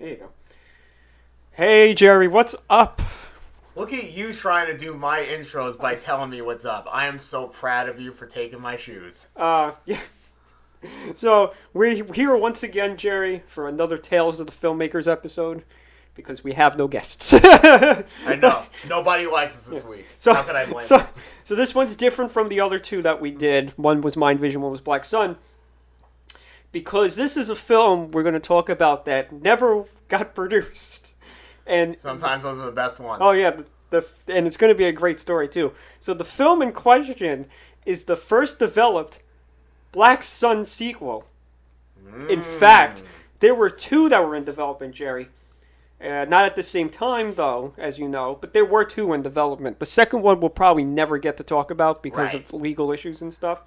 There you go. Hey, Jerry, what's up? Look at you trying to do my intros by telling me what's up. I am so proud of you for taking my shoes. Uh, yeah. So we're here once again, Jerry, for another Tales of the Filmmakers episode because we have no guests. I know. Nobody likes us this week. So, How can I blame so, so this one's different from the other two that we did. One was Mind Vision, one was Black Sun. Because this is a film we're going to talk about that never got produced. And Sometimes those are the best ones. Oh yeah, the, the and it's going to be a great story too. So the film in question is the first developed Black Sun sequel. In fact, there were two that were in development, Jerry. Uh, not at the same time, though, as you know, but there were two in development. The second one we'll probably never get to talk about because of legal issues and stuff.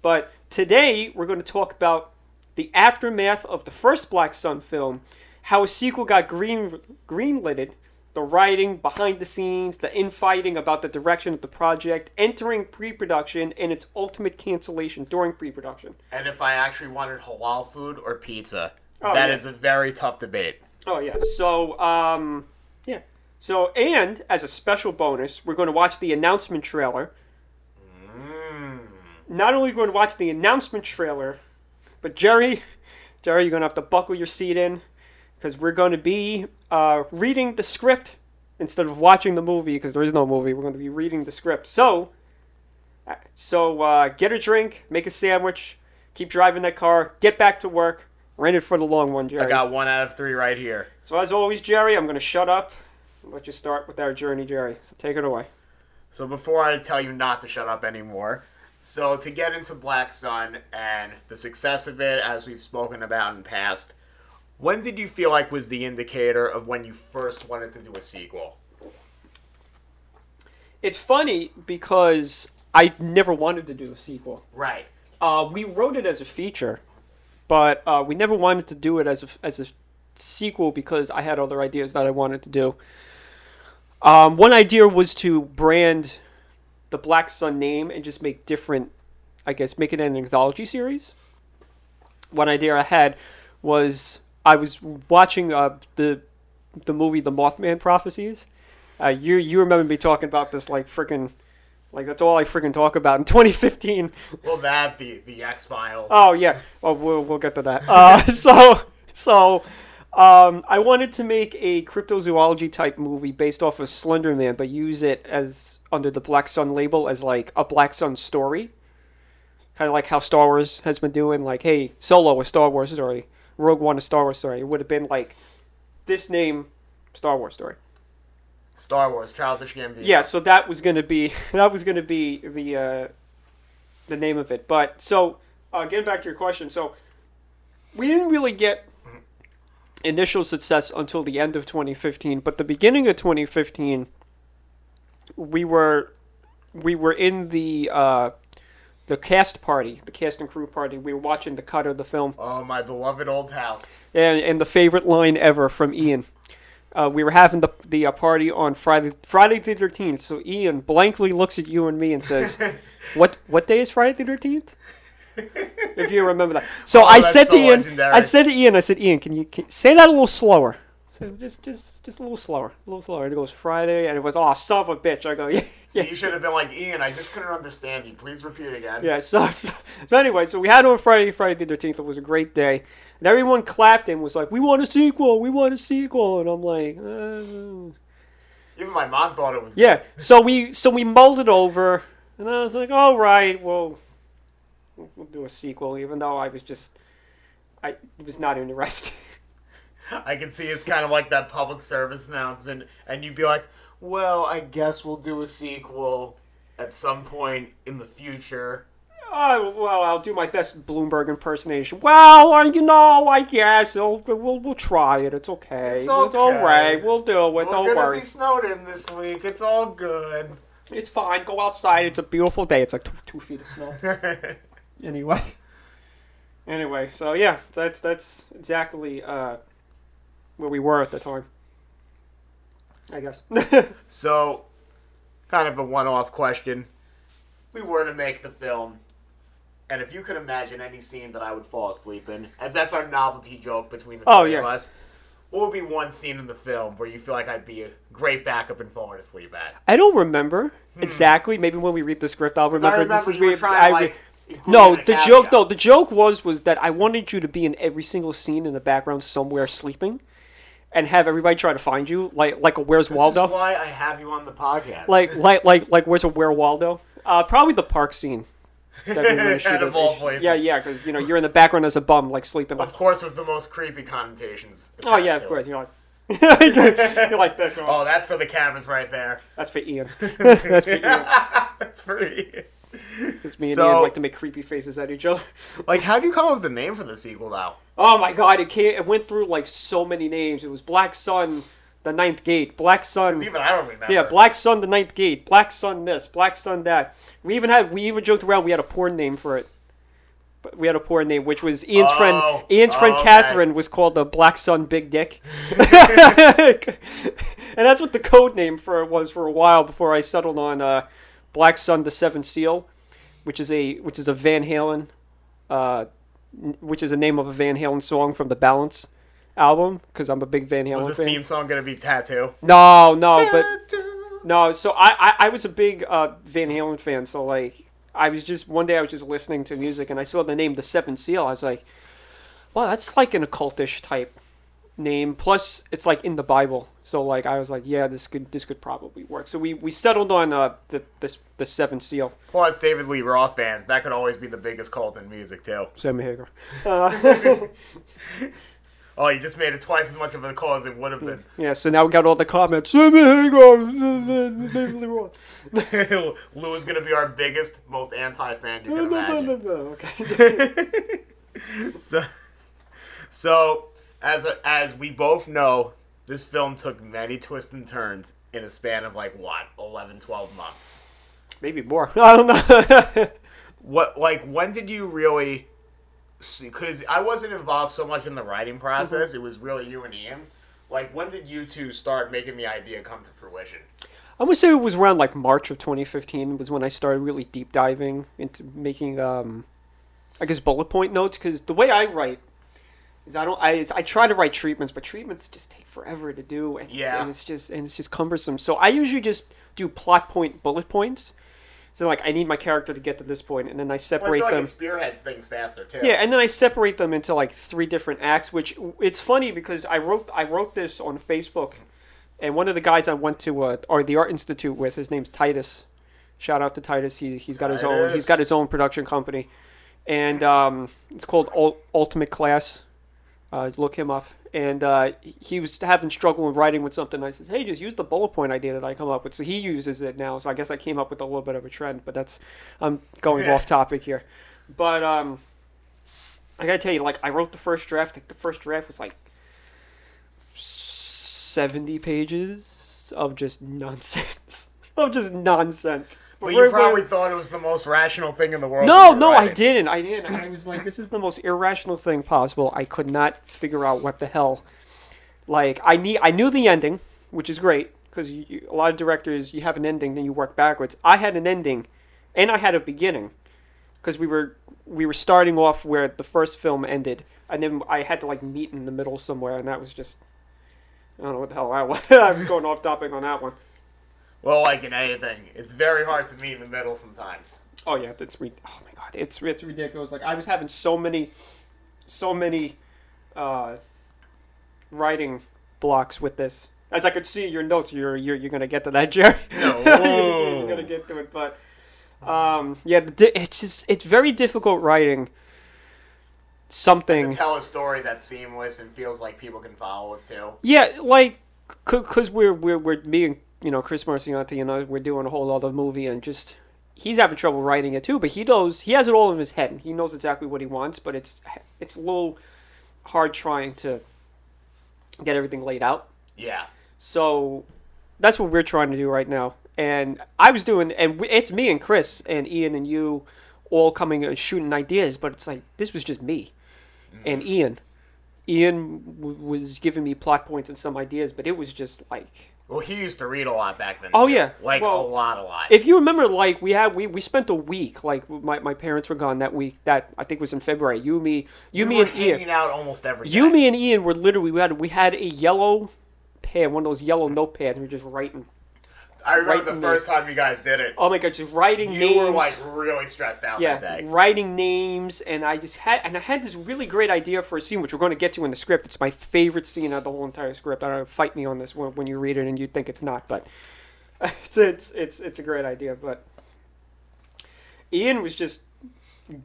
But today we're going to talk about the aftermath of the first Black Sun film, how a sequel got green greenlighted, the writing, behind the scenes, the infighting about the direction of the project, entering pre-production, and its ultimate cancellation during pre-production. And if I actually wanted halal food or pizza, Oh, that is yeah. a very tough debate. Oh yeah. So um, yeah. So and as a special bonus, we're going to watch the announcement trailer. Not only going to watch the announcement trailer, but Jerry, Jerry, you're going to have to buckle your seat in because we're going to be uh, reading the script instead of watching the movie because there is no movie. We're going to be reading the script. So, uh, so uh, get a drink, make a sandwich, keep driving that car, get back to work. We're it for the long one, Jerry. I got one out of three right here. So as always, Jerry, I'm going to shut up and let you start with our journey, Jerry. So take it away. So before I tell you not to shut up anymore, so to get into Black Sun and the success of it, as we've spoken about in past, when did you feel like was the indicator of when you first wanted to do a sequel? It's funny because I never wanted to do a sequel. Right. Uh, we wrote it as a feature, but uh, we never wanted to do it as a, as a sequel because I had other ideas that I wanted to do. Um, one idea was to brand the Black Sun name and just make different, I guess, make it an anthology series. One idea I had was I was watching uh, the the movie The Mothman Prophecies. Uh, you you remember me talking about this like freaking like that's all I freaking talk about in 2015. Well, that the the X Files. Oh yeah. Well, we'll we'll get to that. Uh, so so um, I wanted to make a cryptozoology type movie based off of Slender Man, but use it as under the Black Sun label as like a Black Sun story. Kind of like how Star Wars has been doing, like, hey, Solo a Star Wars story, Rogue One a Star Wars story. It would have been like this name, Star Wars story. Star Wars, Childish Gambino. Yeah, so that was gonna be that was gonna be the uh, the name of it. But so uh, getting back to your question, so we didn't really get initial success until the end of 2015. But the beginning of 2015, we were we were in the uh, the cast party, the cast and crew party. We were watching the cut of the film. Oh, my beloved old house. And, and the favorite line ever from Ian. Uh, we were having the the uh, party on Friday Friday the thirteenth. So Ian blankly looks at you and me and says, "What what day is Friday the 13th? If you remember that. So Oh, I said so to Ian, legendary. I said to Ian, I said, Ian, can you can, say that a little slower? So just just just a little slower, a little slower. And it goes Friday, and it was oh son of a bitch. I go yeah So yeah. you should have been like Ian. I just couldn't understand you. Please repeat again. Yeah, so, so so anyway, so we had it on Friday, Friday the thirteenth. It was a great day, and everyone clapped and was like, "We want a sequel! We want a sequel!" And I'm like, uh, Even my mom thought it was. "Yeah." So we so we mulled it over, and I was like, "All right, well, we'll do a sequel," even though I was just I was not interested. I can see it's kind of like that public service announcement, and you'd be like, "Well, I guess we'll do a sequel at some point in the future." Oh, well, I'll do my best Bloomberg impersonation. Well, uh, you know, I guess we'll, we'll, we'll try it. It's okay. It's all okay. right. We'll do it. We're Don't gonna be snowed in this week. It's all good. It's fine. Go outside. It's a beautiful day. It's like two, two feet of snow. anyway. Anyway, so yeah, that's that's exactly uh, where we were at the time. I guess. so, kind of a one-off question. We were to make the film, and if you could imagine any scene that I would fall asleep in, as that's our novelty joke between the Oh, of us, what would be one scene in the film where you feel like I'd be a great backup and falling asleep at? I don't remember exactly. Maybe when we read the script, I'll remember. I remember this is you were re- trying I like. No, the joke. No, the joke was was that I wanted you to be in every single scene in the background somewhere sleeping, and have everybody try to find you, like like a Where's This Waldo, is why I have you on the podcast. like like like like Where's a Where Waldo? Uh, probably the park scene. That we really should of have- all places. Yeah, yeah, because you know you're in the background as a bum, like sleeping. Like, of course, with the most creepy connotations. oh yeah, attached of to course. it. You're like. you're like this. Oh, that's for the cameras right there. That's for Ian. That's for Ian. that's pretty. It's me and So- Ian like to make creepy faces at each other. Like, how do you come up with the name for the sequel now? Oh my god, it came, it went through like so many names. It was Black Sun, the Ninth Gate, Black Sun. even I don't remember. Yeah, Black Sun, the Ninth Gate, Black Sun this, Black Sun that. We even had we even joked around. We had a porn name for it. But we had a porn name, which was Ian's Oh, friend. Ian's friend okay. Catherine was called the Black Sun Big Dick, and that's what the code name for it was for a while before I settled on uh, Black Sun the Seventh Seal, which is a which is a Van Halen, uh, n- which is the name of a Van Halen song from the Balance album because I'm a big Van Halen fan. Was the fan. theme song gonna be Tattoo? No, no, but no. So I, I, I was a big uh, Van Halen fan. So like, I was just one day I was just listening to music and I saw the name The Seventh Seal. I was like, wow, that's like an occultish type name. Plus, it's like in the Bible. So like, I was like, yeah, this could this could probably work. So we, we settled on uh the the the Seventh Seal. Plus, David Lee Roth fans, that could always be the biggest cult in music, too. Sammy Hagar. Oh, you just made it twice as much of a call as it would have been. Yeah. So now we got all the comments. Sammy Hagar. David Lee Roth. Lou is gonna be our biggest, most anti fan you can imagine. Okay. so, so as a, as we both know, this film took many twists and turns in a span of like what 11, 12 months. Maybe more. I don't know. What like when did you really? Because I wasn't involved so much in the writing process. It was really you and Ian. Like when did you two start making the idea come to fruition? I'm gonna say it was around like March of 2015 was when I started really deep diving into making, um, I guess bullet point notes because the way I write is I don't I I try to write treatments, but treatments just take forever to do, and, it's, and it's just and it's just cumbersome. So I usually just do plot point bullet points. So like I need my character to get to this point, and then I Well, I separate like them. spearheads things faster too. Yeah, and then I separate them into like three different acts, which it's funny because I wrote I wrote this on Facebook, and one of the guys I went to uh, or the Art Institute with, his name's Titus. Shout out to Titus. He he's got his own he's Titus. got his own production company, and um, it's called Ul- Ultimate Class. Uh, look him up. And uh, he was having struggle in writing with something. I said, "Hey, just use the bullet point idea that I come up with." So he uses it now. So I guess I came up with a little bit of a trend, but that's I'm going off topic here. But um, I gotta tell you, like I wrote the first draft. Like, the first draft was like seventy pages of just nonsense, of just nonsense. But you probably we're- thought it was the most rational thing in the world. no, no, were I didn't. I didn't. I was like, this is the most irrational thing possible. I could not figure out what the hell. Like, I need. I knew the ending, which is great because a lot of directors you have an ending, then you work backwards. I had an ending, and I had a beginning, because we were we were starting off where the first film ended, and then I had to like meet in the middle somewhere, and that was just. I don't know what the hell I was. I was going off topic on that one. Well, like in anything, it's very hard to meet in the middle sometimes. Oh yeah, it's re- oh my god, it's it's ridiculous. Like I was having so many, so many, uh, writing blocks with this. As I could see your notes, you're you're, you're gonna get to that, Jerry. No. you're gonna get to it, but um, yeah, it's just it's very difficult writing something. To tell a story that's seamless and feels like people can follow with too. Yeah, like because we're we're we're me and you know Chris Marcianti, you know, we're doing a whole other movie and just he's having trouble writing it too. But he knows he has it all in his head. He knows exactly what he wants, but it's it's a little hard trying to get everything laid out. Yeah. So that's what we're trying to do right now. And I was doing, and it's me and Chris and Ian and you all coming and shooting ideas, but it's like this was just me mm-hmm. and Ian. Ian w- was giving me plot points and some ideas, but it was just like Well, he used to read a lot back then. Oh, too. yeah. like Well, a lot, a lot. if you remember, like we had we, we spent a week, like my, my parents were gone that week. That I think was in February. You, and me, you, we me, were and Ian. out almost every day. You, me, and Ian were literally we had we had a yellow pad, one of those yellow notepads, and we were just writing. I remember the first time you guys did it. Oh my god, just writing you names. were like really stressed out yeah, that day. writing names, and I just had and I had this really great idea for a scene, which we're going to get to in the script. It's my favorite scene out of the whole entire script. I don't know, fight me on this when, when you read it and you think it's not, but it's it's it's it's a great idea. But Ian was just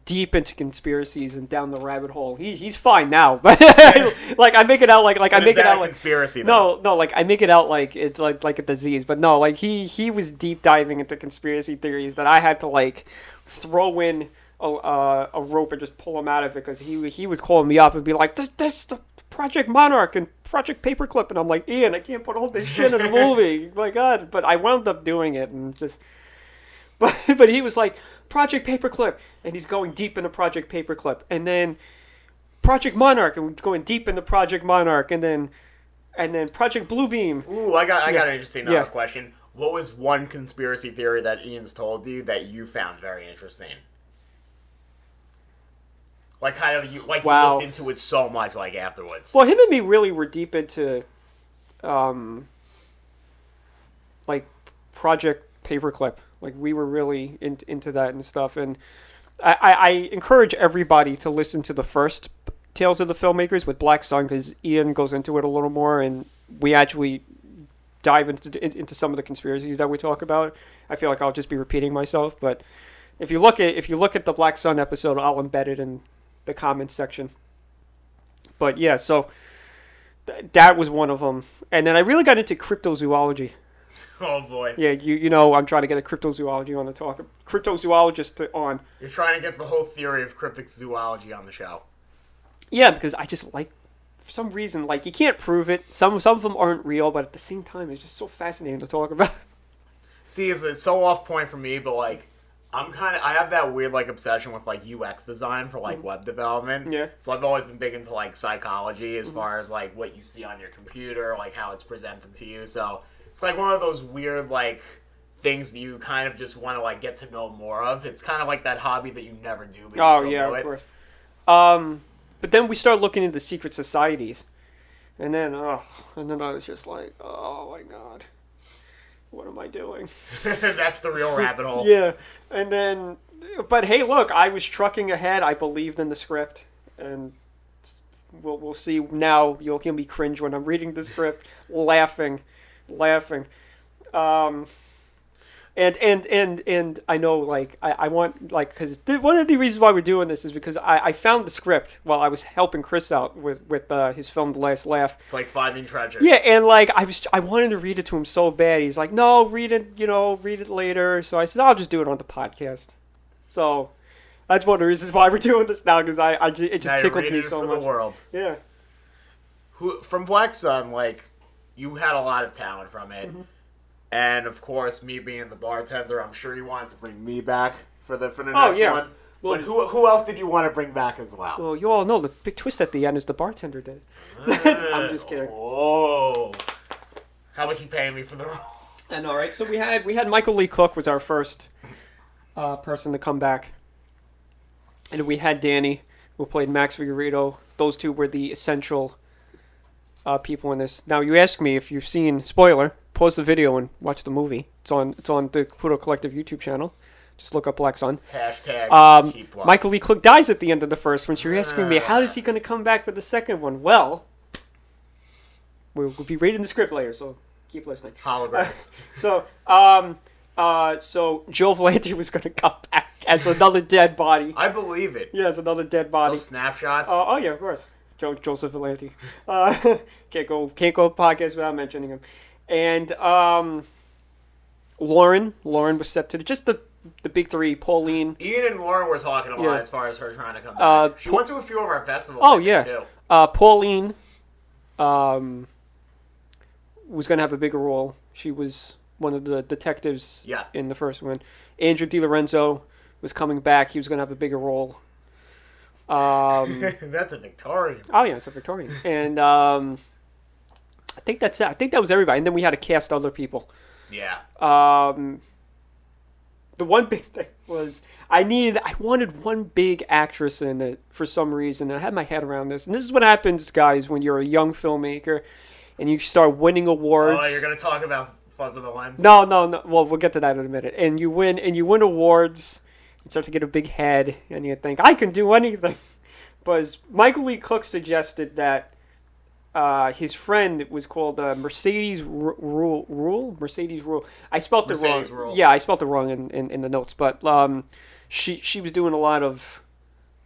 deep into conspiracies and down the rabbit hole. He he's fine now, but like I make it out like like I But make it out a like conspiracy. though? no, no, like I make it out like it's like like a disease, but no, like he he was deep diving into conspiracy theories that I had to like throw in a, uh, a rope and just pull him out of it because he he would call me up and be like, "This this the Project Monarch and Project Paperclip," and I'm like, "Ian, I can't put all this shit in a movie, my God!" But I wound up doing it and just. But, but he was like Project Paperclip, and he's going deep into Project Paperclip, and then Project Monarch, and we're going deep into Project Monarch, and then and then Project Bluebeam. Ooh, I got I got an interesting uh, Yeah. question. What was one conspiracy theory that Ian's told you that you found very interesting? Like kind of you like you looked into it so much like afterwards. Well, him and me really were deep into, um, like Project Paperclip. Like we were really in, into that and stuff. And I, I, encourage everybody to listen to the first Tales of the Filmmakers with Black Sun because Ian goes into it a little more, and we actually dive into in- into some of the conspiracies that we talk about. I feel like I'll just be repeating myself, but if you look at if you look at the Black Sun episode, I'll embed it in the comments section. But yeah, so th- that was one of them, and then I really got into cryptozoology. Oh boy. Yeah, you you know I'm trying to get a cryptozoology on the talk cryptozoologist to, on. You're trying to get the whole theory of cryptic zoology on the show. Yeah, because I just like for some reason like you can't prove it. Some some of them aren't real, but at the same time it's just so fascinating to talk about. See, it's, it's so off point for me, but like, I'm kind of I have that weird like obsession with like UX design for like web development. Mm-hmm. Yeah. Mm-hmm. So I've always been big into like psychology as far as like what you see on your computer, like how it's presented to you. So it's like one of those weird like things that you kind of just want to like get to know more of. It's kind of like that hobby that you never do. But you Oh still yeah, of it. course. Um, but then we start looking into secret societies, and then oh, and then I was just like, oh my god, what am I doing? That's the real rabbit hole. Yeah, and then, but hey, look, I was trucking ahead. I believed in the script, and we'll we'll see now. You'll hear me cringe when I'm reading the script, laughing, laughing. Um, and and and and I know like I, I want like because one of the reasons why we're doing this is because I, I found the script while I was helping Chris out with with uh, his film The Last Laugh. It's like finding treasure. Yeah, and like I was, I wanted to read it to him so bad. He's like, "No, read it, you know, read it later." So I said, "I'll just do it on the podcast." So that's one of the reasons why we're doing this now because I, I, ju- it Now just you're tickled me so for much. the world. Yeah, who from Black Sun, like you had a lot of talent from it, Mm-hmm. and of course, me being the bartender, I'm sure you wanted to bring me back for the for the Oh, next yeah. one. Well- but who who else did you want to bring back as well? well, you all know the big twist at the end is the bartender did. I'm just kidding. Oh, how much you paying me for the role? And all right, so we had we had Michael Lee Cook was our first uh, person to come back, and we had Danny who played Max Figueredo. Those two were the essential uh, people in this. Now you ask me if you've seen spoiler. Pause the video and watch the movie. It's on it's on the Kudo Collective YouTube channel. Just look up Black Sun. Hashtag Um. Michael Lee Cook dies at the end of the first one. So you're asking me how is he going to come back for the second one? Well, we'll, we'll be reading the script later, so keep listening. holograms. So, um, uh, so Joe Valenti was going to come back as another dead body. I believe it. Yeah, as another dead body. Those snapshots. Oh, oh yeah, of course. Joe, Joseph Valenti. Uh, can't go can't go podcast without mentioning him. And um, Lauren, Lauren was set to just the the big three. Pauline. Ian and Lauren were talking a lot Yeah. as far as her trying to come back. Uh, she Paul- went to a few of our festivals. Oh, yeah. too. Uh, Pauline um, was going to have a bigger role. She was one of the detectives Yeah. in the first one. Andrew DiLorenzo was coming back. He was going to have a bigger role. Um, That's a Victorian. oh yeah, it's a Victorian, and um, I think that's it. I think that was everybody, and then we had to cast other people. Yeah. Um, the one big thing was I needed, I wanted one big actress in it for some reason. I had my head around this, and this is what happens, guys, when you're a young filmmaker and you start winning awards. Oh, you're gonna talk about Fuzz of the Lens? No, no, no. Well, we'll get to that in a minute. And you win, and you win awards. You start to get a big head, and you think I can do anything. But Michael Lee Cook suggested that uh, his friend was called uh, Mercedes Ru- Ruehl. Ruehl Mercedes Ruehl. I spelt it wrong. Rule. Yeah, I spelt it wrong in, in, in the notes. But um, she she was doing a lot of,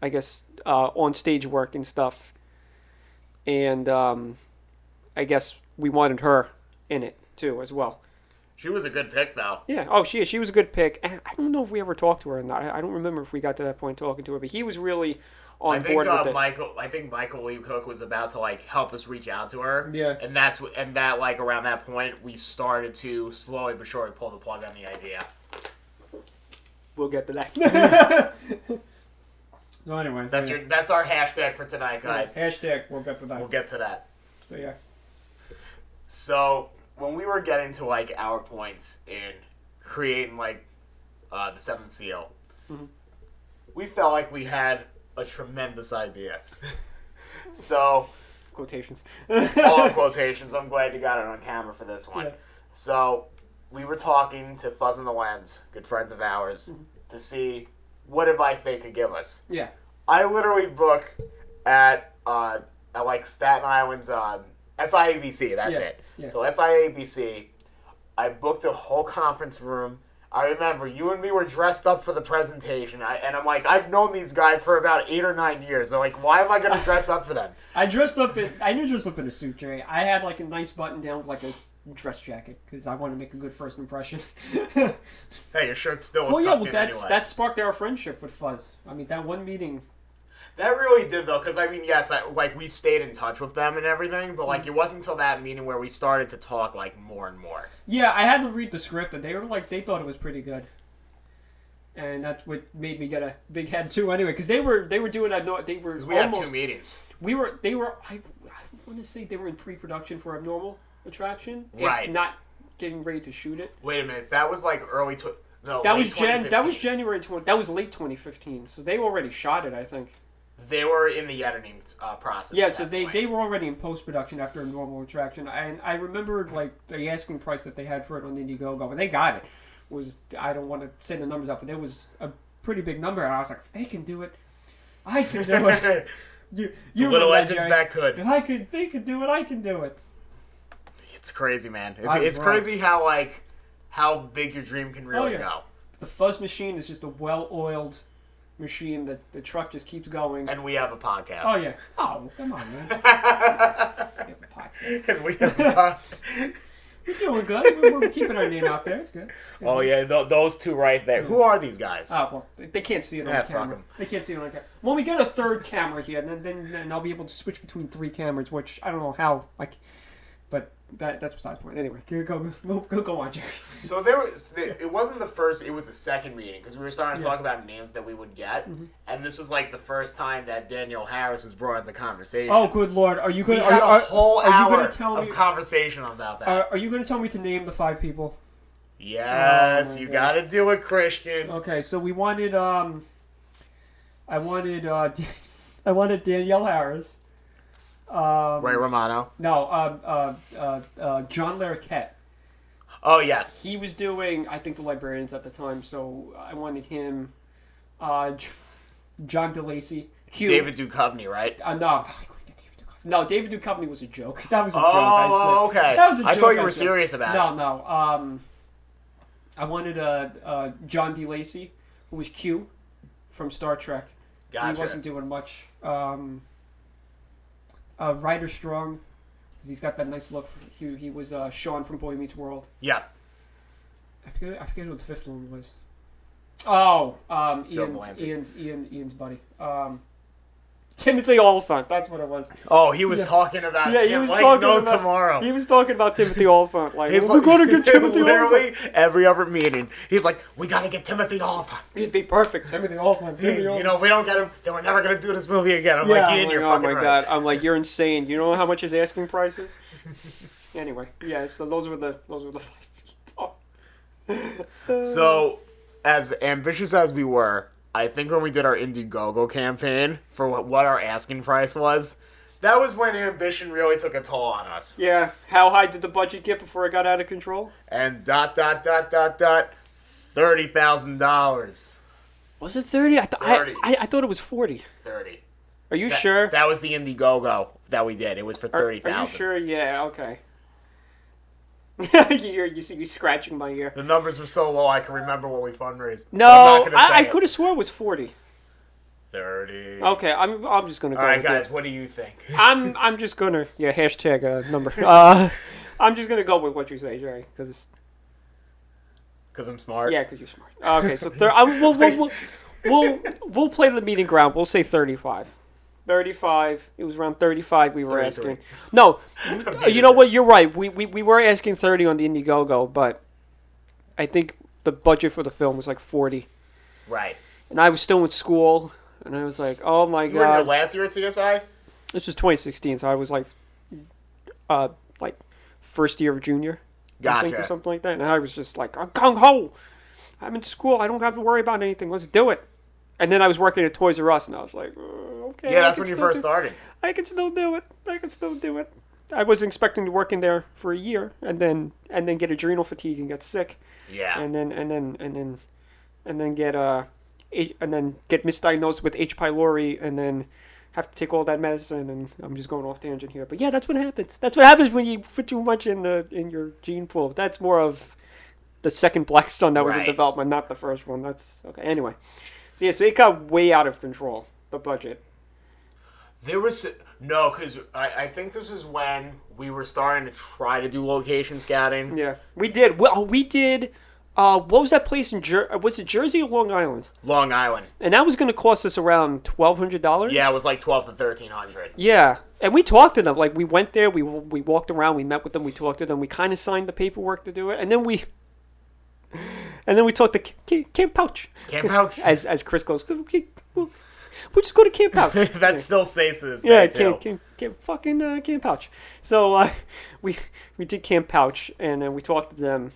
I guess, uh, on stage work and stuff. And um, I guess we wanted her in it too as well. She was a good pick, though. Yeah. Oh, she she was a good pick. And I don't know if we ever talked to her or not. I I don't remember if we got to that point talking to her, but he was really on I think board uh, with it. Michael. I think Michael Lee Cook was about to like help us reach out to her. Yeah. And that's wh- and that like around that point we started to slowly but surely pull the plug on the idea. We'll get to that. So anyways, That's yeah. your that's our hashtag for tonight, guys. hashtag. We'll get to that. We'll get to that. So yeah. So when we were getting to like our points in creating like uh, the seventh seal, we felt like we had a tremendous idea. so Quotations. all quotations. I'm glad you got it on camera for this one. Yeah. So we were talking to Fuzz and the Lens, good friends of ours, to see what advice they could give us. Yeah. I literally book at uh, at like Staten Island's um, SIABC. That's Yeah, it. Yeah. So SIABC, I booked a whole conference room. I remember you and me were dressed up for the presentation, I, and I'm like, I've known these guys for about eight or nine years. They're like, why am I going to dress up for them? I dressed up in. I didn't dress up in a suit, Jerry. I had like a nice button down with like a dress jacket because I wanted to make a good first impression. Hey, your shirt's still well, yeah, well, that's anyway. that sparked our friendship with Fuzz. I mean, that one meeting. That really did though, because I mean, yes, I, like we've stayed in touch with them and everything, but like it wasn't until that meeting where we started to talk like more and more. Yeah, I had to read the script, and they were like, they thought it was pretty good. And that's what made me get a big head too. Anyway, because they were they were doing that. No, they were. we had two meetings. we were they were. I, I want to say they were in pre-production for Abnormal Attraction, Right. if not getting ready to shoot it. Wait a minute, that was like early tw- no, That was Jan. That was 2015. January twenty. That was late 2015. So they already shot it, I think. They were in the editing uh, process. Yeah. So they, point. they were already in post production after a normal attraction, and I remembered like the asking price that they had for it on Indiegogo, and they got it. Was I don't want to say the numbers up, but it was a pretty big number, and I was like, they can do it, I can do it. you you little engines that could. If I could, they could do it. I can do it. It's crazy, man. It's, it's crazy how like how big your dream can really Oh, yeah. go. The fuzz machine is just a well-oiled machine that the truck just keeps going. And we have a podcast. Oh yeah. Oh come on, man. we have a podcast. and we have a pod- We're doing good. We're, we're keeping our name out there. It's good. Oh yeah, th- those two right there. Who are these guys? Oh well, they- can't see it on Yeah, the fuck They can't see it on the camera. When we get a third camera here, then, then then I'll be able to switch between three cameras, which I don't know how. Like, but that that's besides the point. Anyway, go go go, go, go on, Jerry. So there was it wasn't the first, it was the second meeting because we were starting to Yeah. talk about names that we would get, Mm-hmm. and this was like the first time that Danielle Harris was brought into the conversation. Oh, good lord! Are you are, had a are, whole are you hour gonna tell of me? conversation about that. Are, are you gonna tell me to name the five people? yes, Oh, you got to do it, Christian. Okay, so we wanted um, I wanted uh, I wanted Danielle Harris. Um, Ray Romano. No, um, uh, uh, uh, John Larroquette. Oh yes, He was doing, I think, the librarians at the time, so I wanted him. Uh, John de Lancie. Q. David Duchovny, right? Uh, no, I couldn't get David Duchovny. No, David Duchovny was a joke. That was a joke. Oh, okay. That was a I joke I thought you were serious about No, it. no. No. Um, I wanted uh, uh, John de Lancie, who was Q from Star Trek. Gotcha. He wasn't doing much. Um, uh, Ryder Strong, because he's got that nice look. He, he was uh, Shawn from Boy Meets World. Yeah. I forget. I forget who the fifth one was. Oh, um, Joe Ian's, Ian's Ian Ian's buddy. Um, Timothy Olyphant. That's what it was. Oh, he was talking about Yeah, he was like talking no about tomorrow. He was talking about Timothy Olyphant. Like, He's we're like- gonna get Timothy literally Olyphant. every other meeting. He's like, we gotta get Timothy Olyphant. He'd be perfect. Timothy Olyphant. Timothy You know, if we don't get him, then we're never gonna do this movie again. I'm yeah, like, I'm Ian, like, you're oh fucking my right. god. I'm like, you're insane. You know how much his asking price is? anyway, yeah. So those were the those were the five people. So, as ambitious as we were, I think when we did our Indiegogo campaign for what, what our asking price was, that was when ambition really took a toll on us. Yeah. How high did the budget get before it got out of control? And dot dot dot dot dot, thirty thousand dollars. Was it thirty? I, th- I, 30. I I thought it was forty. Thirty. Are you That- sure? That was the Indiegogo that we did. It was for Are- thirty Are you thousand. sure? Yeah. Okay. You're, you see, you scratching my ear. The numbers were so low I can remember what we fundraised. No, I, I could have swore it was forty. Thirty. Okay, I'm I'm just gonna go. All right, with it. guys. What do you think? I'm I'm just gonna yeah hashtag uh, number. Uh, I'm just gonna go with what you say, Jerry, because Because I'm smart. yeah, because you're smart. Okay, so thir- I, we'll, we'll, we'll, we'll we'll play the meeting ground. We'll say 35. 35. It was around 35 we were asking. No, you know what? You're right. We, we we were asking 30 on the Indiegogo, but I think the budget for the film was like 40, Right. and I was still in school, and I was like, oh my You were in your god, last year at CSI. this was 2016, so I was like, uh, like first year of junior. I think, or something like that. And I was just like, "Oh, gung ho! I'm in school. I don't have to worry about anything. Let's do it. And then I was working at Toys R Us, and I was like, uh, okay. Yeah, I that's when you first do- started. I can still do it. I can still do it. I wasn't expecting to work in there for a year, and then and then get adrenal fatigue and get sick, Yeah. and then and then and then and then get uh, and then get misdiagnosed with H. pylori, and then have to take all that medicine. And I'm just going off tangent here, but yeah, that's what happens. That's what happens when you put too much in the in your gene pool. That's more of the second Black Sun that was in development, not the first one. That's okay. Anyway, so yeah, so it got way out of control. The budget. There was no, because I, I think this is when we were starting to try to do location scouting. Yeah, we did. Well, we did. Uh, what was that place in Jer- uh, Was it Jersey or Long Island? Long Island. And that was going to cost us around twelve hundred dollars. Yeah, it was like twelve to thirteen hundred. Yeah, and we talked to them. Like we went there, we we walked around, we met with them, we talked to them, we kind of signed the paperwork to do it, and then we, and then we talked to Camp, Pouch, Camp Pouch. as as Chris goes, we'll, we'll just go to Camp Pouch. that still stays to this Yeah, day too. Camp, Camp, Camp, fucking uh, Camp Pouch. So uh, we we did Camp Pouch, and then we talked to them.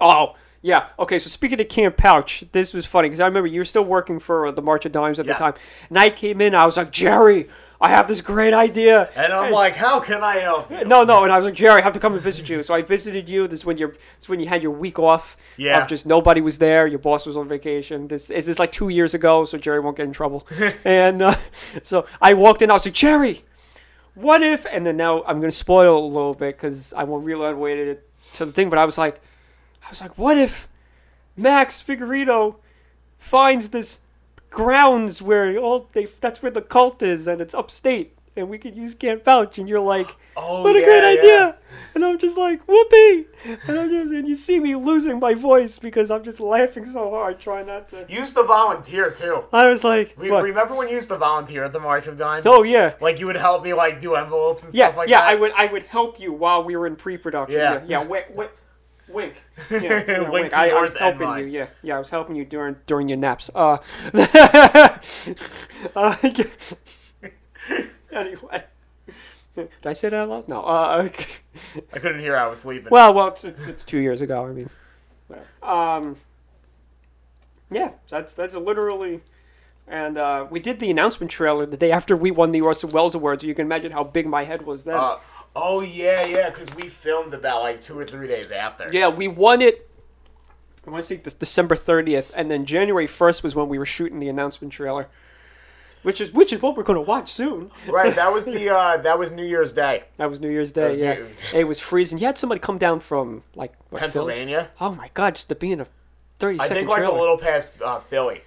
Oh yeah, okay. So speaking of Camp Pouch, this was funny because I remember you were still working for uh, the March of Dimes at Yeah. the time, and I came in. I was like, Jerry, I have this great idea. And I'm like, how can I help you? No, no, and I was like, Jerry, I have to come and visit you. So I visited you. This is when you're, this is when you had your week off. Yeah. Of just nobody was there. Your boss was on vacation. This is this like two years ago, so Jerry won't get in trouble. and uh, so I walked in. I was like, Jerry, what if? And then now I'm gonna spoil a little bit because I won't reload waited to the thing. But I was like, I was like, what if Max Figueredo finds this grounds where all they that's where the cult is and it's upstate and we could use Camp Pouch and you're like Oh, what a yeah, great yeah. idea and I'm just like whoopee and I'm just and you see me losing my voice because I'm just laughing so hard trying not to use to volunteer too. I was like Re- remember when you used to volunteer at the March of Dimes? oh yeah Like you would help me like do envelopes and yeah stuff like that. yeah that. I would I would help you while we were in pre-production Yeah. yeah yeah wink wink wink yeah, yeah, Wink wink. I, I was helping you yeah yeah I was helping you during during your naps uh, uh anyway did I say that out loud no uh okay. I couldn't hear. I was sleeping. Well, well, it's, it's it's two years ago. I mean, whatever. Um, yeah, that's that's literally, and uh, we did the announcement trailer the day after we won the Orson Welles Awards. You can imagine how big my head was then. Uh, oh yeah, yeah, because we filmed about like two or three days after. yeah, we won it. I want to say this December thirtieth, and then January first was when we were shooting the announcement trailer, which is which is what we're going to watch soon. Right. That was the uh, that was New Year's Day, That was New Year's Day. Yeah, New- it was freezing. You had somebody come down from like what, Philly? Pennsylvania. Oh my god, just to be in a thirty I think like trailer. a little past uh, Philly.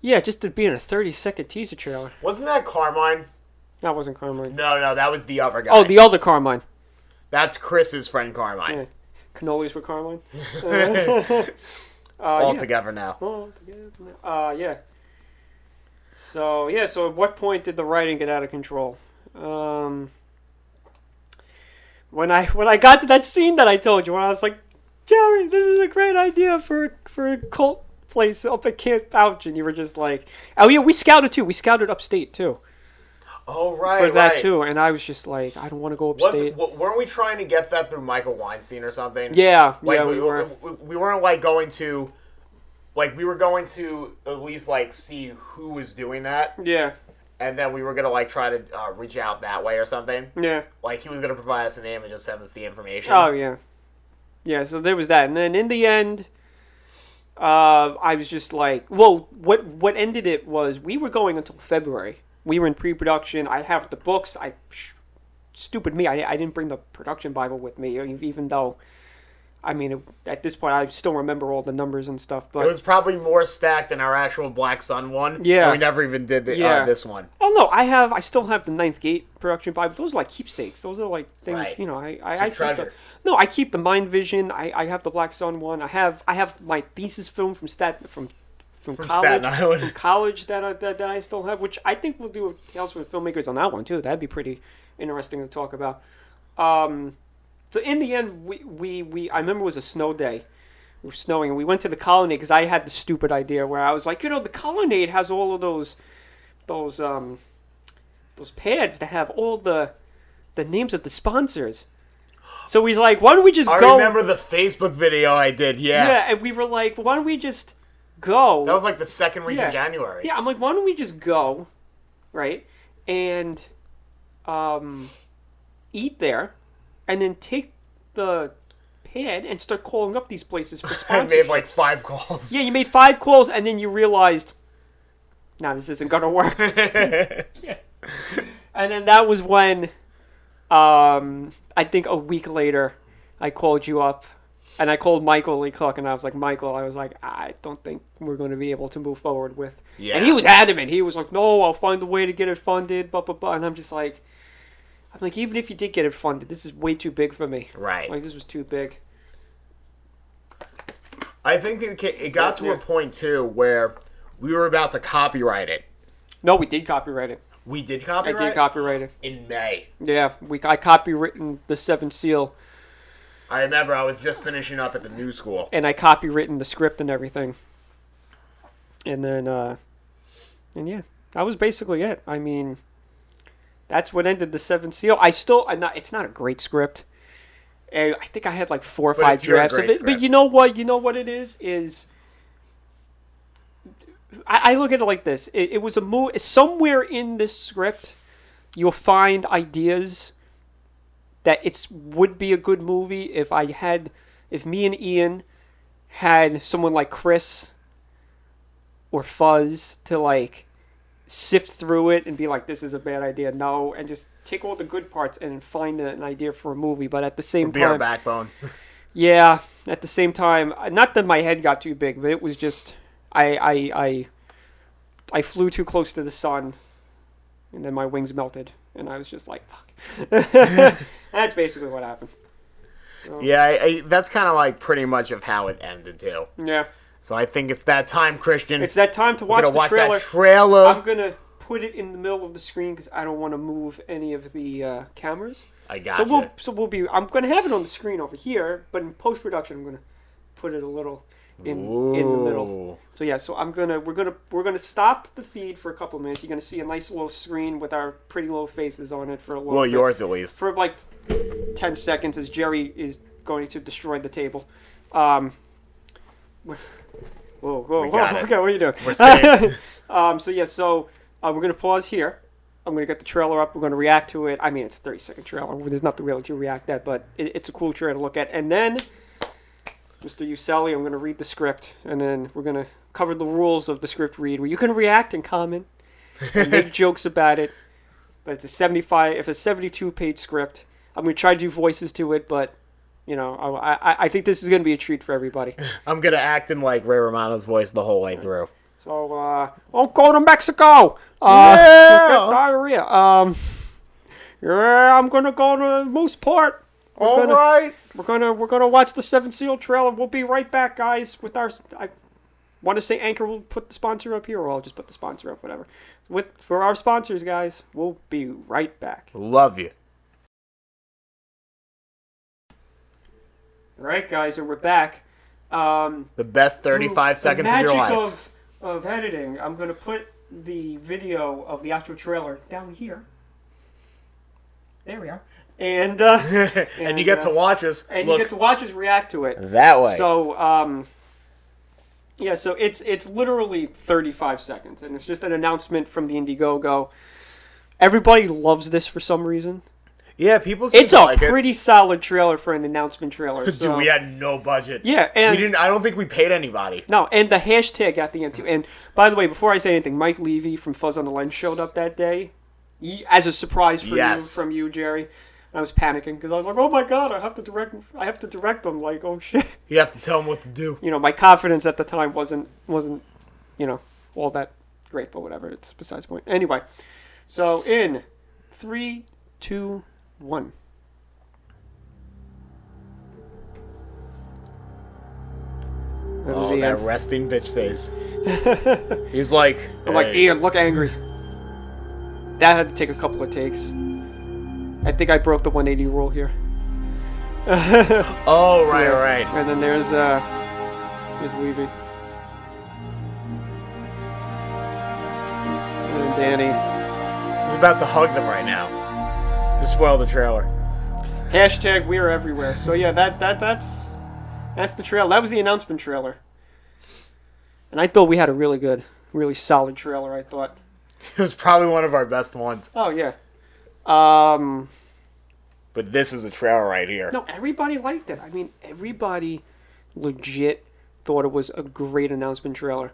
Yeah, just to be in a 30 second teaser trailer. Wasn't that Carmine? That wasn't Carmine. No, no, that was the other guy. Oh, the other Carmine. That's Chris's friend Carmine. Yeah. Cannolis with Carmine. uh, All yeah. together now. All together now. Uh, yeah. So yeah, so at what point did the writing get out of control? Um, when I when I got to that scene that I told you, when I was like, Jerry, this is a great idea for for a cult place up at Camp Pouch, and you were just like, oh yeah, we scouted too. We scouted upstate too Oh right, for that right. too, and I was just like, I don't want to go Was upstate. w- weren't we trying to get that through Michael Weinstein or something? yeah, Like yeah, we, we we, were. we, we weren't like going to, like we were going to at least like see who was doing that, Yeah, and then we were gonna like try to uh, reach out that way or something. yeah. Like he was gonna provide us a name and just send us the information. Oh yeah, yeah. So there was that, and then in the end, uh, I was just like, well, what what ended it was we were going until February. We were in pre-production. I have the books. I stupid me. I I didn't bring the production bible with me, even though. I mean, at this point, I still remember all the numbers and stuff. But It was probably more stacked than our actual Black Sun one. Yeah. we never even did the, Yeah. uh, this one. Oh no, I have. I still have the Ninth Gate production Bible. Those are like keepsakes. Those are like things. Right. You know, I I, It's a I keep treasure. the, no, I keep the Mind Vision. I, I have the Black Sun one. I have I have my thesis film from Stat from from, From college Staten Island. from college that I, that, I still have, which I think we'll do a Tales from the Filmmakers on that one too. That'd be pretty interesting to talk about. Um, so in the end, we, we, we I remember it was a snow day. It was snowing, and we went to the colonnade because I had the stupid idea where I was like, you know, the colonnade has all of those, those um, those pads that have all the, the names of the sponsors. So he's like, why don't we just I go? remember the Facebook video I did. Yeah. yeah, and we were like, why don't we just go? that was like the second week Yeah. of January. Yeah, I'm like, why don't we just go, right, and um, eat there, and then take the pad and start calling up these places for I sponsorship. made like five calls. yeah, you made five calls, and then you realized, nah, this isn't gonna work. yeah. And then that was when, um, I think a week later, I called you up. And I called Michael Lee Cook, and I was like, Michael, I was like, I don't think we're going to be able to move forward with Yeah. and he was adamant. He was like, "No, I'll find a way to get it funded." Blah blah blah. And I'm just like, I'm like, even if you did get it funded, this is way too big for me. Right. Like this was too big. I think it, it got to Yeah. a point too where we were about to copyright it. No, we did copyright it. We did copyright. I did copyright it. in May. Yeah, we I copywritten the Seven Seal, I remember I was just finishing up at the new school. and I copywritten the script and everything. And then, uh, and yeah, that was basically it. I mean, that's what ended the Seven Seal. I still, I'm not. It's not a great script. And I think I had like four or But five drafts of it. But you know what? You know what it is is. I, I look at it like this. It, it was a move. Somewhere in this script, you'll find ideas that it's would be a good movie if I had, if me and Ian had someone like Chris or Fuzz to like sift through it and be like, this is a bad idea. No, and just take all the good parts and find an idea for a movie. But at the same time, Be our backbone. yeah, at the same time, not that my head got too big, but it was just I I I I flew too close to the sun, and then my wings melted, and I was just like, "Fuck." That's basically what happened. Yeah, I, I, that's kind of like pretty much of how it ended too. Yeah, So I think it's that time, Christian. it's that time to watch the watch trailer. trailer. I'm gonna put it in the middle of the screen because I don't want to move any of the uh, cameras. I got So you. we'll so we'll be. I'm gonna have it on the screen over here, but in post production, I'm gonna put it a little in in the middle. So yeah, so I'm gonna we're gonna we're gonna stop the feed for a couple of minutes. You're gonna see a nice little screen with our pretty little faces on it for a little Well, bit. yours at least. for like ten seconds as Jerry is going to destroy the table. Um, whoa, whoa, whoa, okay, what are you doing? We're safe. Um, so yeah, so uh, we're gonna pause here. I'm gonna get the trailer up. We're gonna react to it. I mean, it's a 30 second trailer. There's nothing really to react at, but it, it's a cool trailer to look at. And then, Mr. Uselli, I'm gonna read the script, and then we're gonna cover the rules of the script read, where you can react and comment and make jokes about it. But it's a 75, if a 72 page script. I'm gonna try to do voices to it, but you know, I, I, I think this is gonna be a treat for everybody. I'm gonna act in like Ray Romano's voice the whole way through. So, uh, don't go to Mexico. Uh, Yeah. diarrhea. Um, yeah, I'm gonna go to Mooseport. All gonna, right. We're gonna we're gonna watch the Seven Seal trailer. We'll be right back, guys. With our, I want to say Anchor will put the sponsor up here, or I'll just put the sponsor up, whatever. with for our sponsors, guys. We'll be right back. Love you. All right, guys, and we're back. Um, The best through 35 the seconds of your life. Of, of editing, I'm gonna put the video of the actual trailer down here. There we are, and uh, and, and, you get uh, to watch us. and look you get to watch us react to it. that way. So, um, yeah, so it's it's literally 35 seconds, and it's just an announcement from the Indiegogo. Everybody loves this for some reason. yeah, people seem It's a like it. pretty solid trailer for an announcement trailer. Dude, we had no budget. yeah, and we didn't. I don't think we paid anybody. no, and the hashtag at the end too. And by the way, before I say anything, Mike Levy from Fuzz on the Lens showed up that day as a surprise for Yes. you from you, Jerry. I was panicking because I was like, "Oh my god, I have to direct. I have to direct them." Like, oh shit. You have to tell them what to do. you know, my confidence at the time wasn't wasn't, you know, all that great, but whatever. It's besides the point. Anyway, so in three, two, one. That Oh, that resting bitch face. He's like, I'm like, Ian, look angry. That had to take a couple of takes. I think I broke the 180 rule here. Oh, right, Yeah. right. And then there's uh, there's Levy. And then Danny. He's about to hug them right now. To spoil the trailer. Hashtag we're everywhere. So yeah, that that that's that's the trail. That was the announcement trailer. And I thought we had a really good, really solid trailer. I thought. It was probably one of our best ones. Oh yeah. Um. But this is a trailer right here. No, everybody liked it. I mean, everybody legit thought it was a great announcement trailer.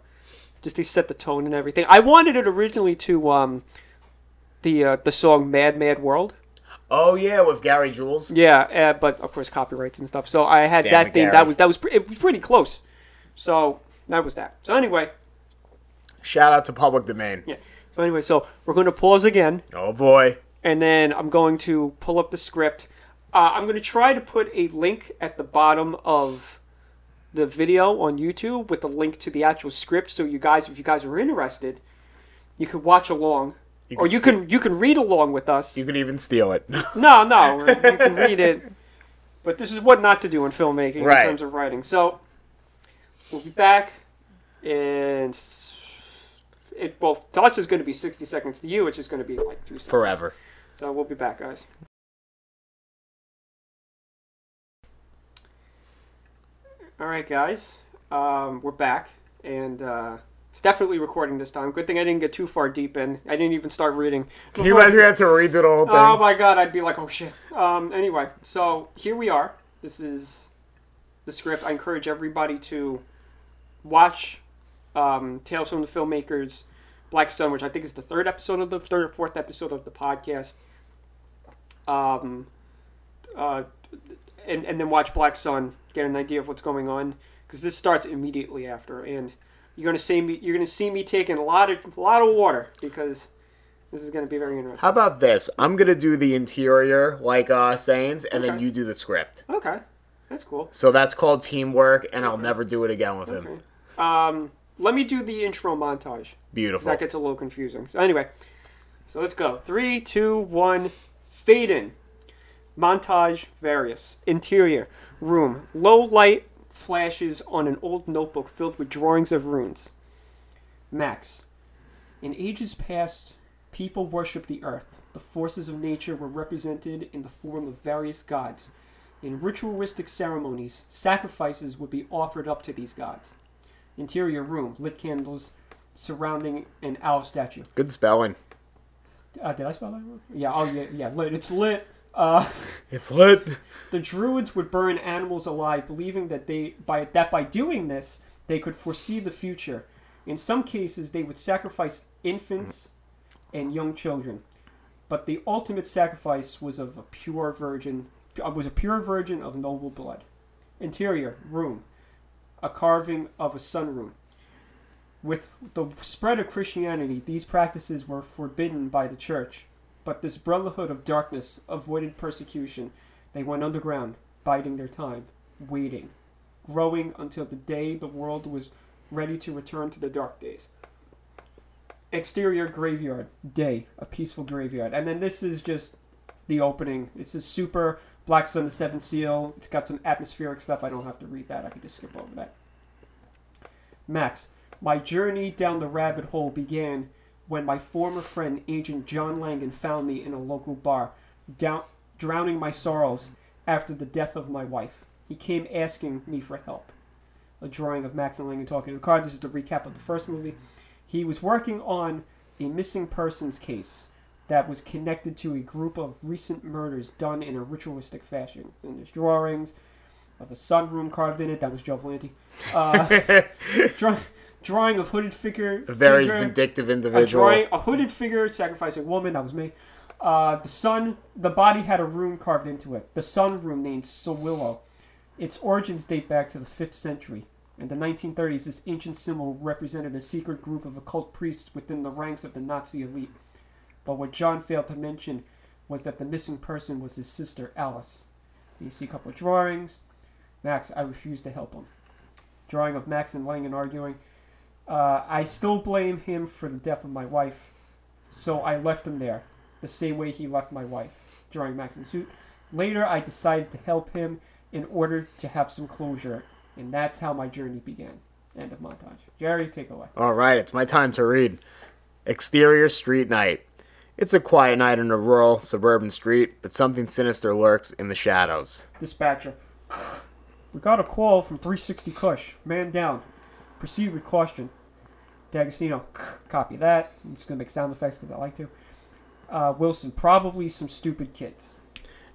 Just to set the tone and everything. I wanted it originally to um the uh, the song "Mad Mad World." Oh yeah, with Gary Jules. Yeah, uh, but of course copyrights and stuff. So I had Damn that thing. Gary. That was that was pre- it was pretty close. So that was that. So anyway, Shout out to Public Domain. yeah. So anyway, so we're going to pause again, Oh boy. And then I'm going to pull up the script. Uh, I'm going to try to put a link at the bottom of the video on YouTube with a link to the actual script, so you guys, if you guys are interested, you could watch along, or can you can you can read along with us. You can even steal it. No, no, you can read it. But this is what not to do in filmmaking Right. in terms of writing. So we'll be back, and it well to us is going to be sixty seconds. To you, it's just going to be like two seconds. Forever. So we'll be back, guys. All right, guys, um, we're back, and uh, it's definitely recording this time. Good thing I didn't get too far deep in. I didn't even start reading. Can you imagine you had to the whole thing? Oh my god, I'd be like, oh shit. Um, anyway, so here we are. This is the script. I encourage everybody to watch um, Tales from the Filmmakers Black Sun, which I think is the third episode of the third or fourth episode of the podcast. Um, uh, and, and then watch Black Sun, get an idea of what's going on, because this starts immediately after, and you're gonna see me. You're gonna see me taking a lot of a lot of water because this is gonna be very interesting. How about this? I'm gonna do the interior like uh Sains, and then you do the script. Okay, that's cool. So that's called teamwork, and I'll never do it again with him. Um, let me do the intro montage. Beautiful. That gets a little confusing. So anyway, so let's go. Three, two, one. Fade in. Montage various. Interior room. Low light flashes on an old notebook filled with drawings of runes. Max. In ages past, people worshipped the earth. The forces of nature were represented in the form of various gods. In ritualistic ceremonies, sacrifices would be offered up to these gods. Interior room, lit candles surrounding an owl statue. Good spelling. Uh, did I spell that wrong? Yeah, oh yeah, yeah, lit. It's lit. Uh, It's lit. the druids would burn animals alive, believing that they by that by doing this they could foresee the future. In some cases, they would sacrifice infants and young children, but the ultimate sacrifice was of a pure virgin. uh, Was a pure virgin of noble blood. Interior room, a carving of a sun rune. With the spread of Christianity, these practices were forbidden by the church, but this brotherhood of darkness avoided persecution. They went underground, biding their time, waiting, growing until the day the world was ready to return to the dark days. exterior graveyard day, a peaceful graveyard, and then this is just the opening. This is super Black Sun, the Seventh Seal. It's got some atmospheric stuff. I don't have to read that. I can just skip over that. Max, my journey down the rabbit hole began when my former friend, Agent John Langan, found me in a local bar, down, drowning my sorrows after the death of my wife. He came asking me for help. A drawing of Max and Langan talking to the car. This is the recap of the first movie. He was working on a missing persons case that was connected to a group of recent murders done in a ritualistic fashion. And there's drawings of a sun rune carved in it. That was Joe Valenti. Uh, draw, drawing of hooded figure. A very figure, vindictive a individual. drawing, a hooded figure sacrificing woman. That was me. Uh, the sun, the body had a rune carved into it. The sun rune named Sowilo. Its origins date back to the 5th century. In the 1930s, this ancient symbol represented a secret group of occult priests within the ranks of the Nazi elite. But what John failed to mention was that the missing person was his sister, Alice. You see a couple of drawings. Max, I refuse to help him. Drawing of Max and Langan arguing. Uh, I still blame him for the death of my wife, so I left him there, the same way he left my wife. during Max in suit. Later, I decided to help him in order to have some closure, and that's how my journey began. End of montage. Jerry, take away. All right, it's my time to read. Exterior street night. It's a quiet night in a rural, suburban street, but something sinister lurks in the shadows. Dispatcher. We got a call from 360 Kush. Man down. Proceed with caution. D'Agostino. Copy that. I'm just going to make sound effects because I like to. Uh, Wilson. Probably some stupid kids.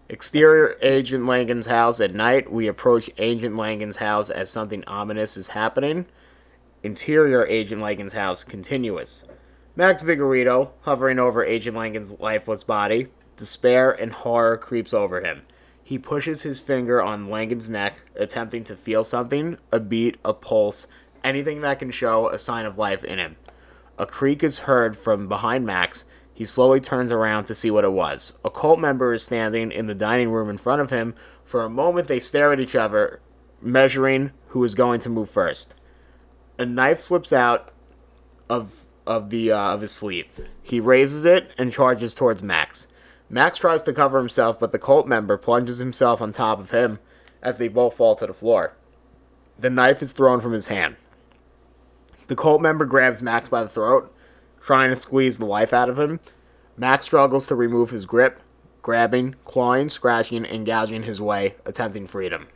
Exterior Agent Langan's house at night. We approach Agent Langan's house as something ominous is happening. Interior Agent Langan's house continuous. Max Figueredo hovering over Agent Langan's lifeless body. Despair and horror creeps over him. He pushes his finger on Langan's neck, attempting to feel something a beat, a pulse, anything that can show a sign of life in him. A creak is heard from behind Max. He slowly turns around to see what it was. A cult member is standing in the dining room in front of him. For a moment, they stare at each other, measuring who is going to move first. A knife slips out of of the uh, of his sleeve. He raises it and charges towards Max. Max tries to cover himself, but the cult member plunges himself on top of him as they both fall to the floor. The knife is thrown from his hand. The cult member grabs Max by the throat, trying to squeeze the life out of him. Max struggles to remove his grip, grabbing, clawing, scratching, and gouging his way, attempting freedom.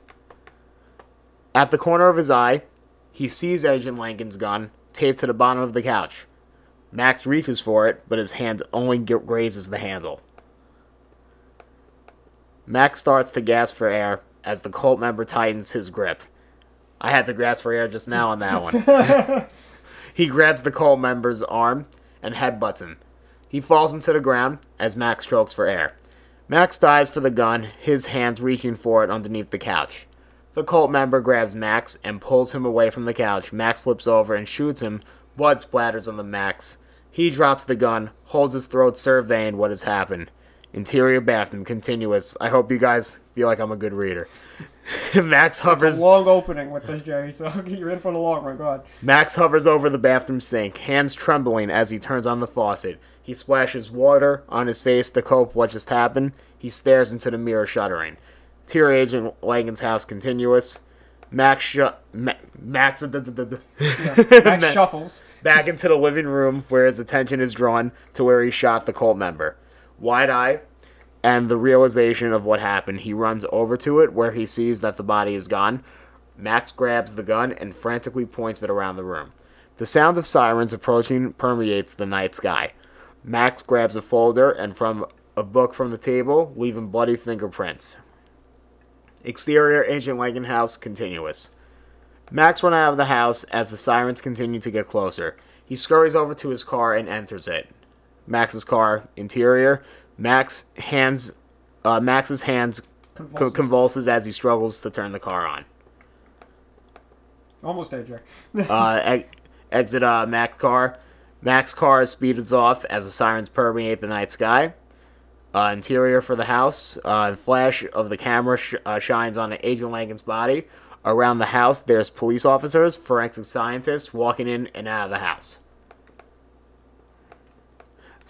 At the corner of his eye, he sees Agent Langan's gun taped to the bottom of the couch. Max reaches for it, but his hand only grazes the handle. Max starts to gasp for air as the cult member tightens his grip. I had to grasp for air just now on that one. he grabs the cult member's arm and headbutts him. He falls into the ground as Max strokes for air. Max dives for the gun, his hands reaching for it underneath the couch. The cult member grabs Max and pulls him away from the couch. Max flips over and shoots him. Blood splatters on the Max. He drops the gun, holds his throat, surveying what has happened. Interior bathroom, continuous. I hope you guys feel like I'm a good reader. Max It's hovers. a long opening with this, Jerry, so you're in for the long run. Go ahead. Max hovers over the bathroom sink, hands trembling as he turns on the faucet. He splashes water on his face to cope with what just happened. He stares into the mirror, shuddering. Tier agent Langan's house continuous. Max sh- Ma- Max Max shuffles. back into the living room where his attention is drawn to where he shot the cult member. Wide eye and the realization of what happened, he runs over to it where he sees that the body is gone. Max grabs the gun and frantically points it around the room. The sound of sirens approaching permeates the night sky. Max grabs a folder and from a book from the table, leaving bloody fingerprints. Exterior Agent house continuous. Max runs out of the house as the sirens continue to get closer. He scurries over to his car and enters it. Max's car interior. Max hands, uh, Max's hands co- Convulses. convulses as he struggles to turn the car on. Almost Jerry. Uh, e- exit uh, Max car. Max car speeds off as the sirens permeate the night sky. Uh, interior for the house. Uh, flash of the camera sh- uh, shines on Agent Langan's body. Around the house, there's police officers, forensic scientists walking in and out of the house.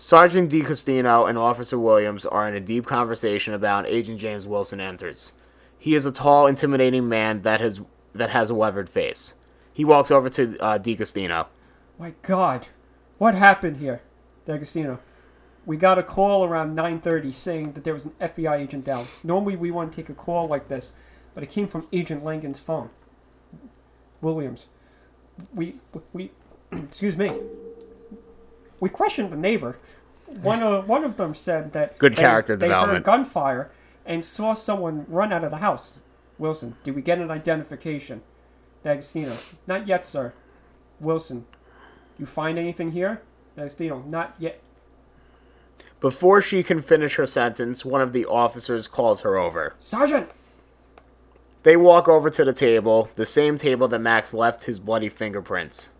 Sergeant D'Agostino and Officer Williams are in a deep conversation about Agent James Wilson enters. He is a tall, intimidating man that has that has a weathered face. He walks over to uh, D'Agostino. My God, what happened here, D'Agostino? We got a call around 9:30 saying that there was an FBI agent down. Normally we wouldn't take a call like this, but it came from Agent Langan's phone. Williams, we we excuse me. We questioned the neighbor. One of one of them said that Good they- character they development. heard gunfire and saw someone run out of the house. Wilson, did we get an identification? D'Agostino, not yet, sir. Wilson, you find anything here? D'Agostino, not yet. Before she can finish her sentence, one of the officers calls her over. Sergeant! They walk over to the table, the same table that Max left his bloody fingerprints.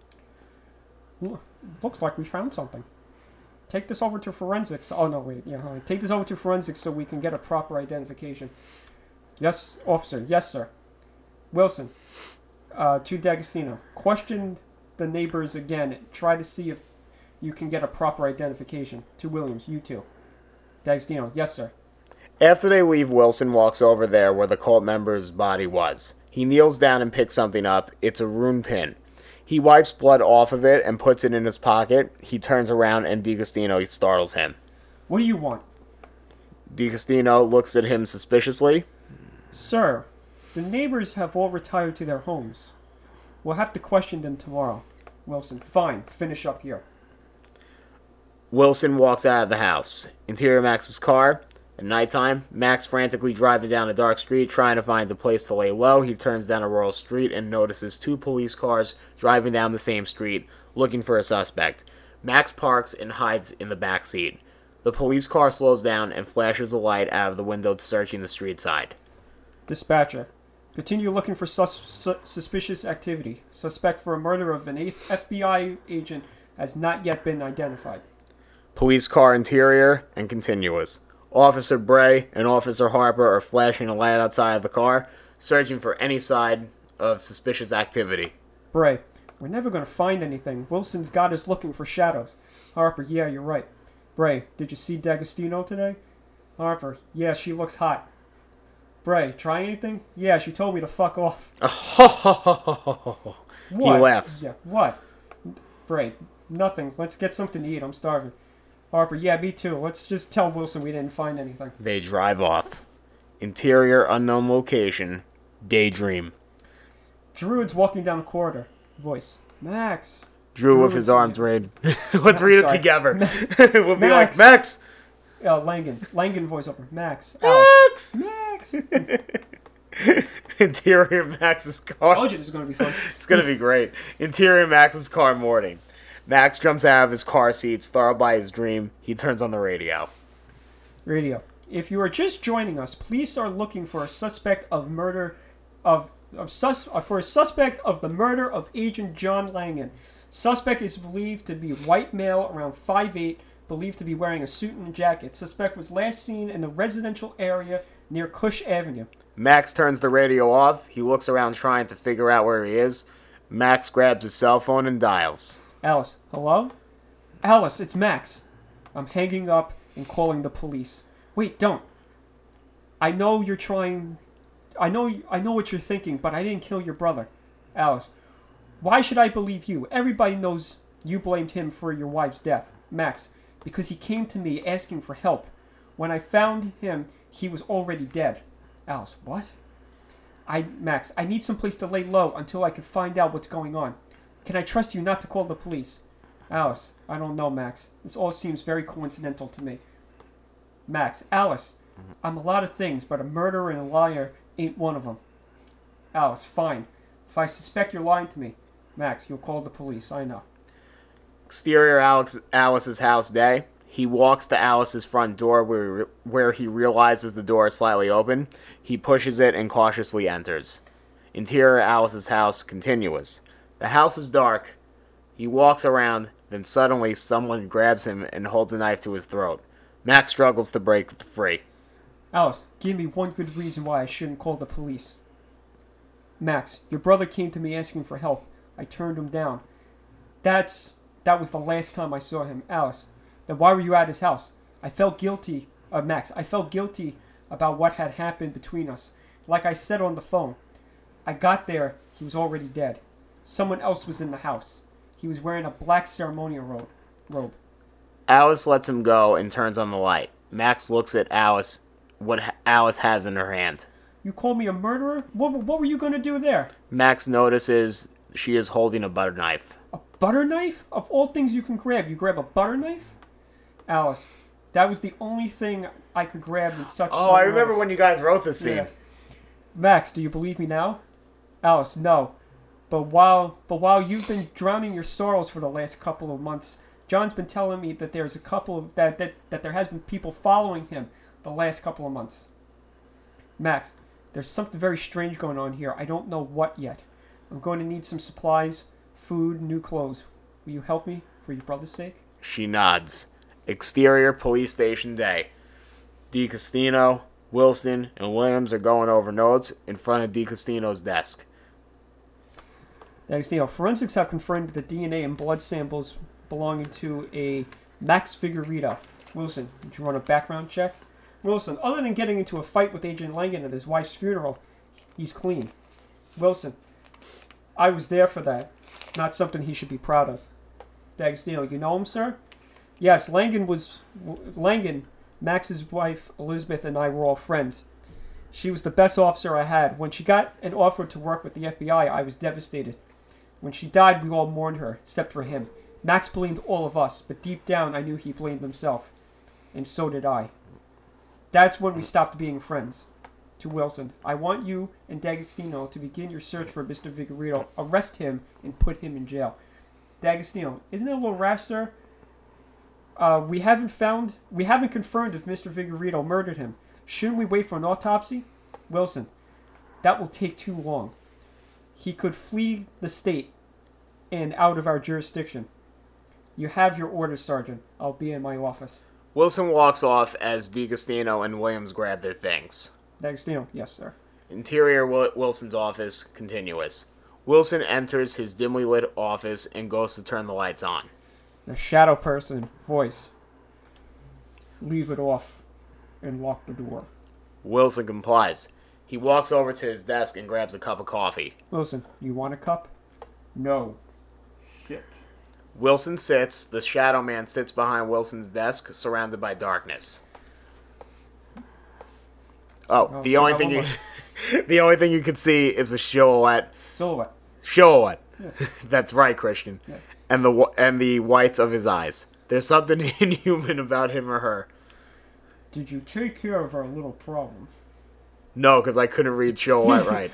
Lo- Looks like we found something. Take this over to forensics. Oh, no, wait. Yeah, right. Take this over to forensics so we can get a proper identification. Yes, officer. Yes, sir. Wilson, uh, to D'Agostino. Question the neighbors again. Try to see if you can get a proper identification. To Williams, you too. D'Agostino. Yes, sir. After they leave, Wilson walks over there where the cult member's body was. He kneels down and picks something up. It's a rune pin. He wipes blood off of it and puts it in his pocket. He turns around and D'Agostino startles him. What do you want? D'Agostino looks at him suspiciously. Sir, the neighbors have all retired to their homes. We'll have to question them tomorrow. Wilson, fine. Finish up here. Wilson walks out of the house. Interior Max's car. At nighttime, Max frantically driving down a dark street trying to find a place to lay low. He turns down a rural street and notices two police cars driving down the same street looking for a suspect. Max parks and hides in the back seat. The police car slows down and flashes a light out of the window searching the street side. Dispatcher, continue looking for sus- su- suspicious activity. Suspect for a murder of an A- FBI agent has not yet been identified. Police car interior and continuous. Officer Bray and Officer Harper are flashing a light outside of the car, searching for any sign of suspicious activity. Bray, we're never going to find anything. Wilson's got us looking for shadows. Harper, yeah, you're right. Bray, did you see D'Agostino today? Harper, yeah, she looks hot. Bray, try anything? Yeah, she told me to fuck off. he What? laughs. Yeah, what? Bray, nothing. Let's get something to eat. I'm starving. Harper, yeah, me too. Let's just tell Wilson we didn't find anything. They drive off. Interior unknown location. Daydream. Druid's walking down a corridor. Voice. Max. Drew with his arms raised. Let's read it sorry. together. we'll be like, Max. Max! Uh, Langan. Langan voiceover. Max. Alice. Max! Max. Interior Max's car. Told you this is going to be fun. It's gonna be great. Interior Max's car morning. Max jumps out of his car seat, startled by his dream. He turns on the radio. Radio. If you are just joining us, police are looking for a suspect of murder of of sus uh, for a suspect of the murder of Agent John Langan. Suspect is believed to be white male, around 5'8", believed to be wearing a suit and jacket. Suspect was last seen in the residential area near Cush Avenue. Max turns the radio off. He looks around trying to figure out where he is. Max grabs his cell phone and dials. Alice, hello? Alice, it's Max. I'm hanging up and calling the police. Wait, don't. I know you're trying. I know. I know what you're thinking, but I didn't kill your brother. Alice, why should I believe you? Everybody knows you blamed him for your wife's death. Max, because he came to me asking for help. When I found him, he was already dead. Alice, what? I Max, I need some place to lay low until I can find out what's going on. Can I trust you not to call the police? Alice, I don't know, Max. This all seems very coincidental to me. Max, Alice, I'm a lot of things, but a murderer and a liar ain't one of them. Alice, fine. If I suspect you're lying to me, Max, you'll call the police. I know. Exterior Alex, Alice's house day. He walks to Alice's front door where, where he realizes the door is slightly open. He pushes it and cautiously enters. Interior Alice's house continuous. The house is dark. He walks around, then suddenly someone grabs him and holds a knife to his throat. Max struggles to break free. Alice, give me one good reason why I shouldn't call the police. Max, your brother came to me asking for help. I turned him down. That's that was the last time I saw him. Alice, Then why were you at his house? I felt guilty, uh, Max. I felt guilty about what had happened between us. Like I said on the phone, I got there, he was already dead. Someone else was in the house. He was wearing a black ceremonial robe. robe. Alice lets him go and turns on the light. Max looks at Alice, what Alice has in her hand. You call me a murderer? What, what were you going to do there? Max notices she is holding a butter knife. A butter knife? Of all things you can grab, you grab a butter knife? Alice, that was the only thing I could grab in such Oh, I remember notice. when you guys wrote this scene. Yeah. Max, do you believe me now? Alice, no. But while but while you've been drowning your sorrows for the last couple of months, John's been telling me that there's a couple of that that, that there has been people following him the last couple of months. Max, there's something very strange going on here. I don't know what yet. I'm going to need some supplies, food, new clothes. Will you help me for your brother's sake? She nods. Exterior police station day. D'Agostino, Wilson, and Williams are going over notes in front of D'Agostino's desk. Thanks, Neil. Forensics have confirmed the DNA and blood samples belonging to a Max Figueredo. Wilson, did you run a background check? Wilson, other than getting into a fight with Agent Langan at his wife's funeral, he's clean. Wilson, I was there for that. It's not something he should be proud of. Dags Neil, you know him, sir? Yes, Langan was. Langan, Max's wife, Elizabeth, and I were all friends. She was the best officer I had. When she got an offer to work with the FBI, I was devastated. When she died, we all mourned her, except for him. Max blamed all of us, but deep down, I knew he blamed himself. And so did I. That's when we stopped being friends. To Wilson, I want you and D'Agostino to begin your search for Mr. Figueredo, arrest him, and put him in jail. D'Agostino, isn't it a little rash, sir? Uh, we haven't found, we haven't confirmed if Mr. Figueredo murdered him. Shouldn't we wait for an autopsy? Wilson, that will take too long. He could flee the state and out of our jurisdiction. You have your orders, Sergeant. I'll be in my office. Wilson walks off as D'Agostino and Williams grab their things. D'Agostino, yes, sir. Interior Wilson's office continuous. Wilson enters his dimly lit office and goes to turn the lights on. The shadow person voice. Leave it off and lock the door. Wilson complies. He walks over to his desk and grabs a cup of coffee. Wilson, you want a cup? No. Shit. Wilson sits. The shadow man sits behind Wilson's desk, surrounded by darkness. Oh, Oh, the so only thing you, the only thing you can see is a silhouette. Silhouette. Silhouette. Yeah. That's right, Christian. Yeah. And the and the whites of his eyes. There's something inhuman about him or her. Did you take care of our little problem? No, because I couldn't read silhouette right.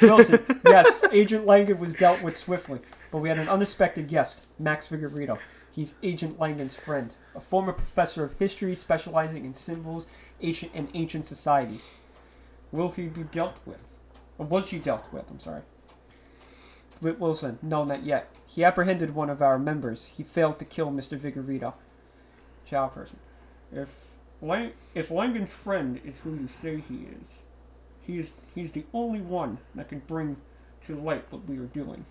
Wilson, yes, Agent Langan was dealt with swiftly, but we had an unexpected guest, Max Figueredo. He's Agent Langan's friend, a former professor of history specializing in symbols ancient and ancient societies. Will he be dealt with? Or was he dealt with? I'm sorry. With Wilson, no, not yet. He apprehended one of our members. He failed to kill Mr. Figueredo. Chow person. If Lang- if Langan's friend is who you say he is, he's the only one that can bring to light what we are doing.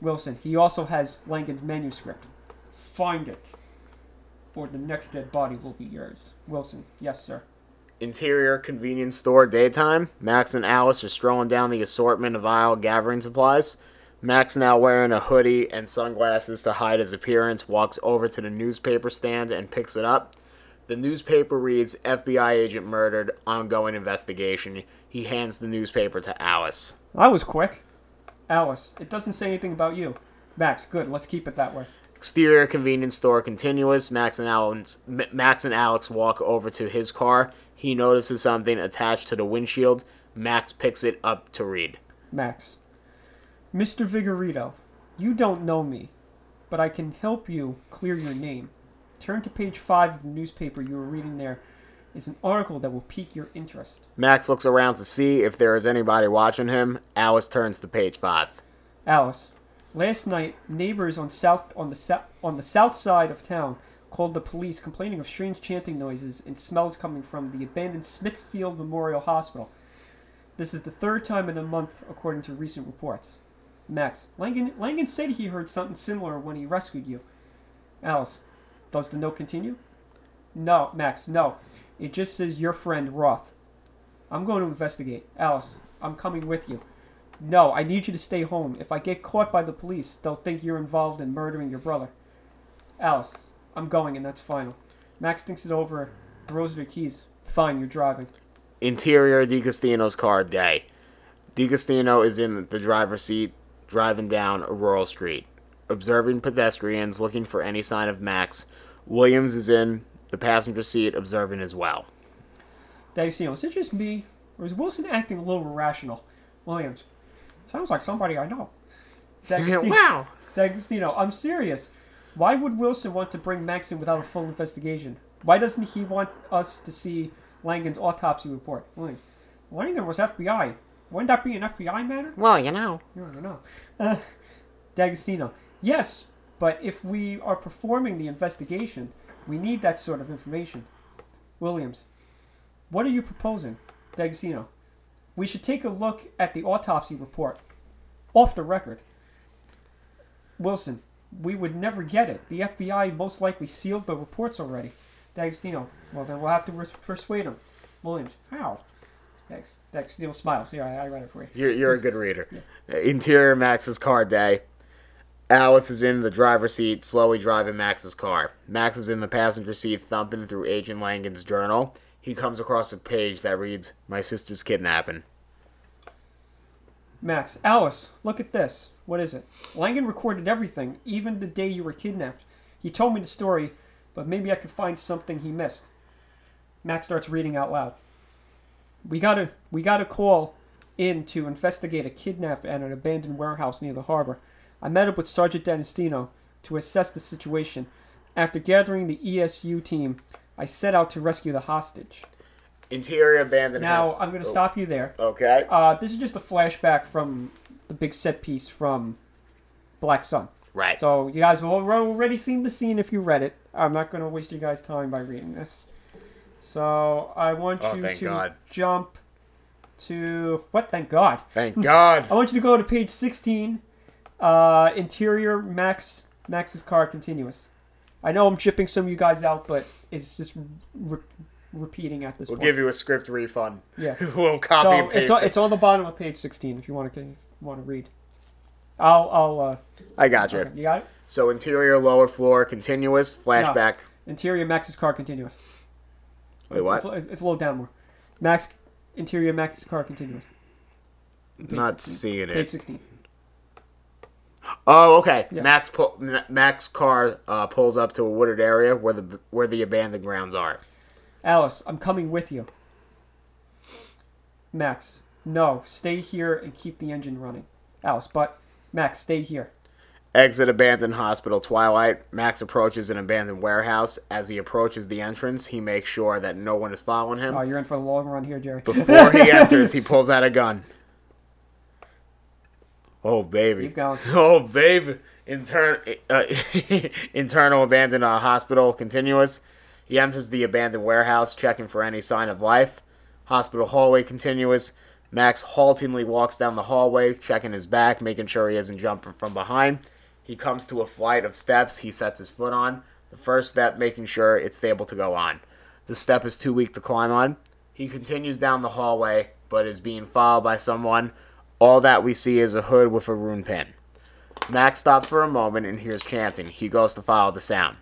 Wilson, he also has Langan's manuscript. Find it, or the next dead body will be yours. Wilson, yes, sir. Interior convenience store daytime. Max and Alice are strolling down the assortment of aisle gathering supplies. Max, now wearing a hoodie and sunglasses to hide his appearance, walks over to the newspaper stand and picks it up. The newspaper reads FBI agent murdered, ongoing investigation. He hands the newspaper to Alice. That was quick. Alice, it doesn't say anything about you. Max, good. Let's keep it that way. Exterior convenience store continuous. Max and Alex, Max and Alex walk over to his car. He notices something attached to the windshield. Max picks it up to read. Max. Mr. Figueredo, you don't know me, but I can help you clear your name. Turn to page 5 of the newspaper you were reading there is an article that will pique your interest. Max looks around to see if there is anybody watching him. Alice turns to page five. Alice, last night neighbors on south on the on the south side of town called the police complaining of strange chanting noises and smells coming from the abandoned Smithfield Memorial Hospital. This is the third time in a month according to recent reports. Max, Langan, Langan said he heard something similar when he rescued you. Alice, Does the note continue? No, Max, no. It just says your friend Roth. I'm going to investigate. Alice, I'm coming with you. No, I need you to stay home. If I get caught by the police, they'll think you're involved in murdering your brother. Alice, I'm going, and that's final. Max thinks it over, throws the keys. Fine, you're driving. Interior D'Agostino's car day. D'Agostino is in the driver's seat, driving down a rural street, observing pedestrians, looking for any sign of Max. Williams is in the passenger seat, observing as well. D'Agostino, is it just me, or is Wilson acting a little irrational? Williams, sounds like somebody I know. D'Agostino, wow. D'Agostino, I'm serious. Why would Wilson want to bring Max in without a full investigation? Why doesn't he want us to see Langan's autopsy report? Williams, Langan was FBI. Wouldn't that be an FBI matter? Well, you know. Don't know. Uh, D'Agostino, yes, but if we are performing the investigation, we need that sort of information. Williams, what are you proposing? D'Agostino, we should take a look at the autopsy report. Off the record. Wilson, we would never get it. The FBI most likely sealed the reports already. D'Agostino, well then we'll have to persuade him. Williams, how? Dex, D'Agostino smiles. Here, I, I read it for you. You're, you're a good reader. Interior Max's car day. Alice is in the driver's seat, slowly driving Max's car. Max is in the passenger seat, thumping through Agent Langan's journal. He comes across a page that reads, My sister's kidnapping. Max, Alice, look at this. What is it? Langan recorded everything, even the day you were kidnapped. He told me the story, but maybe I could find something he missed. Max starts reading out loud. We got a we got a call in to investigate a kidnap at an abandoned warehouse near the harbor. I met up with Sergeant D'Agostino to assess the situation. After gathering the ESU team, I set out to rescue the hostage. Interior abandoned Now house. I'm going to Oh, stop you there. Okay. Uh, this is just a flashback from the big set piece from Black Sun. Right. So you guys have already seen the scene if you read it. I'm not going to waste you guys' time by reading this. So I want Oh, you to God. jump to what? Thank God. Thank God. I want you to go to page 16. Uh, interior Max Max's car continuous. I know I'm chipping some of you guys out, but it's just re- repeating at this point. We'll point. give you a script refund. yeah. we'll copy So and paste it's on, it. it's on the bottom of page 16 if you want to want to read. I'll I'll uh, I got you. okay, you got it. So interior lower floor continuous flashback. Interior Max's car continuous. Wait, what? It's, it's, it's a little down more. Max interior Max's car continuous. Page Not 16. seeing it. Page 16. Oh, okay. Yeah. Max pull, Max car uh, pulls up to a wooded area where the where the abandoned grounds are. Alice, I'm coming with you. Max, no, stay here and keep the engine running. Alice, but Max, stay here. Exit abandoned hospital twilight. Max approaches an abandoned warehouse. As he approaches the entrance, he makes sure that no one is following him. Oh, you're in for the long run here, Jerry. Before he enters, he pulls out a gun. Oh baby. Keep going. Oh baby. Intern uh, internal abandoned uh, hospital continuous. He enters the abandoned warehouse, checking for any sign of life. Hospital hallway continuous. Max haltingly walks down the hallway, checking his back, making sure he isn't jumping from behind. He comes to a flight of steps he sets his foot on. The first step, making sure it's stable to go on. The step is too weak to climb on. He continues down the hallway, but is being followed by someone. All that we see is a hood with a rune pin. Max stops for a moment and hears chanting. He goes to follow the sound.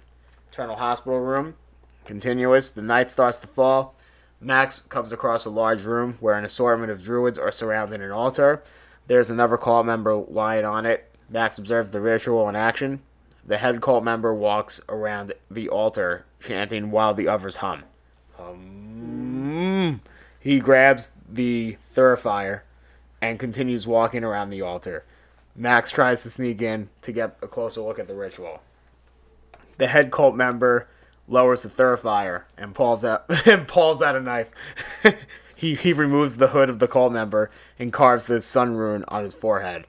Eternal hospital room, continuous. The night starts to fall. Max comes across a large room where an assortment of druids are surrounding an altar. There's another cult member lying on it. Max observes the ritual in action. The head cult member walks around the altar, chanting while the others hum. Hum. He grabs the thurifier and continues walking around the altar. Max tries to sneak in to get a closer look at the ritual. The head cult member lowers the thurifier and pulls out and pulls out a knife. he he removes the hood of the cult member and carves the sun rune on his forehead.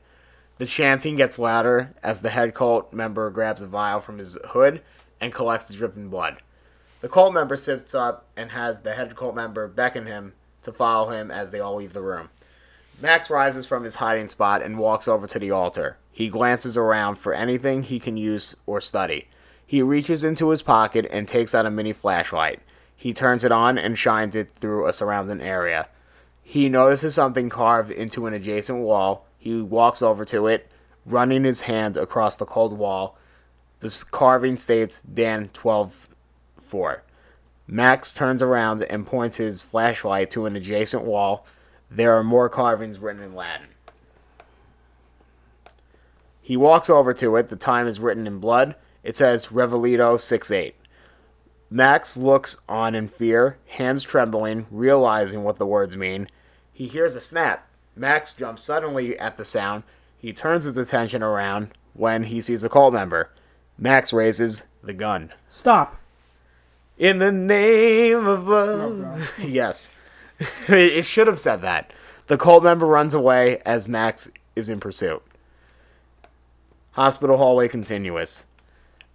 The chanting gets louder as the head cult member grabs a vial from his hood and collects the dripping blood. The cult member sits up and has the head cult member beckon him to follow him as they all leave the room. Max rises from his hiding spot and walks over to the altar. He glances around for anything he can use or study. He reaches into his pocket and takes out a mini flashlight. He turns it on and shines it through a surrounding area. He notices something carved into an adjacent wall. He walks over to it, running his hand across the cold wall. This carving states Dan 12 4. Max turns around and points his flashlight to an adjacent wall. There are more carvings written in Latin. He walks over to it. The time is written in blood. It says Revelito 6 8. Max looks on in fear, hands trembling, realizing what the words mean. He hears a snap. Max jumps suddenly at the sound. He turns his attention around when he sees a cult member. Max raises the gun. Stop. In the name of love. Yes. it should have said that. The cult member runs away as Max is in pursuit. Hospital hallway continuous.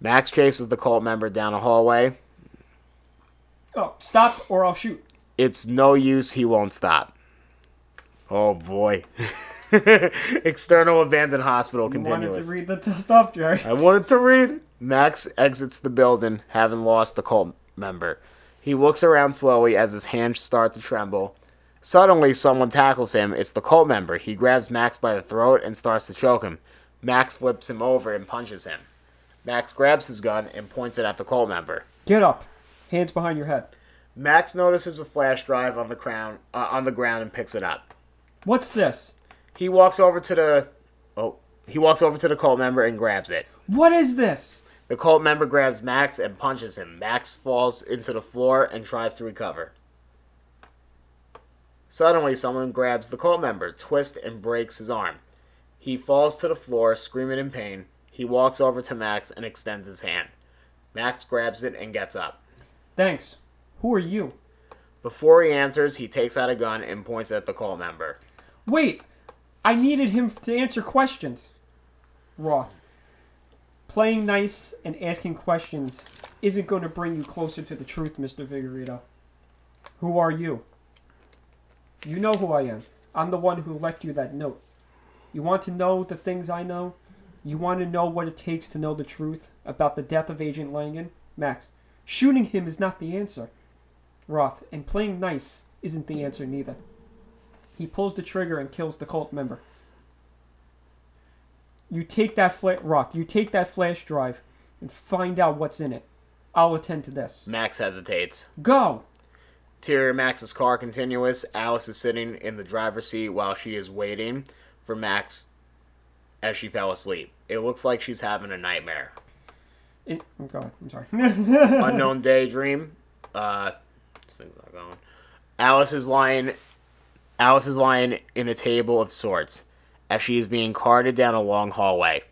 Max chases the cult member down a hallway. Oh, stop or I'll shoot. It's no use, he won't stop. Oh boy. External abandoned hospital You wanted continuous. to read the t- stuff, Jerry. I wanted to read. Max exits the building, having lost the cult member. He looks around slowly as his hands start to tremble. Suddenly, someone tackles him. It's the cult member. He grabs Max by the throat and starts to choke him. Max flips him over and punches him. Max grabs his gun and points it at the cult member. Get up. Hands behind your head. Max notices a flash drive on the ground, uh, on the ground and picks it up. What's this? He walks over to the oh, he walks over to the cult member and grabs it. What is this? The cult member grabs Max and punches him. Max falls into the floor and tries to recover. Suddenly, someone grabs the cult member, twists, and breaks his arm. He falls to the floor, screaming in pain. He walks over to Max and extends his hand. Max grabs it and gets up. Thanks. Who are you? Before he answers, he takes out a gun and points at the cult member. Wait, I needed him to answer questions. Roth. Playing nice and asking questions isn't going to bring you closer to the truth, Mr. Figueredo. Who are you? You know who I am. I'm the one who left you that note. You want to know the things I know? You want to know what it takes to know the truth about the death of Agent Langan? Max, shooting him is not the answer. Roth, and playing nice isn't the answer neither. He pulls the trigger and kills the cult member. You take that fla- Roth, you take that flash drive and find out what's in it. I'll attend to this. Max hesitates. Go! Interior Max's car continuous. Alice is sitting in the driver's seat while she is waiting for Max as she fell asleep. It looks like she's having a nightmare. It, oh God, I'm sorry. Unknown daydream. Uh, this thing's not going. Alice is lying. Alice is lying in a table of sorts as she is being carted down a long hallway.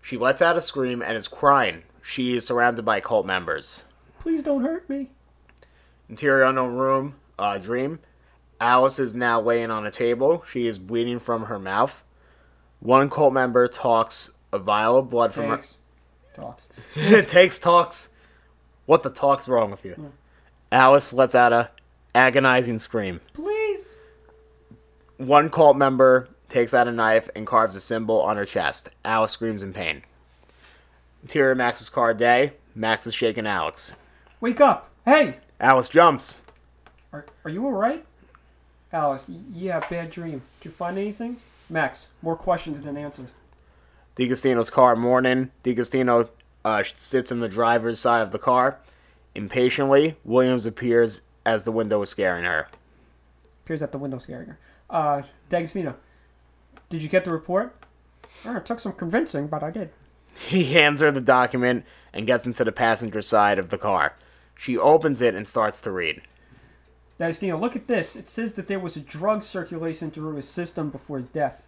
She lets out a scream and is crying. She is surrounded by cult members. Please don't hurt me. Interior unknown room, uh, dream. Alice is now laying on a table. She is bleeding from her mouth. One cult member talks a vial of blood from Thanks. Talks. her. takes talks. What the talk's wrong with you? Alice lets out a agonizing scream. Please. One cult member takes out a knife and carves a symbol on her chest. Alice screams in pain. Interior Max's car day. Max is shaking Alex. Wake up. Hey! Alice jumps. Are, are you alright? Alice, yeah, bad dream. Did you find anything? Max, more questions than answers. D'Agostino's car morning. D'Agostino uh, sits in the driver's side of the car. Impatiently, Williams appears as the window is scaring her. Appears at the window scaring her. Uh, D'Agostino, did you get the report? Oh, it took some convincing, but I did. He hands her the document and gets into the passenger side of the car. She opens it and starts to read. D'Agostino, look at this. It says that there was a drug circulation through his system before his death.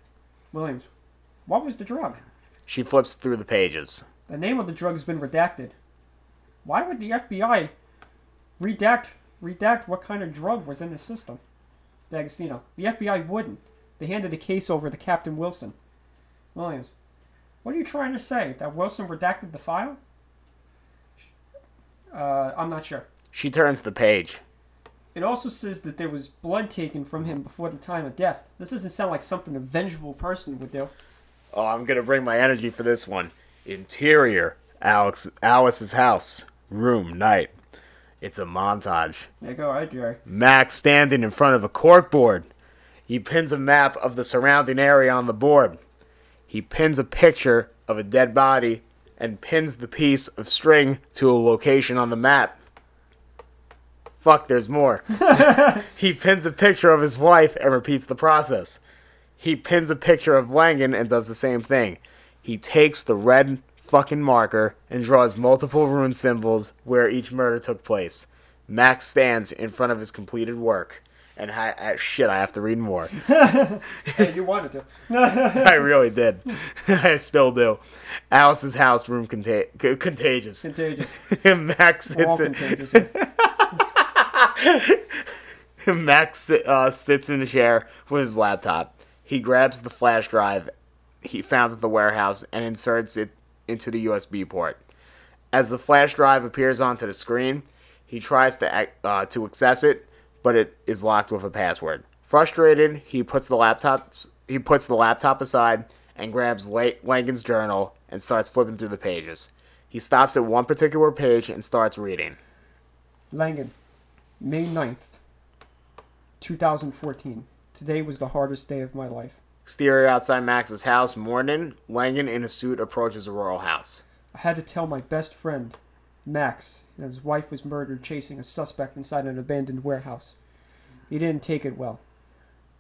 Williams, what was the drug? She flips through the pages. The name of the drug has been redacted. Why would the FBI redact redact what kind of drug was in the system? D'Agostino, the FBI wouldn't. They handed the case over to Captain Wilson. Williams, what are you trying to say? That Wilson redacted the file? Uh, I'm not sure. She turns the page. It also says that there was blood taken from him before the time of death. This doesn't sound like something a vengeful person would do. Oh, I'm gonna bring my energy for this one. Interior. Alex Alice's house, room, night. It's a montage. Yeah, go ahead, Jerry. Max standing in front of a corkboard. He pins a map of the surrounding area on the board. He pins a picture of a dead body and pins the piece of string to a location on the map. Fuck, there's more. he pins a picture of his wife and repeats the process. He pins a picture of Langan and does the same thing. He takes the red fucking marker and draws multiple rune symbols where each murder took place. Max stands in front of his completed work. And I, I, shit, I have to read more. Hey, you wanted to. I really did. I still do. Alice's house room conta- c- contagious. Contagious. Max sits in, contagious. Max uh, sits in a chair with his laptop. He grabs the flash drive he found at the warehouse and inserts it into the USB port. As the flash drive appears onto the screen, he tries to uh, to access it, but it is locked with a password. Frustrated, he puts the laptop he puts the laptop aside and grabs Langan's journal and starts flipping through the pages. He stops at one particular page and starts reading. Langan, May 9th, 2014. Today was the hardest day of my life. Exterior outside Max's house, morning. Langan in a suit approaches the royal house. I had to tell my best friend, Max, his wife was murdered chasing a suspect inside an abandoned warehouse. He didn't take it well.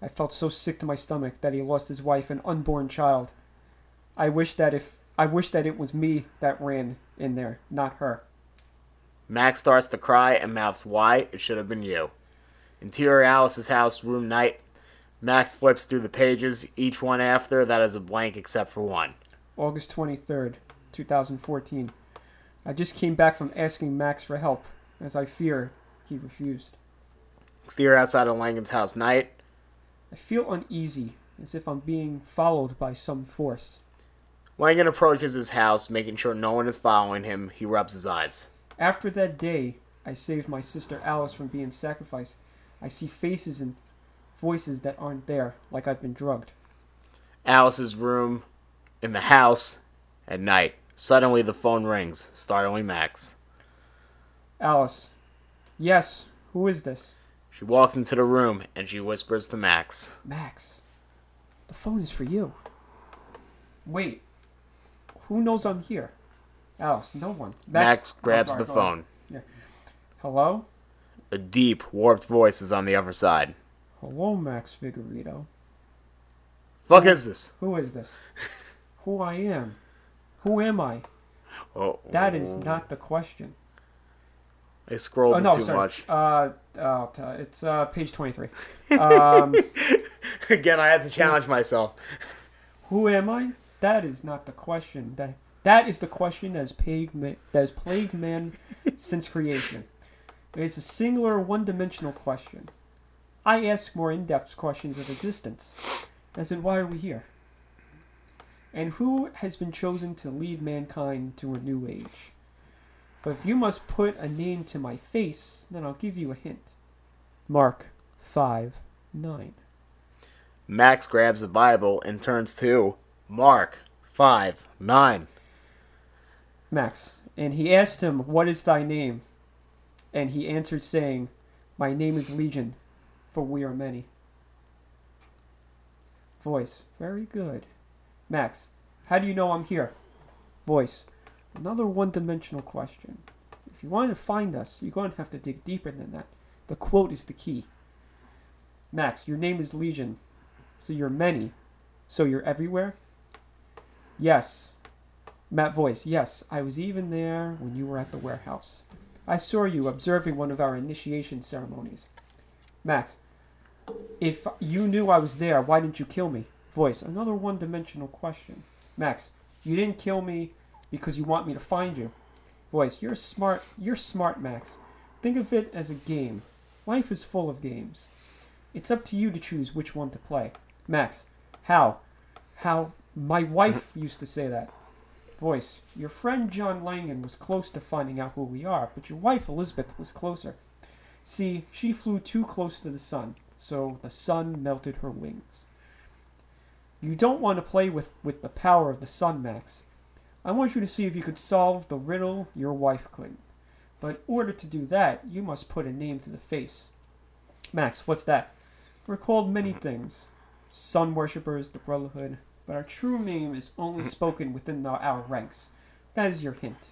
I felt so sick to my stomach that he lost his wife and unborn child. I wish that if I wish that it was me that ran in there, not her. Max starts to cry and mouths, Why? It should have been you. Interior Alice's house, room night. Max flips through the pages, each one after that is a blank except for one. August 23rd, 2014. I just came back from asking Max for help, as I fear he refused. Exterior outside of Langan's house, night. I feel uneasy, as if I'm being followed by some force. Langan approaches his house, making sure no one is following him. He rubs his eyes. After that day, I saved my sister Alice from being sacrificed. I see faces and voices that aren't there, like I've been drugged. Alice's room in the house at night. Suddenly the phone rings, startling Max. Alice. Yes, who is this? She walks into the room and she whispers to Max. Max. The phone is for you. Wait. Who knows I'm here? Alice, no one. Max Oh, grabs sorry, the phone. Hello? A deep, warped voice is on the other side. Hello, Max Figueredo. Fuck is this? Who is this? Who I am? Who am I? Oh, That is not the question. I scrolled Oh no, too sorry. much. Uh, it's uh, page twenty-three. Um, Again, I had to challenge myself. who am I? That is not the question. That that is the question that has plagued man, that has plagued man since creation. It is a singular, one-dimensional question. I ask more in-depth questions of existence, as in why are we here? And who has been chosen to lead mankind to a new age? But if you must put a name to my face, then I'll give you a hint. Mark 5 9. Max grabs the Bible and turns to Mark 5 9. Max. And he asked him, What is thy name? And he answered, saying, My name is Legion, for we are many. Voice. Very good. Max. How do you know I'm here? Voice. Another one dimensional question. If you want to find us, you're going to have to dig deeper than that. The quote is the key. Max, your name is Legion, so you're many, so you're everywhere? Yes. Matt Voice, yes, I was even there when you were at the warehouse. I saw you observing one of our initiation ceremonies. Max, if you knew I was there, why didn't you kill me? Voice, another one dimensional question. Max, you didn't kill me because you want me to find you. Voice, you're smart. You're smart, Max. Think of it as a game. Life is full of games. It's up to you to choose which one to play. Max, how? How? My wife used to say that. Voice, your friend John Langan was close to finding out who we are, but your wife Elizabeth was closer. See, she flew too close to the sun, so the sun melted her wings. You don't want to play with, with the power of the sun, Max. I want you to see if you could solve the riddle your wife couldn't. But in order to do that, you must put a name to the face. Max, what's that? We're called many mm-hmm. things sun worshippers, the Brotherhood, but our true name is only mm-hmm. spoken within the, our ranks. That is your hint.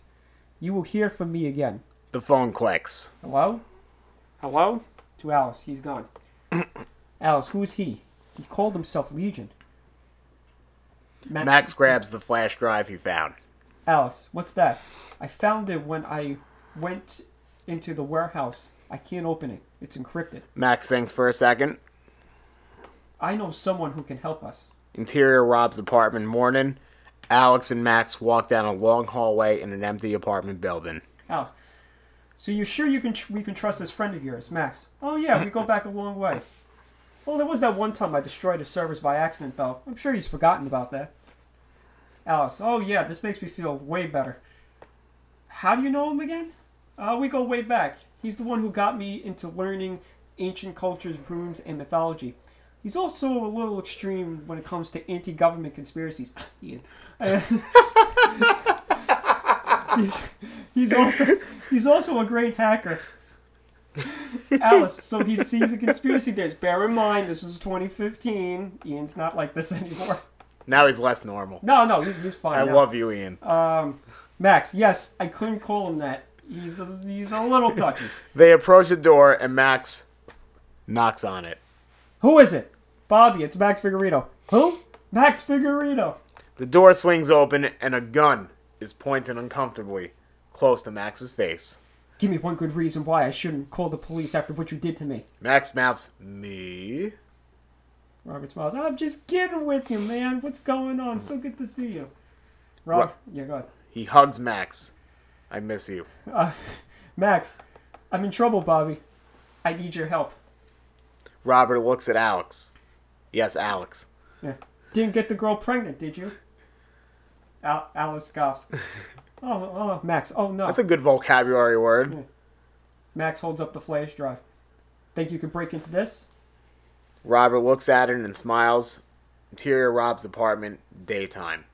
You will hear from me again. The phone clicks. Hello? Hello? To Alice. He's gone. Alice, who is he? He called himself Legion. Ma- Max grabs the flash drive he found. Alice, what's that? I found it when I went into the warehouse. I can't open it. It's encrypted. Max thinks for a second. I know someone who can help us. Interior Rob's apartment morning. Alex and Max walk down a long hallway in an empty apartment building. Alice, so you're sure you can tr- we can trust this friend of yours, Max? Oh yeah, we go back a long way. Well, there was that one time I destroyed his servers by accident, though. I'm sure he's forgotten about that. Alice, oh yeah, this makes me feel way better. How do you know him again? Uh, we go way back. He's the one who got me into learning ancient cultures, runes, and mythology. He's also a little extreme when it comes to anti-government conspiracies. Ian. he's, he's also he's also a great hacker. Alice, so he sees a conspiracy theorist. Bear in mind, this is 2015. Ian's not like this anymore. Now he's less normal. No, no, he's, he's fine. I now. love you, Ian. Um, Max, yes, I couldn't call him that. He's a, he's a little touchy. They approach the door and Max knocks on it. Who is it? Bobby, it's Max Figueredo. Who? Max Figueredo. The door swings open and a gun is pointed uncomfortably close to Max's face. Give me one good reason why I shouldn't call the police after what you did to me. Max mouths, Me? Robert smiles. I'm just kidding with you, man. What's going on? So good to see you. Rob, yeah, go ahead. He hugs Max. I miss you. Uh, Max, I'm in trouble, Bobby. I need your help. Robert looks at Alex. Yes, Alex. Yeah. Didn't get the girl pregnant, did you? Al- Alice scoffs. oh, oh, Max. Oh no. That's a good vocabulary word. Max holds up the flash drive. Think you could break into this? Robert looks at it and smiles. Interior Rob's apartment, daytime.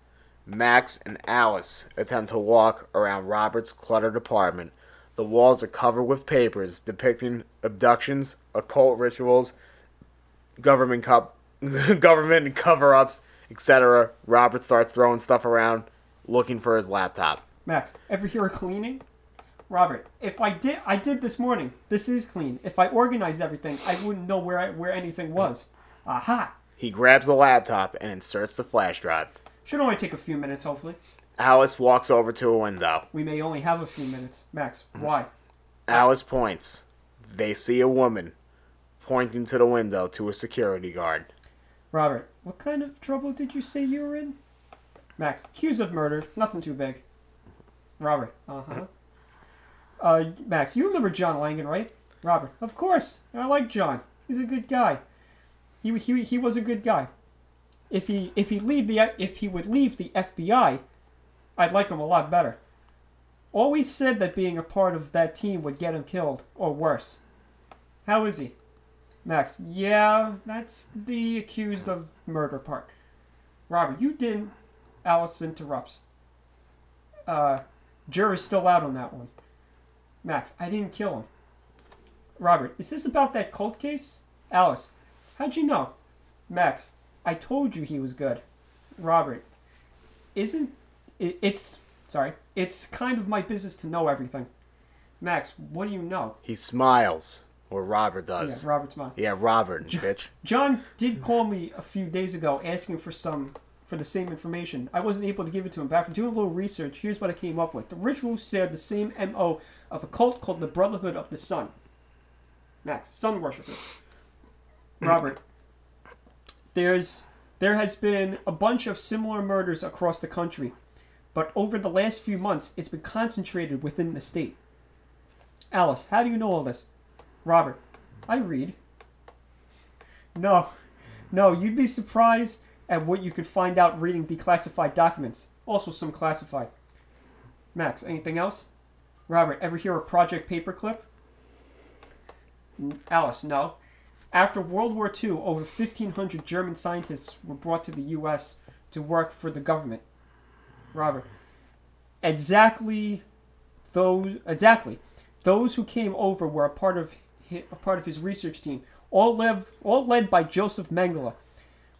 Max and Alice attempt to walk around Robert's cluttered apartment. The walls are covered with papers depicting abductions, occult rituals, government cup, government cover-ups, etc. Robert starts throwing stuff around, looking for his laptop. Max, ever hear of cleaning? Robert, if I did, I did this morning. This is clean. If I organized everything, I wouldn't know where I, where anything was. Aha! He grabs the laptop and inserts the flash drive. Should only take a few minutes, hopefully. Alice walks over to a window. We may only have a few minutes. Max, mm. why? Alice points. They see a woman pointing to the window to a security guard. Robert, what kind of trouble did you say you were in? Max, accused of murder. Nothing too big. Robert, uh huh. Uh, Max, you remember John Langan, right? Robert, of course. I like John. He's a good guy. He, he, he was a good guy. If he if he leave the if he would leave the FBI, I'd like him a lot better. Always said that being a part of that team would get him killed or worse. How is he? Max, yeah, that's the accused of murder part. Robert, you didn't. Alice interrupts. Uh, jury's still out on that one. Max, I didn't kill him. Robert, is this about that cult case? Alice, how'd you know? Max, I told you he was good. Robert, isn't it, it's sorry, it's kind of my business to know everything. Max, what do you know? He smiles, or Robert does. Yeah, Robert smiles. Yeah, Robert, bitch. John did call me a few days ago asking for some for the same information. I wasn't able to give it to him, but after doing a little research, here's what I came up with. The ritual shared the same MO of a cult called the Brotherhood of the Sun. Max, sun worshippers. Robert, there's there has been a bunch of similar murders across the country, but over the last few months, it's been concentrated within the state. Alice, how do you know all this? Robert, I read. No, no, you'd be surprised at what you could find out reading declassified documents. Also, some classified. Max, anything else? Robert, ever hear of Project Paperclip? Alice, no. After World War II, over 1,500 German scientists were brought to the U.S. to work for the government. Robert, exactly those exactly those who came over were a part of hi- a part of his research team, all led all led by Joseph Mengele,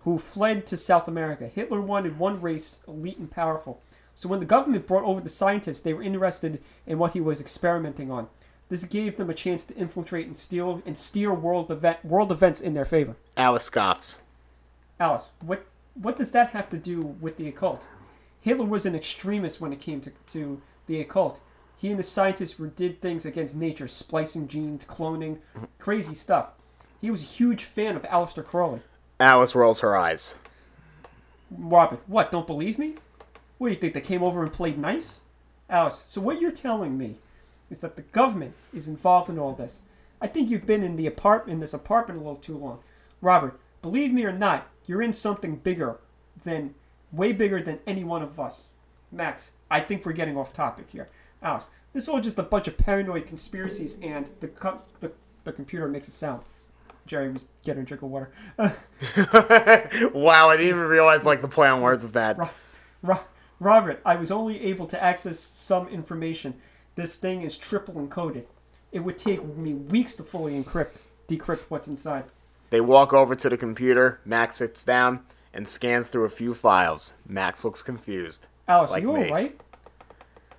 who fled to South America. Hitler wanted one race, elite and powerful. So when the government brought over the scientists, they were interested in what he was experimenting on. This gave them a chance to infiltrate and steal and steer world event world events in their favor. Alice scoffs. Alice, what what does that have to do with the occult? Hitler was an extremist when it came to, to the occult. He and the scientists were, did things against nature, splicing genes, cloning, crazy stuff. He was a huge fan of Aleister Crowley. Alice rolls her eyes. Robert, what, don't believe me? What do you think, they came over and played nice? Alice, so what you're telling me is that the government is involved in all this. I think you've been in the apart- in this apartment a little too long. Robert, believe me or not, you're in something bigger than, way bigger than any one of us. Max, I think we're getting off topic here. Alice, this is all just a bunch of paranoid conspiracies and the, co- the, the computer makes a sound. Jerry was getting a drink of water. wow, I didn't even realize like the play on words of that. Ro- Ro- Robert, I was only able to access some information. This thing is triple encoded. It would take me weeks to fully encrypt, decrypt what's inside. They walk over to the computer. Max sits down and scans through a few files. Max looks confused. Alice, Like you me. alright?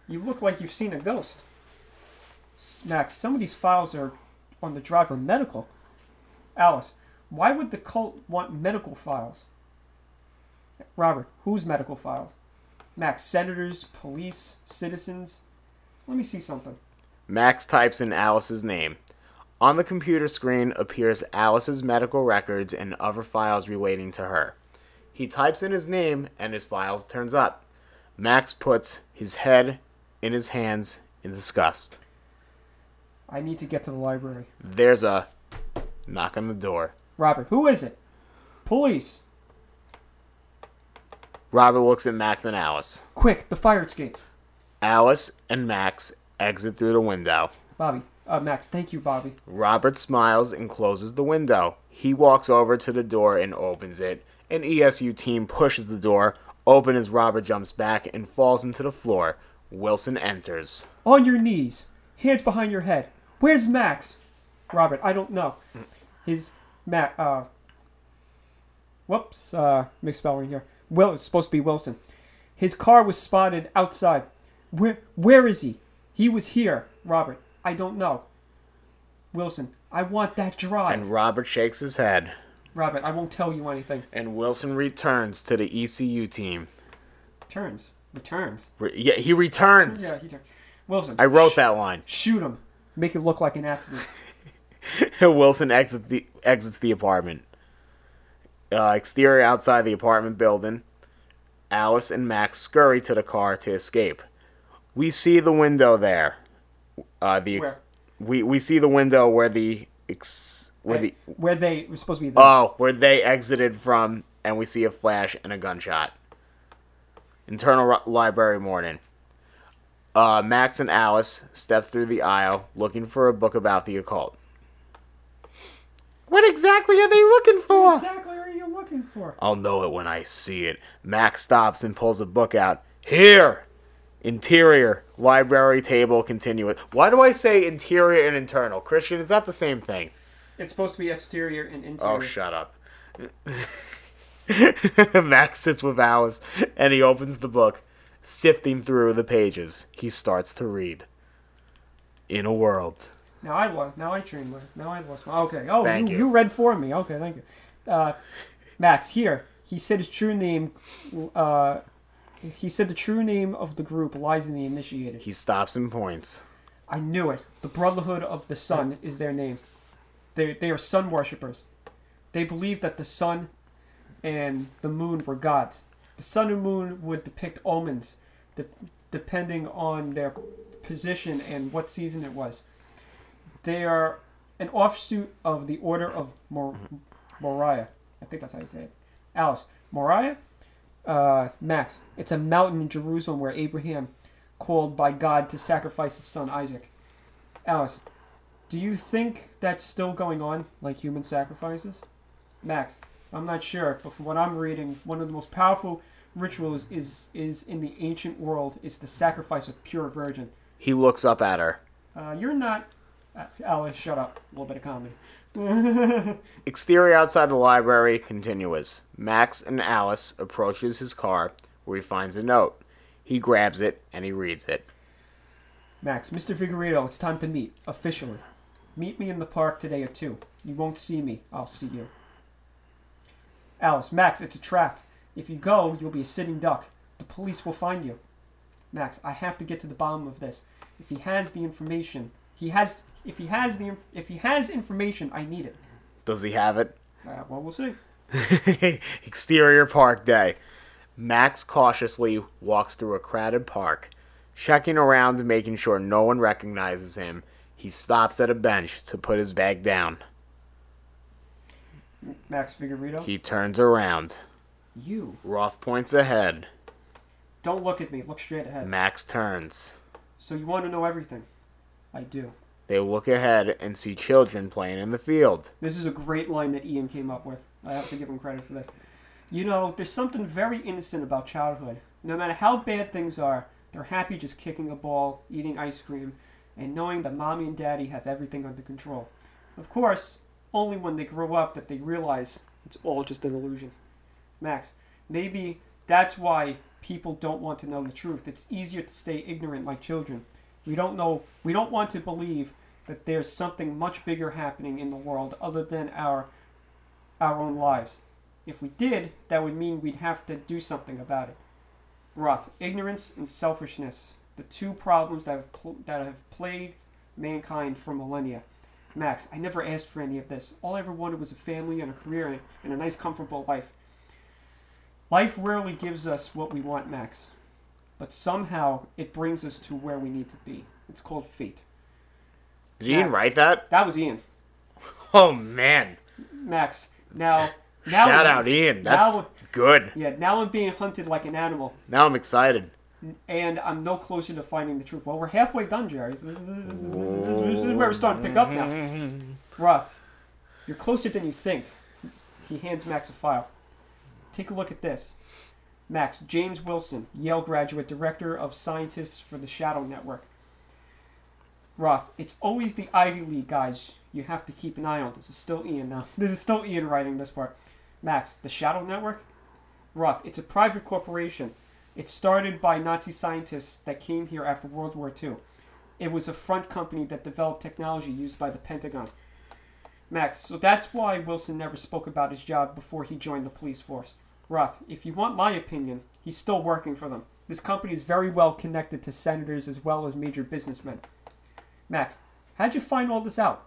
You look like you've seen a ghost. Max, some of these files are on the drive are medical. Alice, why would the cult want medical files? Robert, whose medical files? Max, senators, police, citizens. Let me see something. Max types in Alice's name. On the computer screen appears Alice's medical records and other files relating to her. He types in his name and his files turns up. Max puts his head in his hands in disgust. I need to get to the library. There's a knock on the door. Robert, who is it? Police. Robert looks at Max and Alice. Quick, the fire escape. Alice and Max exit through the window. Bobby. Uh, Max, thank you, Bobby. Robert smiles and closes the window. He walks over to the door and opens it. An ESU team pushes the door open as Robert jumps back and falls into the floor. Wilson enters. On your knees. Hands behind your head. Where's Max? Robert, I don't know. His Matt. uh Whoops, uh misspelling here. Well it's supposed to be Wilson. His car was spotted outside. Where where is he? He was here, Robert. I don't know. Wilson, I want that drive. And Robert shakes his head. Robert, I won't tell you anything. And Wilson returns to the ECU team. Turns. Returns. Re- yeah, he returns. Yeah, he turned. Wilson. I wrote sh- that line. Shoot him. Make it look like an accident. Wilson exits the exits the apartment. Uh, exterior outside the apartment building. Alice and Max scurry to the car to escape. We see the window there. Uh, the ex- we we see the window where the ex- where the Where they were supposed to be there. oh where they exited from, and we see a flash and a gunshot. Internal library morning. Uh, Max and Alice step through the aisle looking for a book about the occult. What exactly are they looking what for? exactly are you looking for? I'll know it when I see it. Max stops and pulls a book out. Here! Interior, library table, continuous. Why do I say interior and internal? Christian, is that the same thing? It's supposed to be exterior and interior. Oh, shut up. Max sits with Alice and he opens the book, sifting through the pages. He starts to read. In a world. Now I lost. Now I trained. Now I lost. My, okay. Oh, you, you. you read for me. Okay, thank you. Uh, Max, here he said his true name. Uh, he said the true name of the group lies in the initiated. He stops and points. I knew it. The Brotherhood of the Sun is their name. They they are sun worshippers. They believe that the sun and the moon were gods. The sun and moon would depict omens, de- depending on their position and what season it was. They are an offshoot of the Order of Mor- Moriah. I think that's how you say it. Alice, Moriah? Uh, Max, it's a mountain in Jerusalem where Abraham called by God to sacrifice his son Isaac. Alice, do you think that's still going on, like human sacrifices? Max, I'm not sure, but from what I'm reading, one of the most powerful rituals is is in the ancient world is the sacrifice of pure virgin. He looks up at her. Uh, you're not. Uh, Alice, shut up. A little bit of comedy. Exterior outside the library continuous. Max and Alice approaches his car where he finds a note. He grabs it and he reads it. Max, Mr. Figueredo, it's time to meet officially. Meet me in the park today at two. You won't see me. I'll see you. Alice, Max, it's a trap. If you go, you'll be a sitting duck. The police will find you. Max, I have to get to the bottom of this. If he has the information, he has. If he has the, if he has information, I need it. Does he have it? Uh, well, we'll see. Exterior park day. Max cautiously walks through a crowded park, checking around and making sure no one recognizes him. He stops at a bench to put his bag down. Max Figueredo, He turns around. you Roth points ahead. don't look at me. Look straight ahead. Max turns. So you want to know everything? I do. They look ahead and see children playing in the field. This is a great line that Ian came up with. I have to give him credit for this. You know, there's something very innocent about childhood. No matter how bad things are, they're happy just kicking a ball, eating ice cream, and knowing that mommy and daddy have everything under control. Of course, only when they grow up that they realize it's all just an illusion. Max, maybe that's why people don't want to know the truth. It's easier to stay ignorant like children. We don't know we don't want to believe that there's something much bigger happening in the world other than our our own lives. If we did, that would mean we'd have to do something about it. Roth, ignorance and selfishness, the two problems that have pl- that have plagued mankind for millennia. Max, I never asked for any of this. All I ever wanted was a family and a career and- and a nice, comfortable life. Life rarely gives us what we want, Max, but somehow it brings us to where we need to be. It's called fate. Did Ian write that? That was Ian. Oh man! Max, now, now Shout out Ian. That's now- good. Yeah, now I'm being hunted like an animal, Now I'm excited. and I'm no closer to finding the truth. Well, we're halfway done, Jerry. So this, is, this, is, this, is, this, is, this is where we're starting to pick up now. Roth, you're closer than you think. He hands Max a file. Take a look at this. Max, James Wilson, Yale graduate, director of scientists for the Shadow Network. Roth, it's always the Ivy League guys you have to keep an eye on. This is still Ian now. Uh, this is still Ian writing this part. Max, the Shadow Network? Roth, it's a private corporation. It started by Nazi scientists that came here after World War II. It was a front company that developed technology used by the Pentagon. Max, so that's why Wilson never spoke about his job before he joined the police force. Roth, if you want my opinion, he's still working for them. This company is very well connected to senators as well as major businessmen. Max, how'd you find all this out?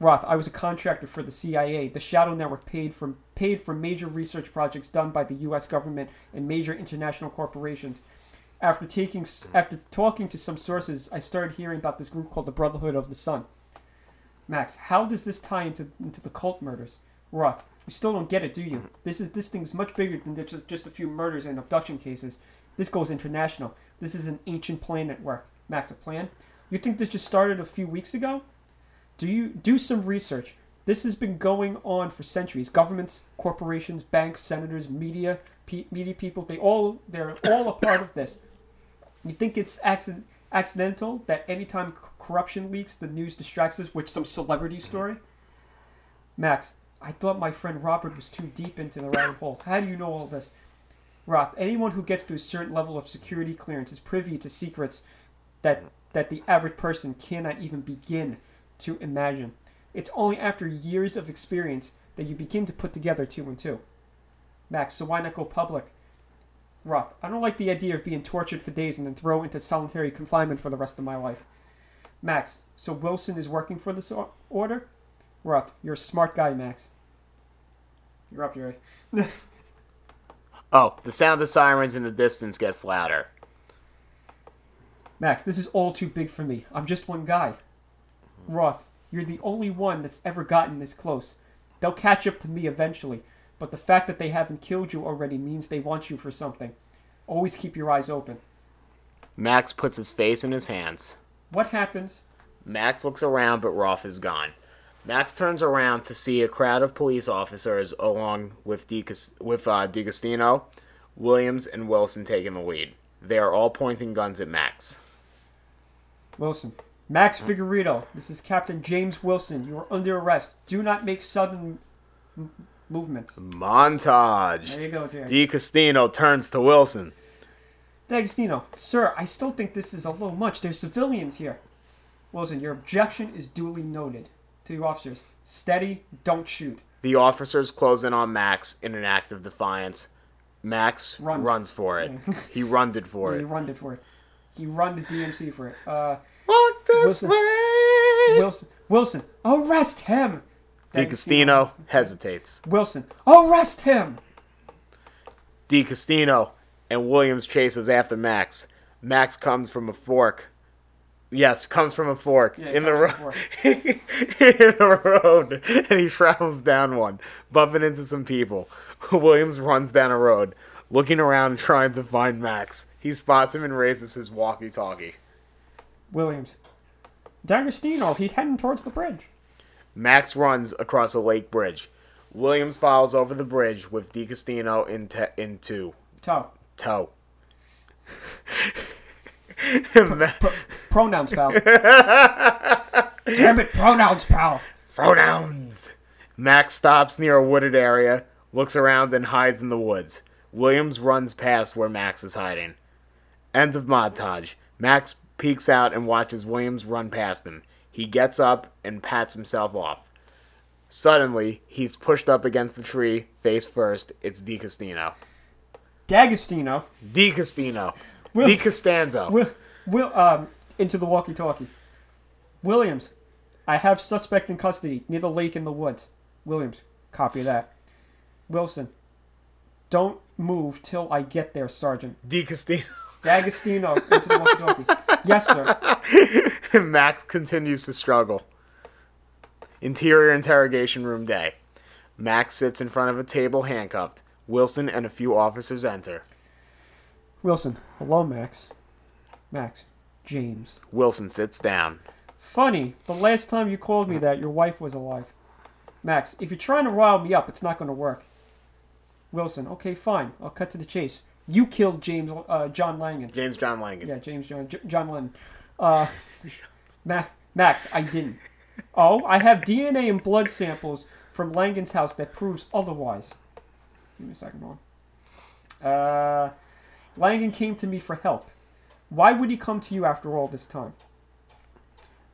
Roth, I was a contractor for the CIA. The Shadow Network paid for paid for major research projects done by the U.S. government and major international corporations. After taking after talking to some sources, I started hearing about this group called the Brotherhood of the Sun. Max, how does this tie into into the cult murders? Roth, you still don't get it, do you? This is this thing's much bigger than just just a few murders and abduction cases. This goes international. This is an ancient plan network. Max, a plan? You think this just started a few weeks ago? Do you do some research? This has been going on for centuries. Governments, corporations, banks, senators, media, pe- media people, they all they're all a part of this. You think it's accident, accidental that anytime corruption leaks, the news distracts us with some celebrity story? Max, I thought my friend Robert was too deep into the rabbit hole. How do you know all this? Roth, anyone who gets to a certain level of security clearance is privy to secrets that that the average person cannot even begin to imagine. It's only after years of experience that you begin to put together two and two. Max, so why not go public? Roth, I don't like the idea of being tortured for days and then thrown into solitary confinement for the rest of my life. Max, so Wilson is working for this or- order? Roth, you're a smart guy, Max. You're up, Jerry. Oh, the sound of sirens in the distance gets louder. Max, this is all too big for me. I'm just one guy. Roth, you're the only one that's ever gotten this close. They'll catch up to me eventually, but the fact that they haven't killed you already means they want you for something. Always keep your eyes open. Max puts his face in his hands. What happens? Max looks around, but Roth is gone. Max turns around to see a crowd of police officers along with, Di, with uh, DiGustino. Williams and Wilson taking the lead. They are all pointing guns at Max. Wilson. Max Figueredo, this is Captain James Wilson. You are under arrest. Do not make sudden m- movements. Montage. There you go, Jerry. DiCastino turns to Wilson. D'Agostino, sir, I still think this is a little much. There's civilians here. Wilson, your objection is duly noted. To your officers, steady, don't shoot. The officers close in on Max in an act of defiance. Max Runs. runs, for it. he runned it for it. He runned it for it. He run the DMC for it. Uh, Walk this Wilson. way. Wilson, Wilson, arrest him. DiCastino hesitates. Wilson, arrest him. DiCastino and Williams chases after Max. Max comes from a fork. Yes, comes from a fork Yeah, in the road. in the road, and he travels down one, bumping into some people. Williams runs down a road, looking around, trying to find Max. He spots him and raises his walkie-talkie. Williams, D'Agostino, he's heading towards the bridge. Max runs across a lake bridge. Williams follows over the bridge with DiCastino in te- into Toe. tow. Ma- Pronouns, pal. Damn it, pronouns, pal. Pronouns. Max stops near a wooded area, looks around, and hides in the woods. Williams runs past where Max is hiding. End of montage. Max peeks out and watches Williams run past him. He gets up and pats himself off. Suddenly, he's pushed up against the tree, face first. It's DiCastino. D'Agostino, DiCastino. Will- DiCostanzo. Will, Will, um, into the walkie-talkie. Williams, I have suspect in custody near the lake in the woods. Williams, copy that. Wilson, don't move till I get there, Sergeant. DiCastino. D'Agostino, into the walkie-talkie. Yes, sir. Max continues to struggle. Interior interrogation room day. Max sits in front of a table handcuffed. Wilson and a few officers enter. Wilson, hello, Max. Max, James. Wilson sits down. Funny, the last time you called me that, your wife was alive. Max, if you're trying to rile me up, it's not going to work. Wilson, okay, fine. I'll cut to the chase. You killed James, uh, John Langan. James John Langan. Yeah, James John, J- John Lennon. Uh, Ma- Max, I didn't. Oh, I have DNA and blood samples from Langan's house that proves otherwise. Give me a second, Ron. Uh, Langan came to me for help. Why would he come to you after all this time?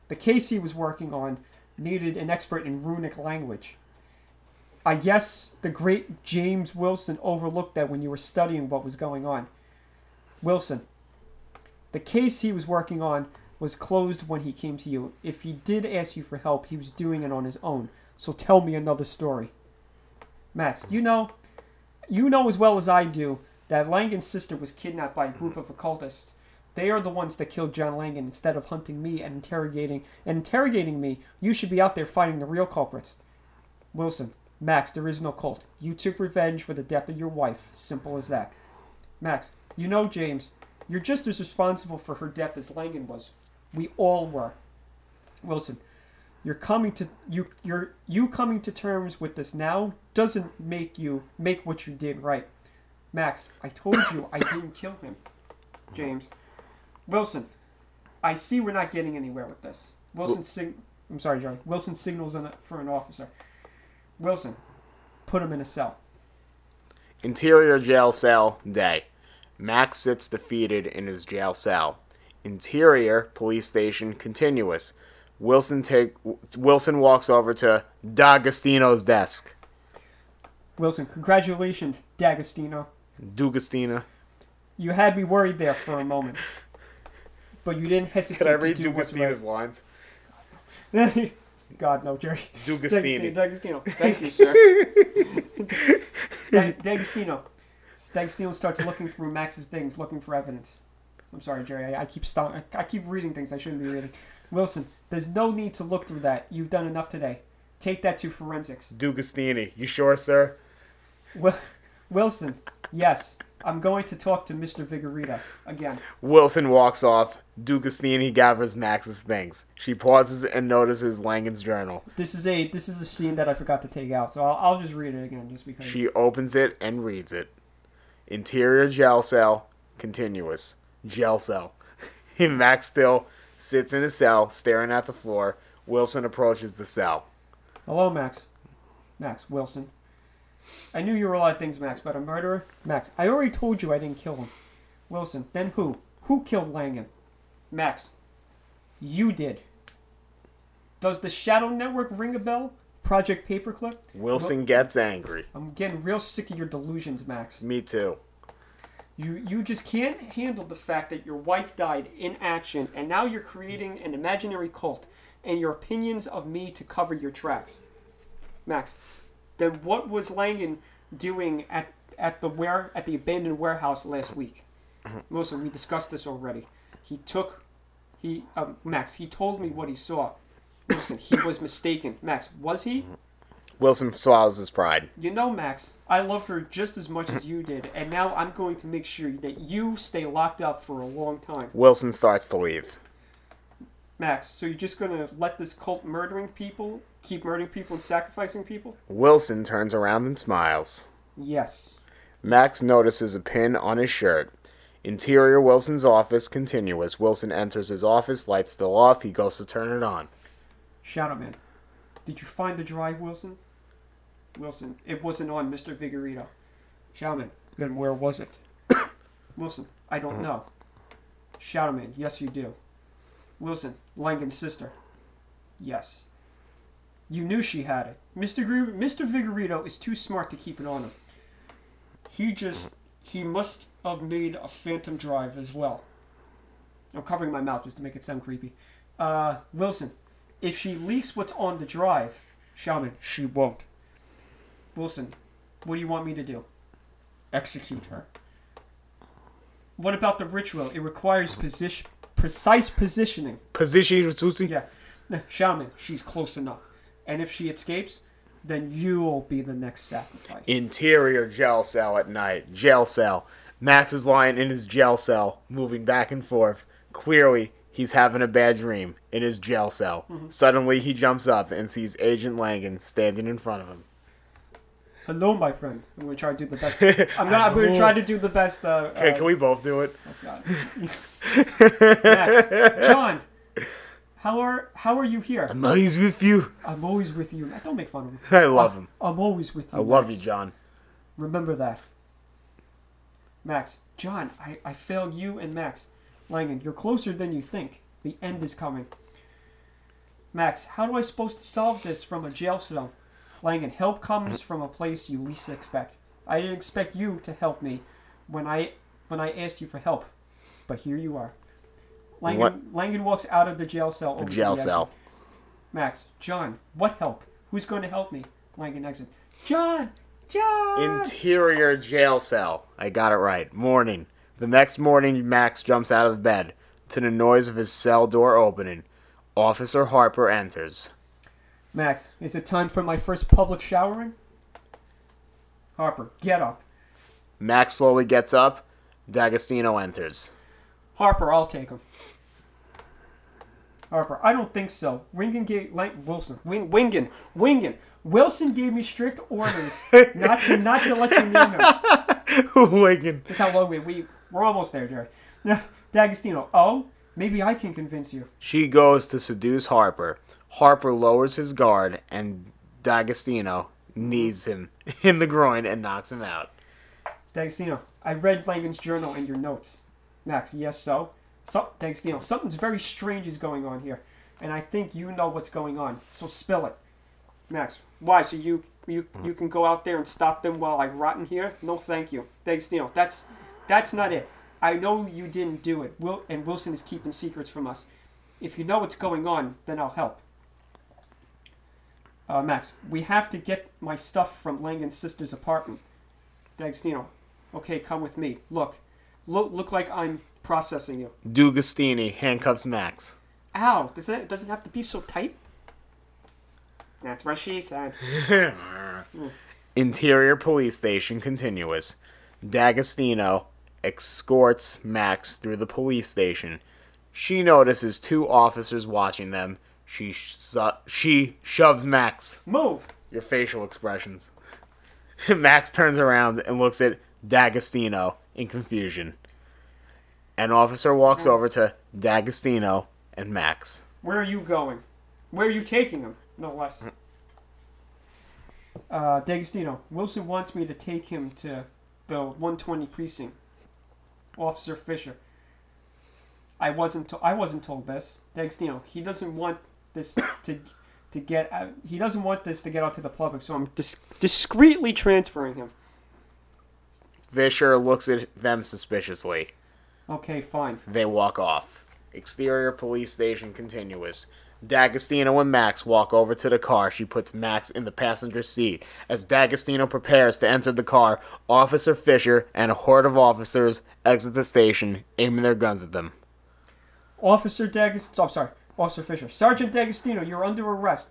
The case he was working on needed an expert in runic language. I guess the great James Wilson overlooked that when you were studying what was going on. Wilson, the case he was working on was closed when he came to you. If he did ask you for help, he was doing it on his own. So tell me another story. Max, you know, you know as well as I do that Langan's sister was kidnapped by a group of occultists. They are the ones that killed John Langan instead of hunting me and interrogating and interrogating me. You should be out there fighting the real culprits. Wilson, Max, there is no cult. You took revenge for the death of your wife. Simple as that. Max, you know, James, you're just as responsible for her death as Langan was. We all were. Wilson, you're coming to you you're you coming to terms with this now doesn't make you make what you did right. Max, I told you I didn't kill him. James. Wilson, I see we're not getting anywhere with this. Wilson sig- I'm sorry, Johnny. Wilson signals an, for an officer. Wilson, put him in a cell. Interior jail cell day. Max sits defeated in his jail cell. Interior police station continuous. Wilson take Wilson walks over to D'Agostino's desk. Wilson, congratulations, D'Agostino. D'Agostino. You had me worried there for a moment. But you didn't hesitate Can I to read do what's D'Agostino's lines? God, no, Jerry. D'Agostini. D'Agostino. Thank you, sir. Da- D'Agostino. D'Agostino starts looking through Max's things, looking for evidence. I'm sorry, Jerry. I, I keep st- I keep reading things I shouldn't be reading. Wilson, there's no need to look through that. You've done enough today. Take that to forensics. D'Agostini. You sure, sir? Wil- Wilson, yes. I'm going to talk to Mr. Figueredo again. Wilson walks off. D'Agostini gathers Max's things. She pauses and notices Langan's journal. This is a this is a scene that I forgot to take out, so I'll, I'll just read it again, just because. She opens it and reads it. Interior jail cell, continuous. Jail cell. Max still sits in his cell, staring at the floor. Wilson approaches the cell. Hello, Max. Max Wilson. I knew you were a lot of things, Max, but a murderer? Max, I already told you I didn't kill him. Wilson, then who? Who killed Langan? Max, you did. Does the Shadow Network ring a bell? Project Paperclip? Wilson gets angry. I'm getting real sick of your delusions, Max. Me too. You you just can't handle the fact that your wife died in action, and now you're creating an imaginary cult and your opinions of me to cover your tracks. Max, then what was Langan doing at at the where at the abandoned warehouse last week? Wilson, we discussed this already. He took he uh, Max. He told me what he saw. Wilson, he was mistaken. Max, was he? Wilson swallows his pride. You know, Max, I loved her just as much as you did, and now I'm going to make sure that you stay locked up for a long time. Wilson starts to leave. Max, so you're just gonna let this cult murdering people keep murdering people and sacrificing people? Wilson turns around and smiles. Yes. Max notices a pin on his shirt. Interior Wilson's office continuous. Wilson enters his office, lights still off. He goes to turn it on. Shadow Man, did you find the drive, Wilson? Wilson, it wasn't on Mr. Figueredo. Shadow Man, then where was it? Wilson, I don't know. Shadow Man, yes you do. Wilson, Langan's sister. Yes. You knew she had it. Mr. Gru- Mr. Figueredo is too smart to keep it on him. He just he must have made a phantom drive as well. I'm covering my mouth just to make it sound creepy. Uh, Wilson, if she leaks what's on the drive, Shaman, she won't. Wilson, what do you want me to do? Execute her. What about the ritual? It requires position, precise positioning. Position Susie. Yeah. Shaman, she's close enough. And if she escapes, then you'll be the next sacrifice. Interior jail cell at night. Jail cell. Max is lying in his jail cell, moving back and forth. Clearly, he's having a bad dream in his jail cell. Suddenly, he jumps up and sees Agent Langan standing in front of him. Hello, my friend. I'm gonna try to do the best. I'm not. I'm gonna try to do the best. Uh, Okay, uh, can we both do it? Oh God. Max, John, how are how are you here? I'm always with you. I'm always with you. Don't make fun of me. I love him. I'm always with you. I love Max. you, John. Remember that. Max, John, I, I failed you and Max. Langan, you're closer than you think. The end is coming. Max, how do I supposed to solve this from a jail cell? Langan, help comes from a place you least expect. I didn't expect you to help me when I when I asked you for help, but here you are. Langan, What- Langan walks out of the jail cell. The jail exit. cell. Max, John, what help? Who's going to help me? Langan exit. John, John. Interior jail cell. I got it right. Morning. The next morning, Max jumps out of bed to the noise of his cell door opening. Officer Harper enters. Max, is it time for my first public showering? Harper, get up. Max slowly gets up. D'Agostino enters. Harper, I'll take him. Harper, I don't think so. Wingen gave like Wilson. Wing, Wingen, Wingen. Wilson gave me strict orders not to not to let you near him. Wigan. That's how long we we we're almost there, Jerry. D'Agostino. Oh, maybe I can convince you. She goes to seduce Harper. Harper lowers his guard, and D'Agostino knees him in the groin and knocks him out. D'Agostino, I read Langan's journal and your notes. Max, yes, so? So, thanks, Neil. something's very strange is going on here, and I think you know what's going on. So spill it. Max, why? So you you you can go out there and stop them while I rot in here? No, thank you, Thanks, Neil. That's that's not it. I know you didn't do it. Will and Wilson is keeping secrets from us. If you know what's going on, then I'll help. Uh, Max, we have to get my stuff from Langan's sister's apartment. Thanks, Neil. okay, come with me. Look, look, look like I'm processing you. D'Agostini handcuffs Max. Ow! Does it doesn't have to be so tight? That's what she said. Interior police station continuous. D'Agostino escorts Max through the police station. She notices two officers watching them. She sho- she shoves Max. Move. Your facial expressions. Max turns around and looks at D'Agostino in confusion. An officer walks over to D'Agostino and Max. Where are you going? Where are you taking him? No less. Uh, D'Agostino, Wilson wants me to take him to the 120 precinct. Officer Fisher. I wasn't. To- I wasn't told this. D'Agostino. He doesn't want this to to get. Out- he doesn't want this to get out to the public. So I'm Dis- discreetly transferring him. Fisher looks at them suspiciously. okay. Fine. They walk off. Exterior police station continuous. D'Agostino and Max walk over to the car. She puts Max in the passenger seat. As D'Agostino prepares to enter the car, Officer Fisher and a horde of officers exit the station, aiming their guns at them. Officer D'Agostino. Oh, sorry. Officer Fisher. Sergeant D'Agostino, you're under arrest.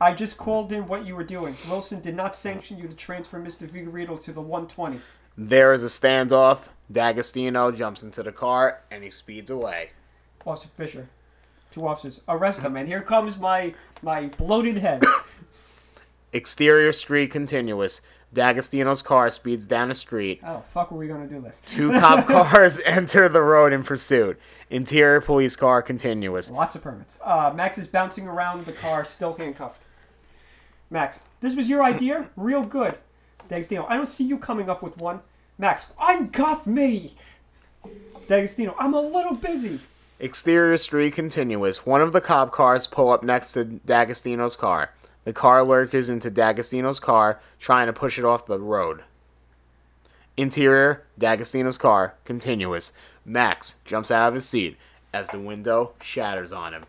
I just called in what you were doing. Wilson did not sanction you to transfer Mr. Figueredo to the 120. There is a standoff. D'Agostino jumps into the car and he speeds away. Officer Fisher. Two officers. Arrest him. And here comes my my bloated head. Exterior street continuous. D'Agostino's car speeds down the street. The fuck are we gonna do this? Two cop cars enter the road in pursuit. Interior police car continuous. Lots of permits. Uh, Max is bouncing around the car, still handcuffed. Max, this was your idea? Real good. D'Agostino, I don't see you coming up with one. Max, uncuff me! D'Agostino, I'm a little busy. Exterior street continuous. One of the cop cars pull up next to D'Agostino's car. The car lurches into D'Agostino's car, trying to push it off the road. Interior, D'Agostino's car, continuous. Max jumps out of his seat as the window shatters on him.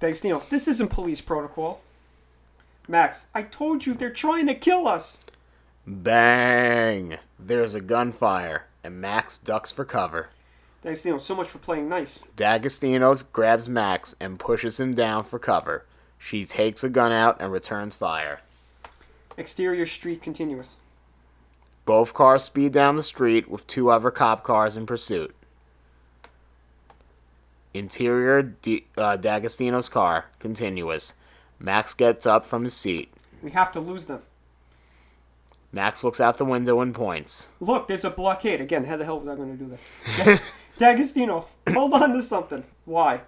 D'Agostino, this isn't police protocol. Max, I told you they're trying to kill us. Bang! There's a gunfire, and Max ducks for cover. D'Agostino, so much for playing nice. D'Agostino grabs Max and pushes him down for cover. She takes a gun out and returns fire. Exterior street continuous. Both cars speed down the street with two other cop cars in pursuit. Interior D- uh, D'Agostino's car continuous. Max gets up from his seat. We have to lose them. Max looks out the window and points. Look, there's a blockade. Again, how the hell was I going to do this? D'Agostino, hold on to something. Why?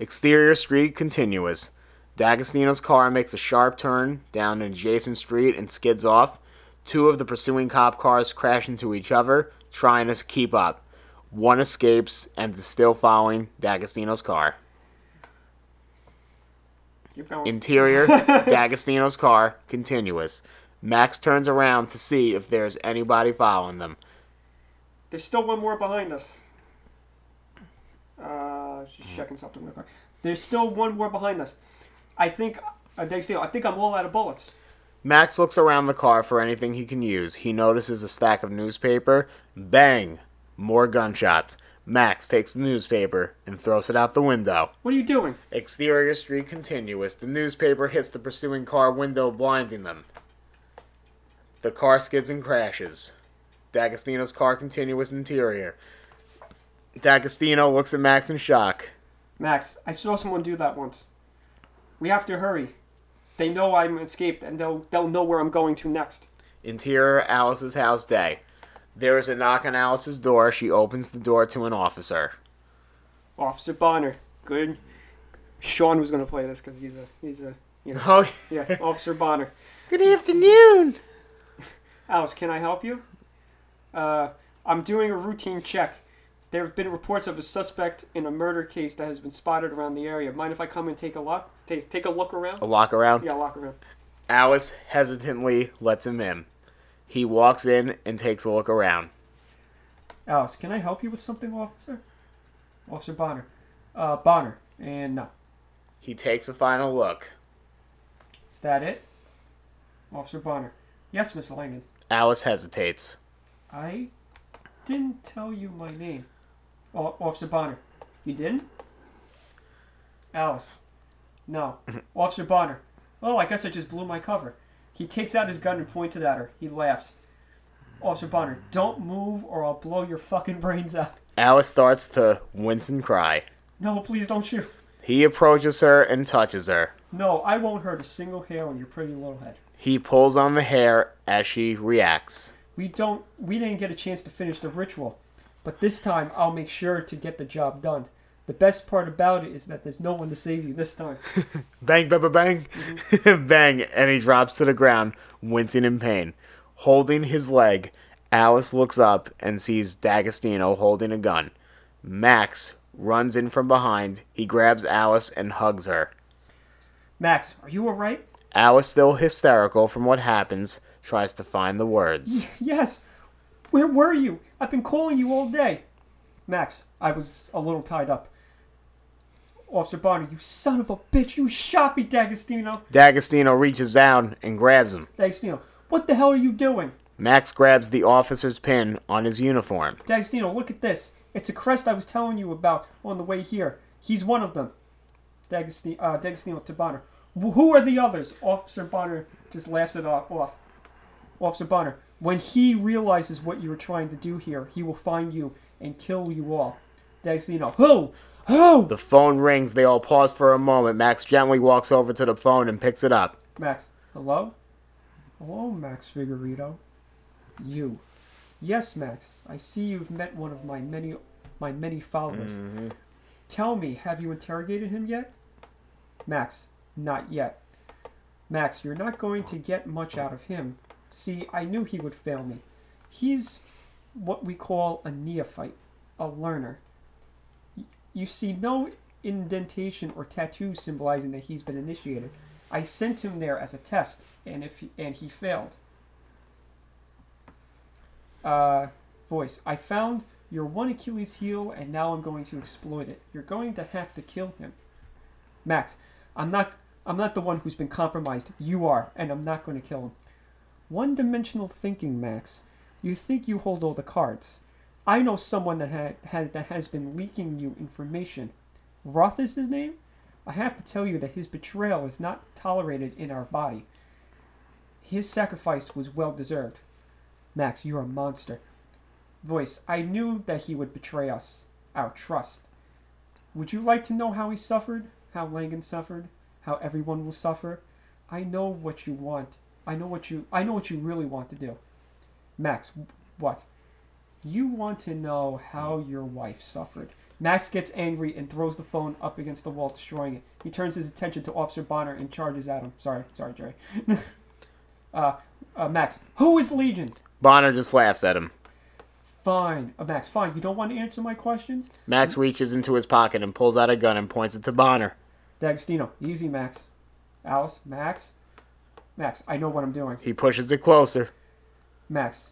Exterior street continuous. D'Agostino's car makes a sharp turn down an adjacent street and skids off. Two of the pursuing cop cars crash into each other, trying to keep up. One escapes and is still following D'Agostino's car. Keep going. Interior, D'Agostino's car, continuous. Max turns around to see if there's anybody following them. There's still one more behind us. Uh, just checking something real quick. There's still one more behind us. I think, uh, D'Agostino, I think I'm all out of bullets. Max looks around the car for anything he can use. He notices a stack of newspaper. Bang! More gunshots. Max takes the newspaper and throws it out the window. What are you doing? Exterior street continuous. The newspaper hits the pursuing car window, blinding them. The car skids and crashes. D'Agostino's car continuous interior. D'Agostino looks at Max in shock. Max, I saw someone do that once. We have to hurry. They know I'm escaped, and they'll they'll know where I'm going to next. Interior Alice's house day. There is a knock on Alice's door. She opens the door to an officer. Officer Bonner, good. Shawn was going to play this because he's a he's a you know Oh, yeah Officer Bonner. good afternoon. Alice, can I help you? Uh, I'm doing a routine check. There have been reports of a suspect in a murder case that has been spotted around the area. Mind if I come and take a look? Take take a look around? A lock around. Yeah, look around. Alice hesitantly lets him in. He walks in and takes a look around. Alice, can I help you with something, officer? Officer Bonner. Uh, Bonner. And no. He takes a final look. Is that it? Officer Bonner. Yes, Miss Langan. Alice hesitates. I didn't tell you my name. O- Officer Bonner. You didn't? Alice. No. Officer Bonner. Oh, I guess I just blew my cover. He takes out his gun and points it at her. He laughs. Officer Bonner, don't move or I'll blow your fucking brains out. Alice starts to wince and cry. No, please don't shoot. He approaches her and touches her. No, I won't hurt a single hair on your pretty little head. He pulls on the hair as she reacts. We don't. We didn't get a chance to finish the ritual, but this time I'll make sure to get the job done. The best part about it is that there's no one to save you this time. Bang, bang, bang, mm-hmm. bang. bang, and he drops to the ground, wincing in pain. Holding his leg, Alice looks up and sees D'Agostino holding a gun. Max runs in from behind. He grabs Alice and hugs her. Max, are you alright? Alice, still hysterical from what happens, tries to find the words. Yes. Where were you? I've been calling you all day. Max, I was a little tied up. Officer Bonner, you son of a bitch! You shot me, D'Agostino. D'Agostino reaches down and grabs him. D'Agostino, what the hell are you doing? Max grabs the officer's pin on his uniform. D'Agostino, look at this. It's a crest I was telling you about on the way here. He's one of them. D'Agostino, uh, D'Agostino to Bonner. "Wh- Who are the others? Officer Bonner just laughs it off. off. Officer Bonner, when he realizes what you are trying to do here, he will find you and kill you all. D'Agostino, who? Who? The phone rings. They all pause for a moment. Max gently walks over to the phone and picks it up. Max, hello? Hello, Max Figueredo. You. Yes, Max. I see you've met one of my many my many followers. Mm-hmm. Tell me, have you interrogated him yet? Max, not yet. Max, you're not going to get much out of him. See, I knew he would fail me. He's what we call a neophyte, a learner. You see no indentation or tattoo symbolizing that he's been initiated. I sent him there as a test, and if he, and he failed. Uh, voice. I found your one Achilles heel, and now I'm going to exploit it. You're going to have to kill him. Max, I'm not. I'm not the one who's been compromised. You are, and I'm not going to kill him. One-dimensional thinking, Max. You think you hold all the cards. I know someone that ha- has that has been leaking you information. Roth is his name. I have to tell you that his betrayal is not tolerated in our body. His sacrifice was well deserved. Max, you're a monster. Voice, I knew that he would betray us, our trust. Would you like to know how he suffered? How Langan suffered? How everyone will suffer? I know what you want. I know what you I know what you really want to do. Max, what? You want to know how your wife suffered. Max gets angry and throws the phone up against the wall, destroying it. He turns his attention to Officer Bonner and charges at him. Sorry, sorry, Jerry. uh, uh, Max, who is Legion? Bonner just laughs at him. Fine, uh, Max, fine. You don't want to answer my questions? Max reaches into his pocket and pulls out a gun and points it to Bonner. D'Agostino, easy, Max. Alice, Max, Max, I know what I'm doing. He pushes it closer. Max,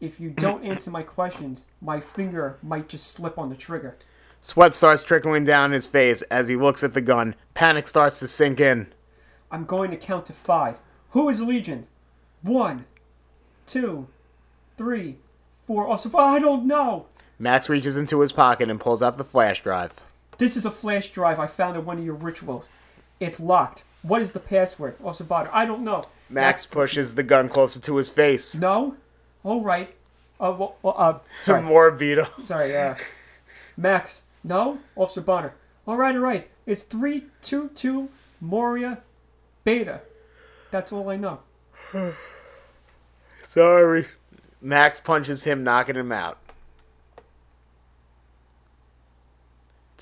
if you don't answer my questions, my finger might just slip on the trigger. Sweat starts trickling down his face as he looks at the gun. Panic starts to sink in. I'm going to count to five. Who is Legion? One, two, three, four. Oh, so I don't know. Max reaches into his pocket and pulls out the flash drive. This is a flash drive I found in one of your rituals. It's locked. What is the password? Officer Bonner, I don't know. Max pushes the gun closer to his face. No? All right. Uh, well, well, uh, sorry. More Vito. Sorry, uh, Max. No? Officer Bonner. All right, all right. It's 322 Moria Beta. That's all I know. Sorry. Max punches him, knocking him out.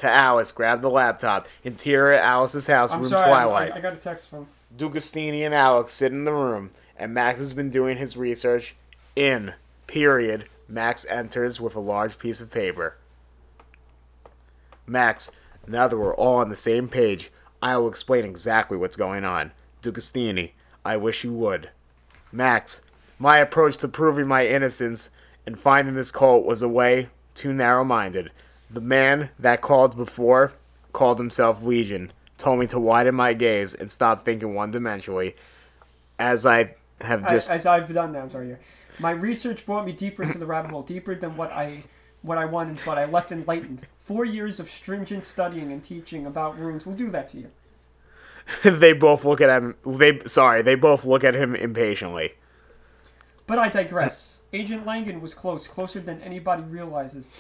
To Alice, grab the laptop. Interior at Alice's house, I'm room sorry. Twilight. I, I got a text from. D'Agostino and Alex sit in the room, and Max has been doing his research. In period, Max enters with a large piece of paper. Max, now that we're all on the same page, I will explain exactly what's going on. D'Agostino, I wish you would. Max, my approach to proving my innocence and finding this cult was a way too narrow minded. The man that called before called himself Legion, told me to widen my gaze and stop thinking one dimensionally. As I have I- just as I've done now, I'm sorry. My research brought me deeper into the rabbit hole, deeper than what I what I wanted, but I left enlightened. Four years of stringent studying and teaching about runes will do that to you. they both look at him they sorry, they both look at him impatiently. But I digress. Agent Langan was close, closer than anybody realizes,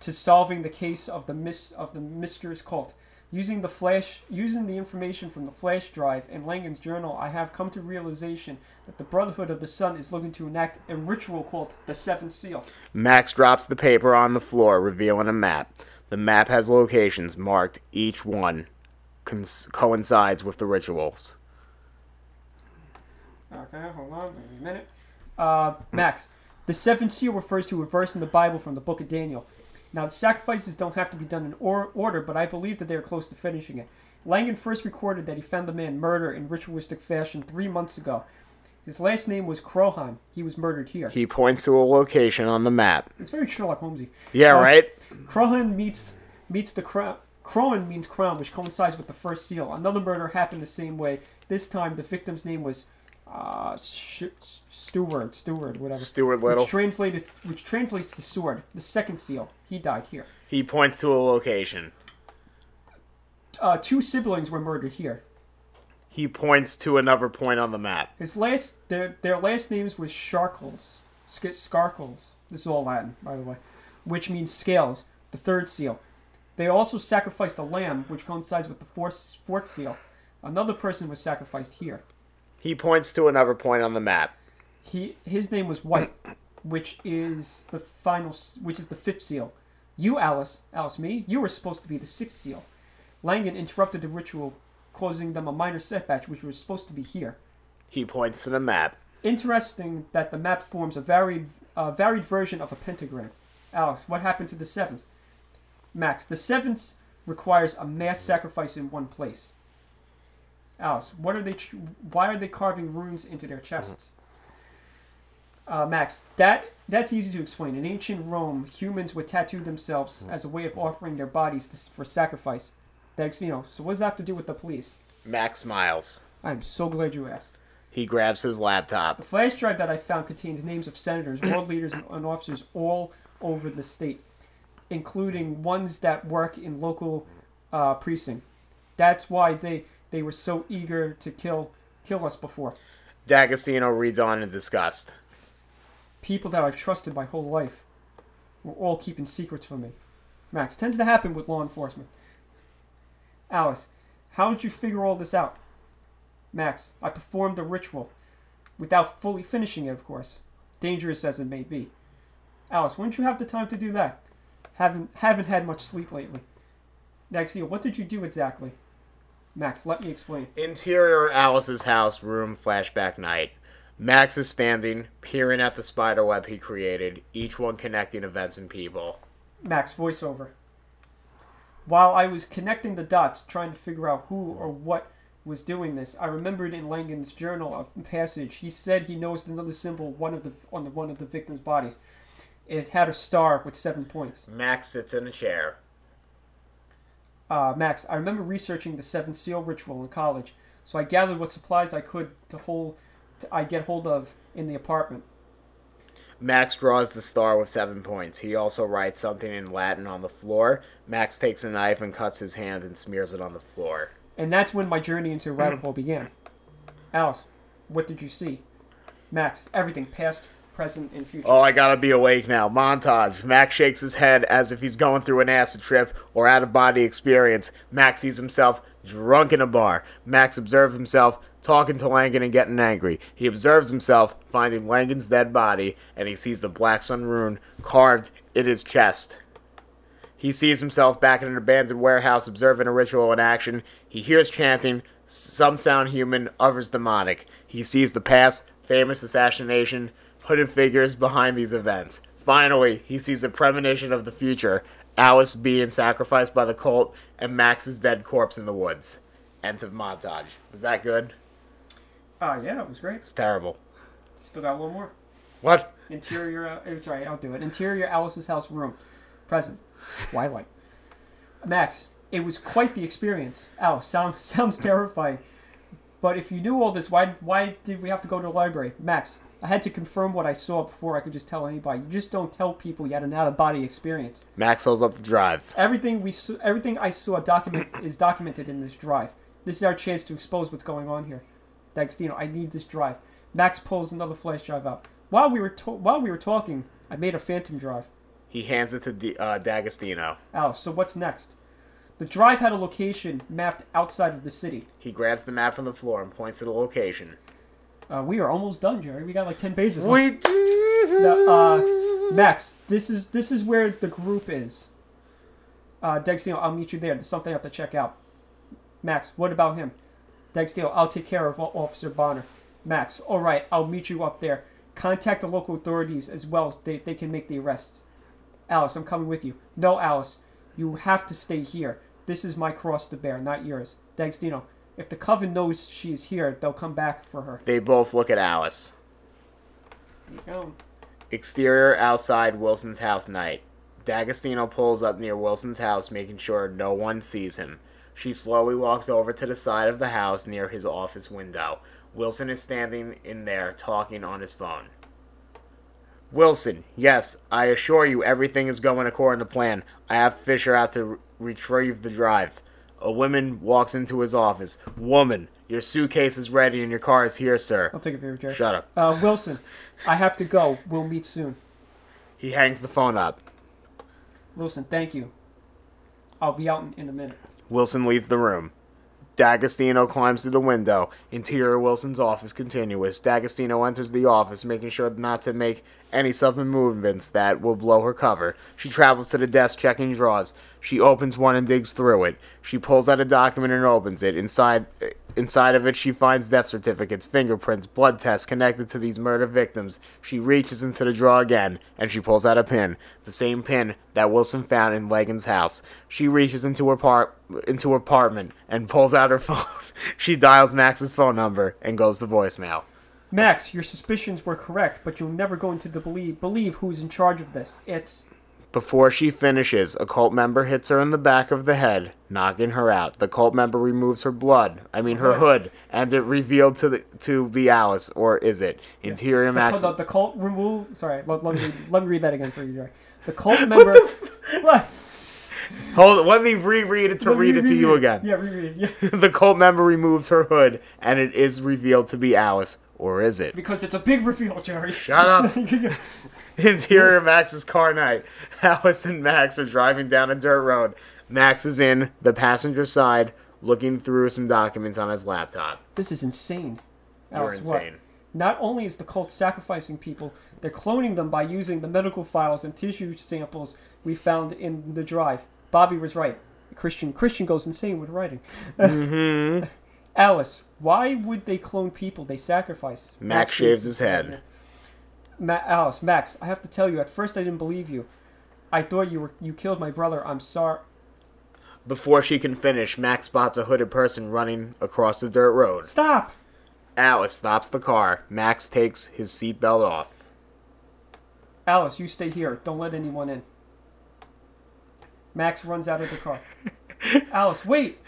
to solving the case of the mis- of the Mistress cult. Using the flash, using the information from the flash drive and Langan's journal, I have come to realization that the Brotherhood of the Sun is looking to enact a ritual called the Seventh Seal. Max drops the paper on the floor, revealing a map. The map has locations marked, each one cons- coincides with the rituals. Okay, hold on, wait a minute. Uh, Max, the seventh seal refers to a verse in the Bible from the book of Daniel. Now, the sacrifices don't have to be done in or- order, but I believe that they are close to finishing it. Langan first recorded that he found the man murdered in ritualistic fashion three months ago. His last name was Krohan. He was murdered here. He points to a location on the map. It's very Sherlock Holmesy. Yeah, Uh, right? Krohan meets meets the crown. Crowan means crown, which coincides with the first seal. Another murder happened the same way. This time, the victim's name was uh, Sh- Stewart, Stewart, whatever. Stuart Little. Which translated, which translates to sword. The second seal. He died here. He points to a location. Uh, two siblings were murdered here. He points to another point on the map. His last, their their last names was Sharkles, Sk- Skarkles. This is all Latin, by the way, which means scales. The third seal. They also sacrificed a lamb, which coincides with the fourth fourth seal. Another person was sacrificed here. He points to another point on the map. He his name was White, which is the final, which is the fifth seal. You, Alice, Alice, me, you were supposed to be the sixth seal. Langan interrupted the ritual, causing them a minor setback, which was supposed to be here. He points to the map. Interesting that the map forms a varied, uh, varied version of a pentagram. Alice, what happened to the seventh? Max, the seventh requires a mass sacrifice in one place. Alice, what are they? Tr- why are they carving runes into their chests? Uh, Max, that that's easy to explain. In ancient Rome, humans would tattoo themselves as a way of offering their bodies to, for sacrifice. Thanks, you know. So what does that have to do with the police? Max Miles. I'm so glad you asked. He grabs his laptop. The flash drive that I found contains names of senators, world leaders, and, and officers all over the state, including ones that work in local uh, precinct. That's why they they were so eager to kill kill us before. D'Agostino reads on in disgust. People that I've trusted my whole life were all keeping secrets from me. Max tends to happen with law enforcement. Alice, how did you figure all this out? Max, I performed the ritual without fully finishing it, of course, dangerous as it may be. Alice, wouldn't you have the time to do that? Haven't haven't had much sleep lately. Naxia, what did you do exactly? Max, let me explain. Interior Alice's house room flashback night. Max is standing, peering at the spider web he created, each one connecting events and people. Max, voiceover. While I was connecting the dots, trying to figure out who or what was doing this, I remembered in Langan's journal a passage. He said he noticed another symbol one of the on the one of the victim's bodies. It had a star with seven points. Max sits in a chair. Uh, Max, I remember researching the seven seal ritual in college, so I gathered what supplies I could to hold, to, I get hold of in the apartment. Max draws the star with seven points. He also writes something in Latin on the floor. Max takes a knife and cuts his hands and smears it on the floor. And that's when my journey into rabbit hole began. Alice, what did you see? Max, everything, past, present, and future. Oh, I gotta be awake now. Montage. Max shakes his head as if he's going through an acid trip or out of body experience. Max sees himself drunk in a bar. Max observes himself talking to Langan and getting angry. He observes himself finding Langan's dead body and he sees the Black Sun rune carved in his chest. He sees himself back in an abandoned warehouse observing a ritual in action. He hears chanting. Some sound human, others demonic. He sees the past, famous assassination, hooded figures behind these events. Finally, he sees a premonition of the future Alice being sacrificed by the cult and Max's dead corpse in the woods. End of montage. Was that good? Ah, yeah, it was great. It's terrible. Still got a little more. What? Interior, uh, sorry, I'll do it. Interior Alice's house room. Present. Twilight. Max, it was quite the experience. Alice, sound, sounds terrifying. But if you knew all this, why why did we have to go to the library? Max, I had to confirm what I saw before I could just tell anybody. You just don't tell people you had an out of body experience. Max holds up the drive. Everything we saw, everything I saw document is documented in this drive. This is our chance to expose what's going on here. D'Agostino, I need this drive. Max pulls another flash drive out. While we were to- while we were talking, I made a phantom drive. He hands it to D- uh, D'Agostino. Alice, so what's next? The drive had a location mapped outside of the city. He grabs the map from the floor and points to the location. Uh, we are almost done, Jerry. We got like ten pages. left. We do. No, uh, Max, this is this is where the group is. Uh, D'Agostino, I'll meet you there. There's something I have to check out. Max, what about him? D'Agostino, I'll take care of Officer Bonner. Max, all right, I'll meet you up there. Contact the local authorities as well. They, they can make the arrests. Alice, I'm coming with you. No, Alice, you have to stay here. This is my cross to bear, not yours. D'Agostino, if the coven knows she is here, they'll come back for her. They both look at Alice. There you go. Exterior outside Wilson's house night. D'Agostino pulls up near Wilson's house, making sure no one sees him. She slowly walks over to the side of the house near his office window. Wilson is standing in there talking on his phone. Wilson, yes, I assure you everything is going according to plan. I have Fisher out to re- retrieve the drive. A woman walks into his office. Woman, your suitcase is ready and your car is here, sir. I'll take it for you, Jerry. Shut up. Uh, Wilson, I have to go. We'll meet soon. He hangs the phone up. Wilson, thank you. I'll be out in, in a minute. Wilson leaves the room. D'Agostino climbs to the window. Interior Wilson's office continuous. D'Agostino enters the office, making sure not to make any sudden movements that will blow her cover. She travels to the desk, checking drawers. She opens one and digs through it. She pulls out a document and opens it. Inside, inside of it, she finds death certificates, fingerprints, blood tests connected to these murder victims. She reaches into the drawer again, and she pulls out a pin, the same pin that Wilson found in Langan's house. She reaches into her par- into her apartment and pulls out her phone. she dials Max's phone number and goes to voicemail. Max, your suspicions were correct, but you'll never go into the believe believe who's in charge of this. It's Before she finishes, a cult member hits her in the back of the head, knocking her out. The cult member removes her blood, I mean her hood, and it revealed to the, to be Alice, or is it? Interior Max. the, the cult remove. Sorry, let, let me read, let me read that again for you, Jerry. The cult member. what? Hold let me reread it to Let me read it to you again. Yeah, reread it. Yeah. the cult member removes her hood, and it is revealed to be Alice, or is it? Because it's a big reveal, Jerry. Shut up. Interior Max's car night. Alice and Max are driving down a dirt road. Max is in the passenger side, looking through some documents on his laptop. this is insane. You're Alice, what? insane. Not only is the cult sacrificing people, they're cloning them by using the medical files and tissue samples we found in the drive. Bobby was right. Christian Christian goes insane with writing. Mm-hmm. Alice, why would they clone people they sacrifice? Max shaves his head. Ma- Alice, Max, I have to tell you. At first, I didn't believe you. I thought you were you killed my brother. I'm sorry. Before she can finish, Max spots a hooded person running across the dirt road. Stop. Alice stops the car. Max takes his seatbelt off. Alice, you stay here. Don't let anyone in. Max runs out of the car. Alice, wait.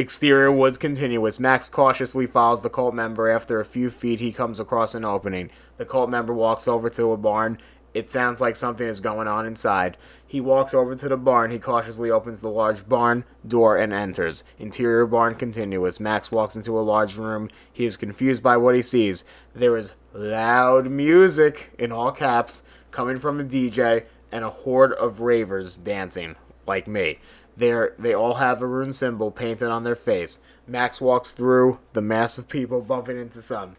Exterior woods continuous. Max cautiously follows the cult member. After a few feet, he comes across an opening. The cult member walks over to a barn. It sounds like something is going on inside. He walks over to the barn. He cautiously opens the large barn door and enters. Interior barn continuous. Max walks into a large room. He is confused by what he sees. There is loud music, in all caps, coming from a DJ and a horde of ravers dancing, like me. They're, they all have a rune symbol painted on their face. Max walks through the mass of people bumping into some.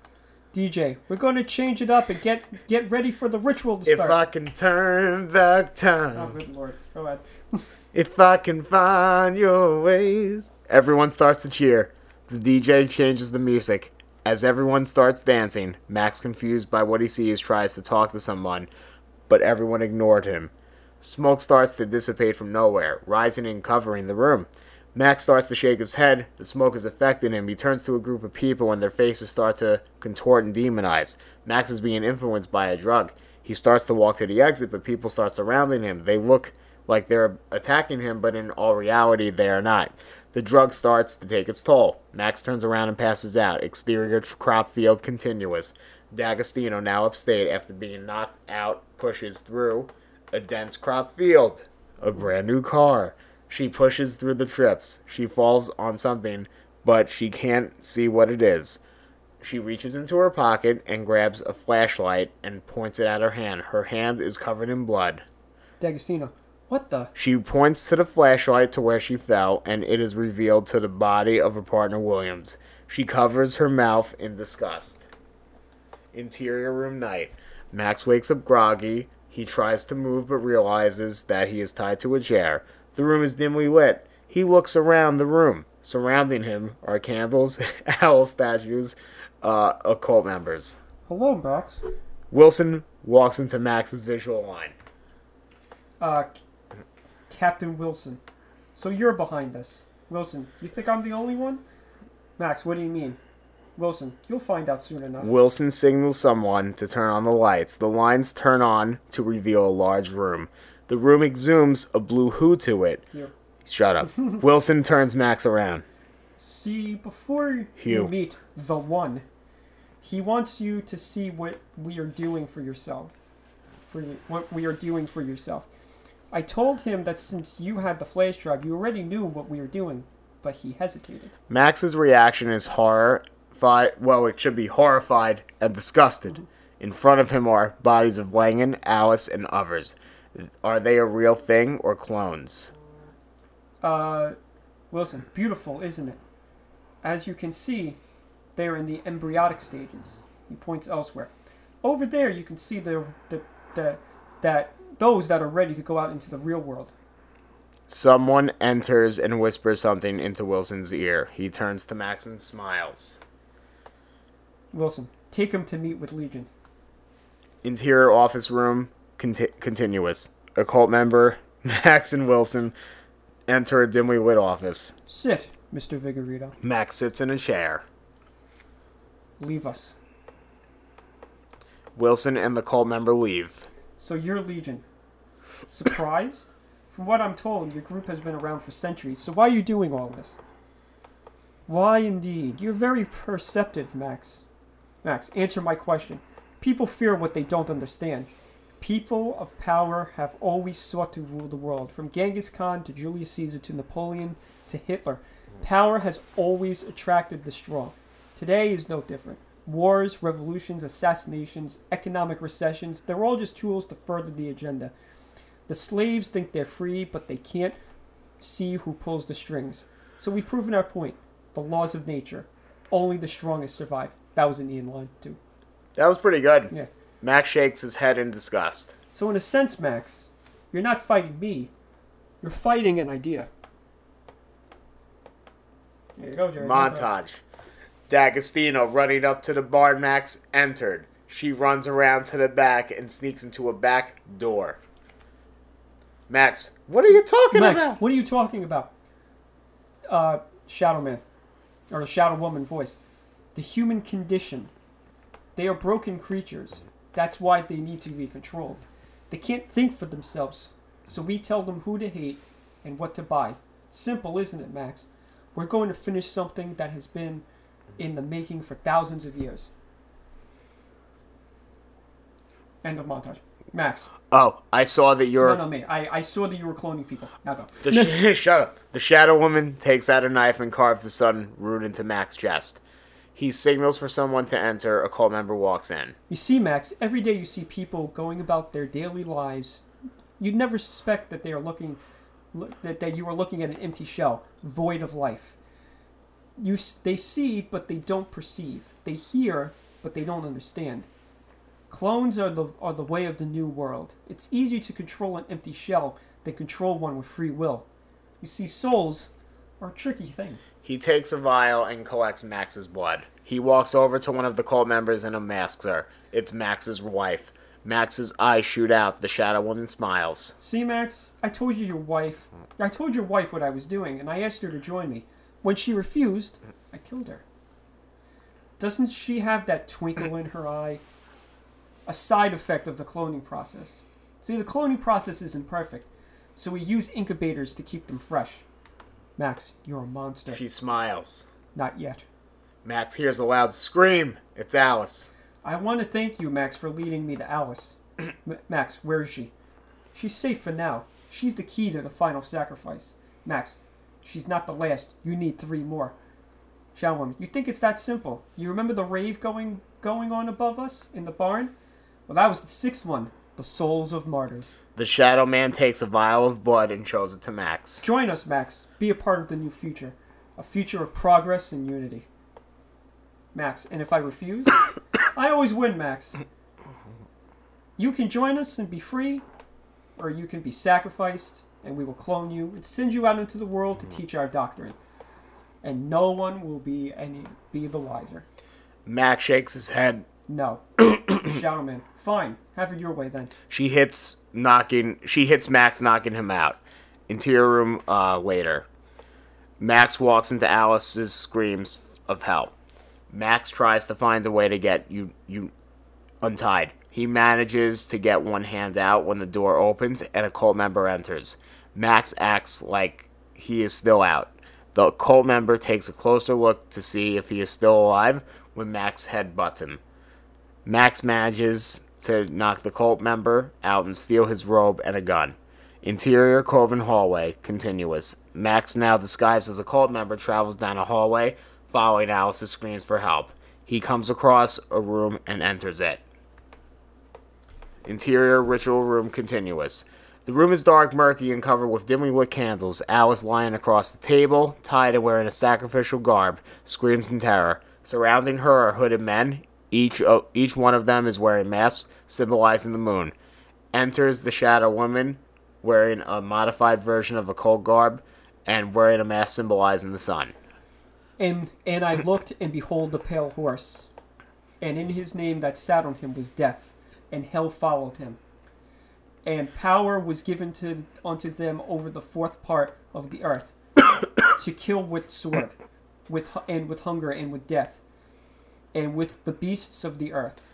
DJ, we're going to change it up and get get ready for the ritual to If start. If I can turn back time. Oh, good lord. Go ahead. if I can find your ways. Everyone starts to cheer. The DJ changes the music. As everyone starts dancing, Max, confused by what he sees, tries to talk to someone, but everyone ignored him. Smoke starts to dissipate from nowhere, rising and covering the room. Max starts to shake his head. The smoke is affecting him. He turns to a group of people and their faces start to contort and demonize. Max is being influenced by a drug. He starts to walk to the exit, but people start surrounding him. They look like they're attacking him, but in all reality, they are not. The drug starts to take its toll. Max turns around and passes out. Exterior crop field continuous. D'Agostino, now upstate after being knocked out, pushes through a dense crop field. A brand new car. She pushes through the trips. She falls on something, but she can't see what it is. She reaches into her pocket and grabs a flashlight and points it at her hand. Her hand is covered in blood. D'Agostino, What the? She points to the flashlight to where she fell, and it is revealed to the body of her partner Williams. She covers her mouth in disgust. Interior room night. Max wakes up groggy. He tries to move but realizes that he is tied to a chair. The room is dimly lit. He looks around the room. Surrounding him are candles, owl statues, uh, occult members. Hello, Max. Wilson walks into Max's visual line. Uh, Captain Wilson. So you're behind this. Wilson, you think I'm the only one? Max, what do you mean? Wilson, you'll find out soon enough. Wilson signals someone to turn on the lights. The lines turn on to reveal a large room. The room exhumes a blue hue to it. Here. Shut up. Wilson turns Max around. See, before Hugh. you meet the one, he wants you to see what we are doing for yourself. For you, what we are doing for yourself. I told him that since you had the flash drive, you already knew what we were doing, but he hesitated. Max's reaction is horrified. Well, it should be horrified and disgusted. In front of him are bodies of Langan, Alice, and others. Are they a real thing or clones? Uh, Wilson, beautiful, isn't it? As you can see, they're in the embryonic stages. He points elsewhere. Over there, you can see the, the, the that those that are ready to go out into the real world. Someone enters and whispers something into Wilson's ear. He turns to Max and smiles. Wilson, take him to meet with Legion. Interior office room conti- continuous. Occult member Max and Wilson enter a dimly lit office. Sit, Mr. Figueredo. Max sits in a chair. Leave us. Wilson and the cult member leave. So you're Legion. Surprised? From what I'm told, your group has been around for centuries, so why are you doing all this? Why indeed? You're very perceptive, Max. Max, answer my question. People fear what they don't understand. People of power have always sought to rule the world, from Genghis Khan to Julius Caesar to Napoleon to Hitler. Power has always attracted the strong. Today is no different. Wars, revolutions, assassinations, economic recessions, they're all just tools to further the agenda. The slaves think they're free, but they can't see who pulls the strings. So we've proven our point. The laws of nature. Only the strongest survive. That was an Ian line, too. That was pretty good. Yeah. Max shakes his head in disgust. So, in a sense, Max, you're not fighting me. You're fighting an idea. There you go, Jerry. Montage. D'Agostino running up to the bar Max entered. She runs around to the back and sneaks into a back door. Max, what are you talking Max, about? what are you talking about? Uh, Shadow Man. Or the Shadow Woman voice. The human condition. They are broken creatures. That's why they need to be controlled. They can't think for themselves. So we tell them who to hate and what to buy. Simple, isn't it, Max? We're going to finish something that has been in the making for thousands of years. End of montage. Max. Oh, I saw that you're. No, no, me. I, I saw that you were cloning people. Now go. The sh- shut up. The Shadow Woman takes out a knife and carves the sun rune into Max's chest. He signals for someone to enter. A cult member walks in. You see, Max, every day you see people going about their daily lives. You'd never suspect that they are looking, that, that you are looking at an empty shell, void of life. You, they see, but they don't perceive. They hear, but they don't understand. Clones are the are the way of the new world. It's easier to control an empty shell than control one with free will. You see, souls are a tricky thing. He takes a vial and collects Max's blood. He walks over to one of the cult members and unmasks her. It's Max's wife. Max's eyes shoot out. The Shadow Woman smiles. See, Max, I told you your wife. I told your wife what I was doing, and I asked her to join me. When she refused, I killed her. Doesn't she have that twinkle in her eye? A side effect of the cloning process. See, the cloning process isn't perfect, so we use incubators to keep them fresh. Max, you're a monster. She smiles. Not yet. Max hears a loud scream. It's Alice. I want to thank you, Max, for leading me to Alice. M- Max, where is she? She's safe for now. She's the key to the final sacrifice. Max, she's not the last. You need three more. Woman, you think it's that simple? You remember the rave going going on above us in the barn? Well, that was the sixth one. The souls of martyrs. The Shadow Man takes a vial of blood and shows it to Max. Join us, Max. Be a part of the new future. A future of progress and unity. Max, and if I refuse, I always win, Max. You can join us and be free, or you can be sacrificed, and we will clone you and send you out into the world to teach our doctrine. And no one will be any be the wiser. Max shakes his head. No. Shadow Man. Fine. Have it your way then. She hits knocking. She hits Max, knocking him out. Interior room uh, later. Max walks into Alice's screams of help. Max tries to find a way to get you you untied. He manages to get one hand out when the door opens and a cult member enters. Max acts like he is still out. The cult member takes a closer look to see if he is still alive when Max headbutts him. Max manages to knock the cult member out and steal his robe and a gun. Interior Coven hallway continuous. Max, now disguised as a cult member, travels down a hallway, following Alice's screams for help. He comes across a room and enters it. Interior ritual room continuous. The room is dark, murky, and covered with dimly lit candles. Alice, lying across the table, tied and wearing a sacrificial garb, screams in terror. Surrounding her are hooded men. Each, uh, each one of them is wearing masks, symbolizing the moon. Enters the Shadow Woman, wearing a modified version of a cold garb, and wearing a mask symbolizing the sun. And and I looked, and behold, the pale horse. And in his name that sat on him was death, and hell followed him. And power was given to unto them over the fourth part of the earth, to kill with sword, with and with hunger and with death, and with the beasts of the earth.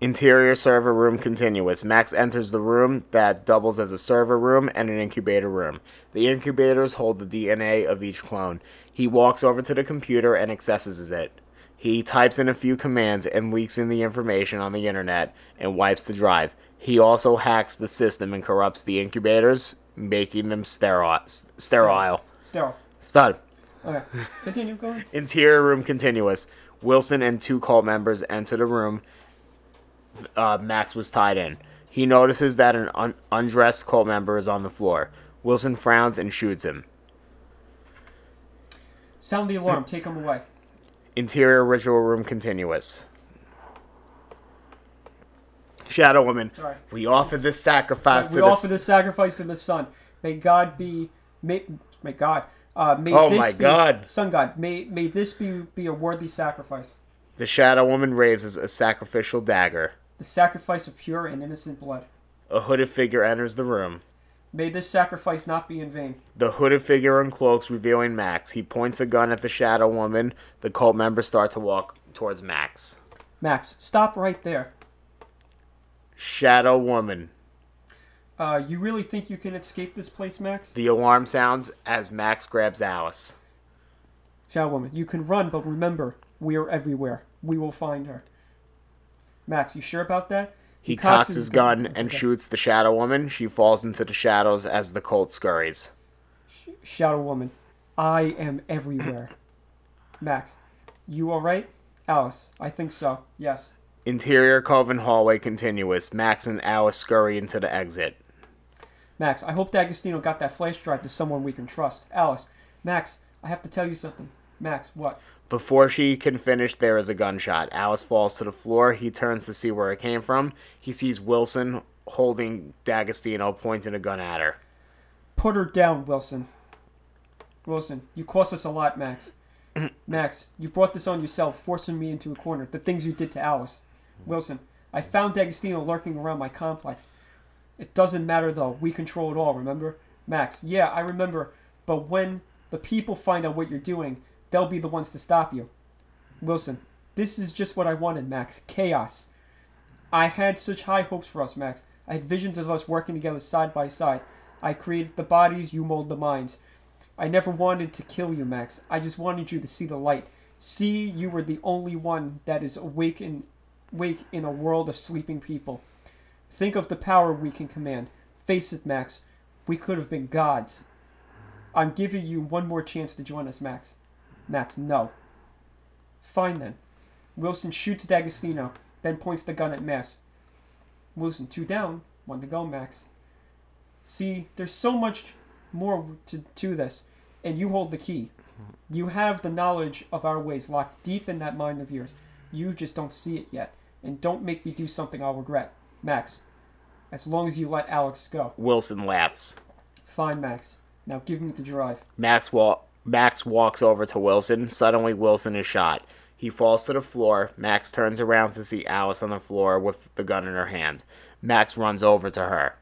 Interior server room continuous. Max enters the room that doubles as a server room and an incubator room. The incubators hold the DNA of each clone. He walks over to the computer and accesses it. He types in a few commands and leaks in the information on the internet and wipes the drive. He also hacks the system and corrupts the incubators, making them sterile. Sterile. Sterile. Stud. Okay, continue going. Interior room continuous. Wilson and two cult members enter the room. Uh, Max was tied in. He notices that an un- undressed cult member is on the floor. Wilson frowns and shoots him. Sound the alarm. Take him away. Interior ritual room continuous. Shadow Woman, Sorry. we offer this sacrifice we to offer the. this sacrifice to the sun. May God be, may, may God, uh, may Oh this my be, God. Sun God, may may this be be a worthy sacrifice, The Shadow Woman raises a sacrificial dagger. the sacrifice of pure and innocent blood. A hooded figure enters the room. May this sacrifice not be in vain. The hooded figure uncloaks, revealing Max. He points a gun at the Shadow Woman. The cult members start to walk towards Max. Max, stop right there. Shadow Woman. Uh, you really think you can escape this place, Max? The alarm sounds as Max grabs Alice. Shadow Woman, you can run, but remember, we are everywhere. We will find her. Max, you sure about that? He cocks his gun and Okay. shoots the Shadow Woman. She falls into the shadows as the cult scurries. Shadow Woman, I am everywhere. Max, you alright? Alice, I think so. Yes. Interior Coven hallway continuous. Max and Alice scurry into the exit. Max, I hope D'Agostino got that flash drive to someone we can trust. Alice, Max, I have to tell you something. Max, what? Before she can finish, there is a gunshot. Alice falls to the floor. He turns to see where it came from. He sees Wilson holding D'Agostino, pointing a gun at her. Put her down, Wilson. Wilson, you cost us a lot, Max. Max, you brought this on yourself, forcing me into a corner. The things you did to Alice. Wilson, I found D'Agostino lurking around my complex. It doesn't matter though. We control it all, remember? Max, yeah, I remember. But when the people find out what you're doing, they'll be the ones to stop you. Wilson, this is just what I wanted, Max. Chaos. I had such high hopes for us, Max. I had visions of us working together side by side. I created the bodies, you mold the minds. I never wanted to kill you, Max. I just wanted you to see the light. See you were the only one that is awake in, awake in a world of sleeping people. Think of the power we can command. Face it, Max. We could have been gods. I'm giving you one more chance to join us, Max. Max, no. Fine then. Wilson shoots D'Agostino, then points the gun at Max. Wilson, two down, one to go, Max. See, there's so much more to, to this, and you hold the key. You have the knowledge of our ways locked deep in that mind of yours. You just don't see it yet. And don't make me do something I'll regret. Max, as long as you let Alex go. Wilson laughs. Fine, Max. Now give me the drive. Max, wa- Max walks over to Wilson. Suddenly, Wilson is shot. He falls to the floor. Max turns around to see Alice on the floor with the gun in her hand. Max runs over to her.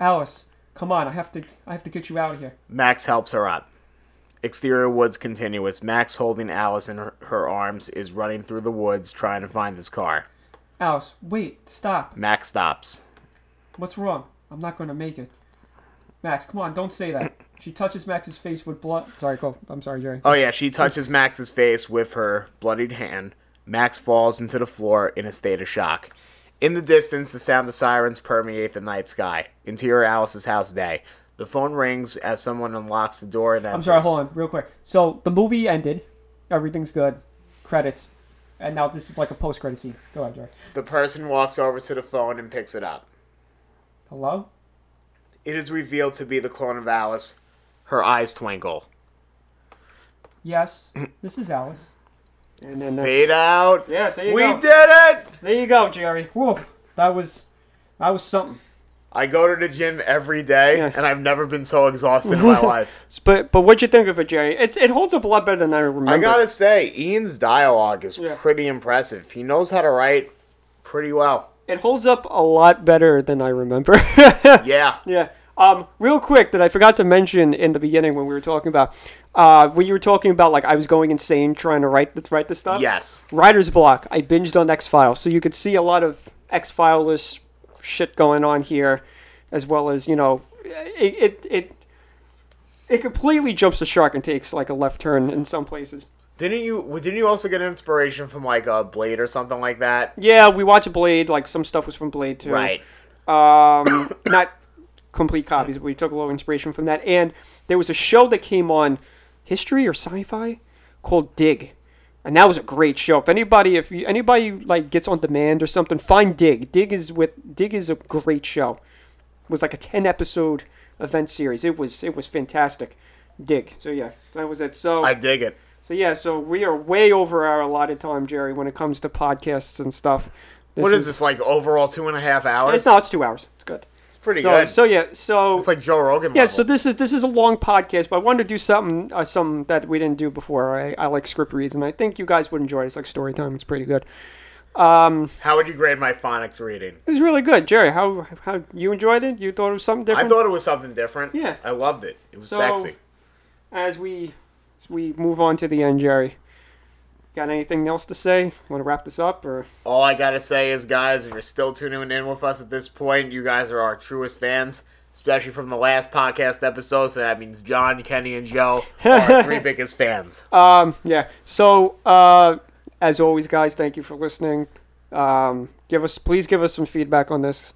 Alice, come on, I have to I have to get you out of here. Max helps her up. Exterior woods continuous. Max, holding Alice in her, her arms, is running through the woods trying to find his car. Alice, wait, stop. Max stops. What's wrong? I'm not going to make it. Max, come on, don't say that. She touches Max's face with blood. Sorry, go. I'm sorry, Jerry. Oh, yeah, she touches Max's face with her bloodied hand. Max falls into the floor in a state of shock. In the distance, the sound of sirens permeate the night sky. Interior Alice's house day. The phone rings as someone unlocks the door and I'm sorry, hold on, real quick. So the movie ended. Everything's good. Credits. And now this is like a post credit scene. Go ahead, Jerry. The person walks over to the phone and picks it up. Hello? It is revealed to be the clone of Alice. Her eyes twinkle. Yes, this is Alice. And then that's, Fade out. Yes, there you we go. did it! There you go, Jerry. Whoa, that was that was something. I go to the gym every day, Yeah. and I've never been so exhausted in my life. But but what'd you think of it, Jerry? It it holds up a lot better than I remember. I gotta say, Ian's dialogue is Yeah. pretty impressive. He knows how to write pretty well. It holds up a lot better than I remember. Yeah. Yeah. Um, real quick, that I forgot to mention in the beginning when we were talking about, uh, when you were talking about like I was going insane trying to write the write the stuff. Yes. Writer's block. I binged on X Files, so you could see a lot of X Files shit going on here, as well as you know, it it it, it completely jumps the shark and takes like a left turn in some places. Didn't you? Didn't you also get inspiration from like a Blade or something like that? Yeah, we watched Blade. Like some stuff was from Blade too. Right. um, not complete copies, but we took a little inspiration from that. And there was a show that came on History or Sci-Fi called Dig, and that was a great show. If anybody, if you, anybody like gets on demand or something, find Dig. Dig is with Dig is a great show. It was like a ten episode event series. It was it was fantastic. Dig. So yeah, that was it. So I dig it. so yeah, so we are way over our allotted time, Jerry, when it comes to podcasts and stuff. what is this like? Overall, two and a half hours. It's, no, it's two hours. It's good. It's pretty so, good. So yeah, so it's like Joe Rogan. yeah, level. so this is this is a long podcast, but I wanted to do something uh, something that we didn't do before. I, I like script reads, and I think you guys would enjoy it. It's like story time. It's pretty good. Um, How would you grade my phonics reading? it was really good, Jerry. How how you enjoyed it? You thought it was something different. I thought it was something different. Yeah. I loved it. It was So- sexy. As we as we move on to the end, Jerry, got anything else to say? Want to wrap this up or? All I gotta say is, guys, if you're still tuning in with us at this point, you guys are our truest fans, especially from the last podcast episode. So that means John, Kenny, and Joe are our three biggest fans. Um, yeah. So, uh, as always, guys, thank you for listening. Um, give us, please give us some feedback on this.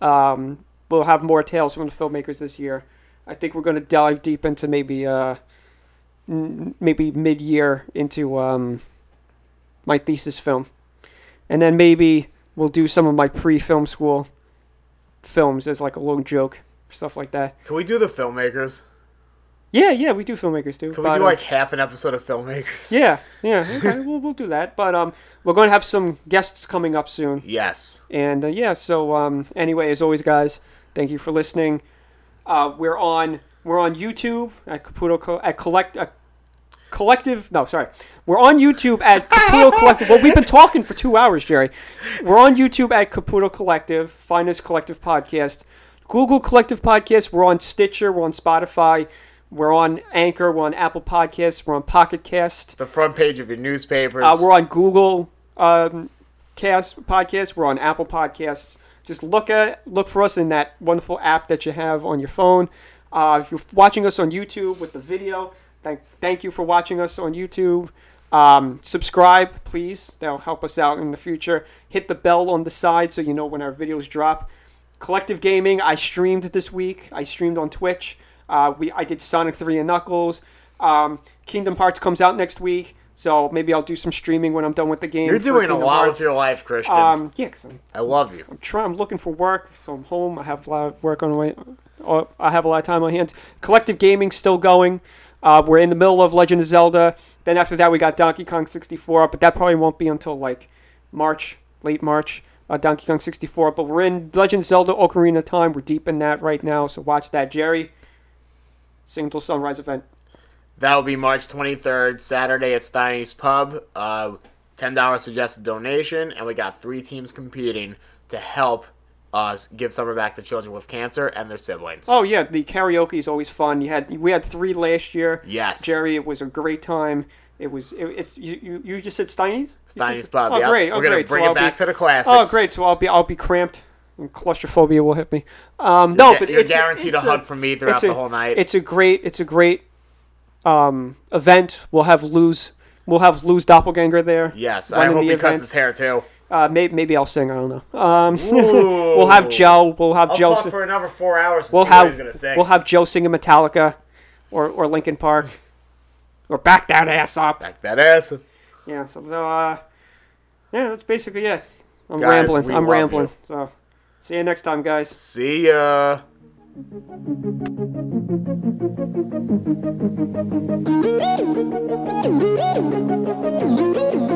Um, we'll have more tales from the filmmakers this year. I think we're going to dive deep into maybe, uh, n- maybe mid-year into um, my thesis film, and then maybe we'll do some of my pre-film school films as like a little joke, stuff like that. Can we do the filmmakers? Yeah, yeah, we do filmmakers too. Can we but, do like half an episode of filmmakers? Yeah, yeah, okay, we'll, we'll do that. But um, we're going to have some guests coming up soon, Yes. and uh, yeah. So um, anyway, as always, guys, thank you for listening. Uh, we're on we're on YouTube at Caputo at collect uh, collective. No, sorry, we're on YouTube at Caputo Collective. Well, we've been talking for two hours, Jerry. We're on YouTube at Caputo Collective. Find us Collective Podcast. Google Collective Podcast. We're on Stitcher. We're on Spotify. We're on Anchor. We're on Apple Podcasts. We're on Pocket Cast. The front page of your newspapers. Uh, we're on Google um, Cast Podcasts. We're on Apple Podcasts. Just look at look for us in that wonderful app that you have on your phone. Uh, if you're watching us on YouTube with the video, thank thank you for watching us on YouTube. Um, subscribe, please. That'll help us out in the future. Hit the bell on the side so you know when our videos drop. Collective Gaming, I streamed this week. I streamed on Twitch. Uh, we I did Sonic 3 and Knuckles. Um, Kingdom Hearts comes out next week. So maybe I'll do some streaming when I'm done with the game. You're doing a lot Hearts. with your life, Christian. Um, yeah, 'cause I'm, I love you. I'm trying. I'm looking for work, so I'm home. I have a lot of work on my. Uh, I have a lot of time on my hands. Collective gaming still going. Uh, we're in the middle of Legend of Zelda. Then after that, we got Donkey Kong 64, but that probably won't be until like March, late March. Uh, Donkey Kong 64, but we're in Legend of Zelda Ocarina Time. We're deep in that right now, so watch that, Jerry. Sing Until sunrise event. That will be March 23rd, Saturday at Steiny's Pub. Uh, $10 suggested donation, and we got three teams competing to help us give summer back to children with cancer and their siblings. Oh yeah, the karaoke is always fun. You had we had three last year. Yes. Jerry, it was a great time. It was. It, it's you, you. You just said Steiny's. Steiny's Pub. Oh yeah. great. We're Oh gonna great. bring so it I'll back be, to the classics. Oh great. So I'll be. I'll be cramped. And claustrophobia will hit me. Um, no, but you're it's guaranteed it's a hug from me throughout a- the whole night. It's a great. It's a great um, event. We'll have Lou's. We'll have Lou's doppelganger there. yes, I hope he cuts his hair too. Uh, maybe, maybe I'll sing. I don't know. Um, we'll have Joe. We'll have I'll Joe. talk si- for another four hours to We'll see what he's have gonna sing. we'll have Joe singing Metallica, or or Linkin Park, or back that ass up. Back that ass. Yeah. So, so uh, yeah, that's basically it. I'm Guys, rambling. we I'm love rambling. you. So, see you next time, guys. See ya. Thank you.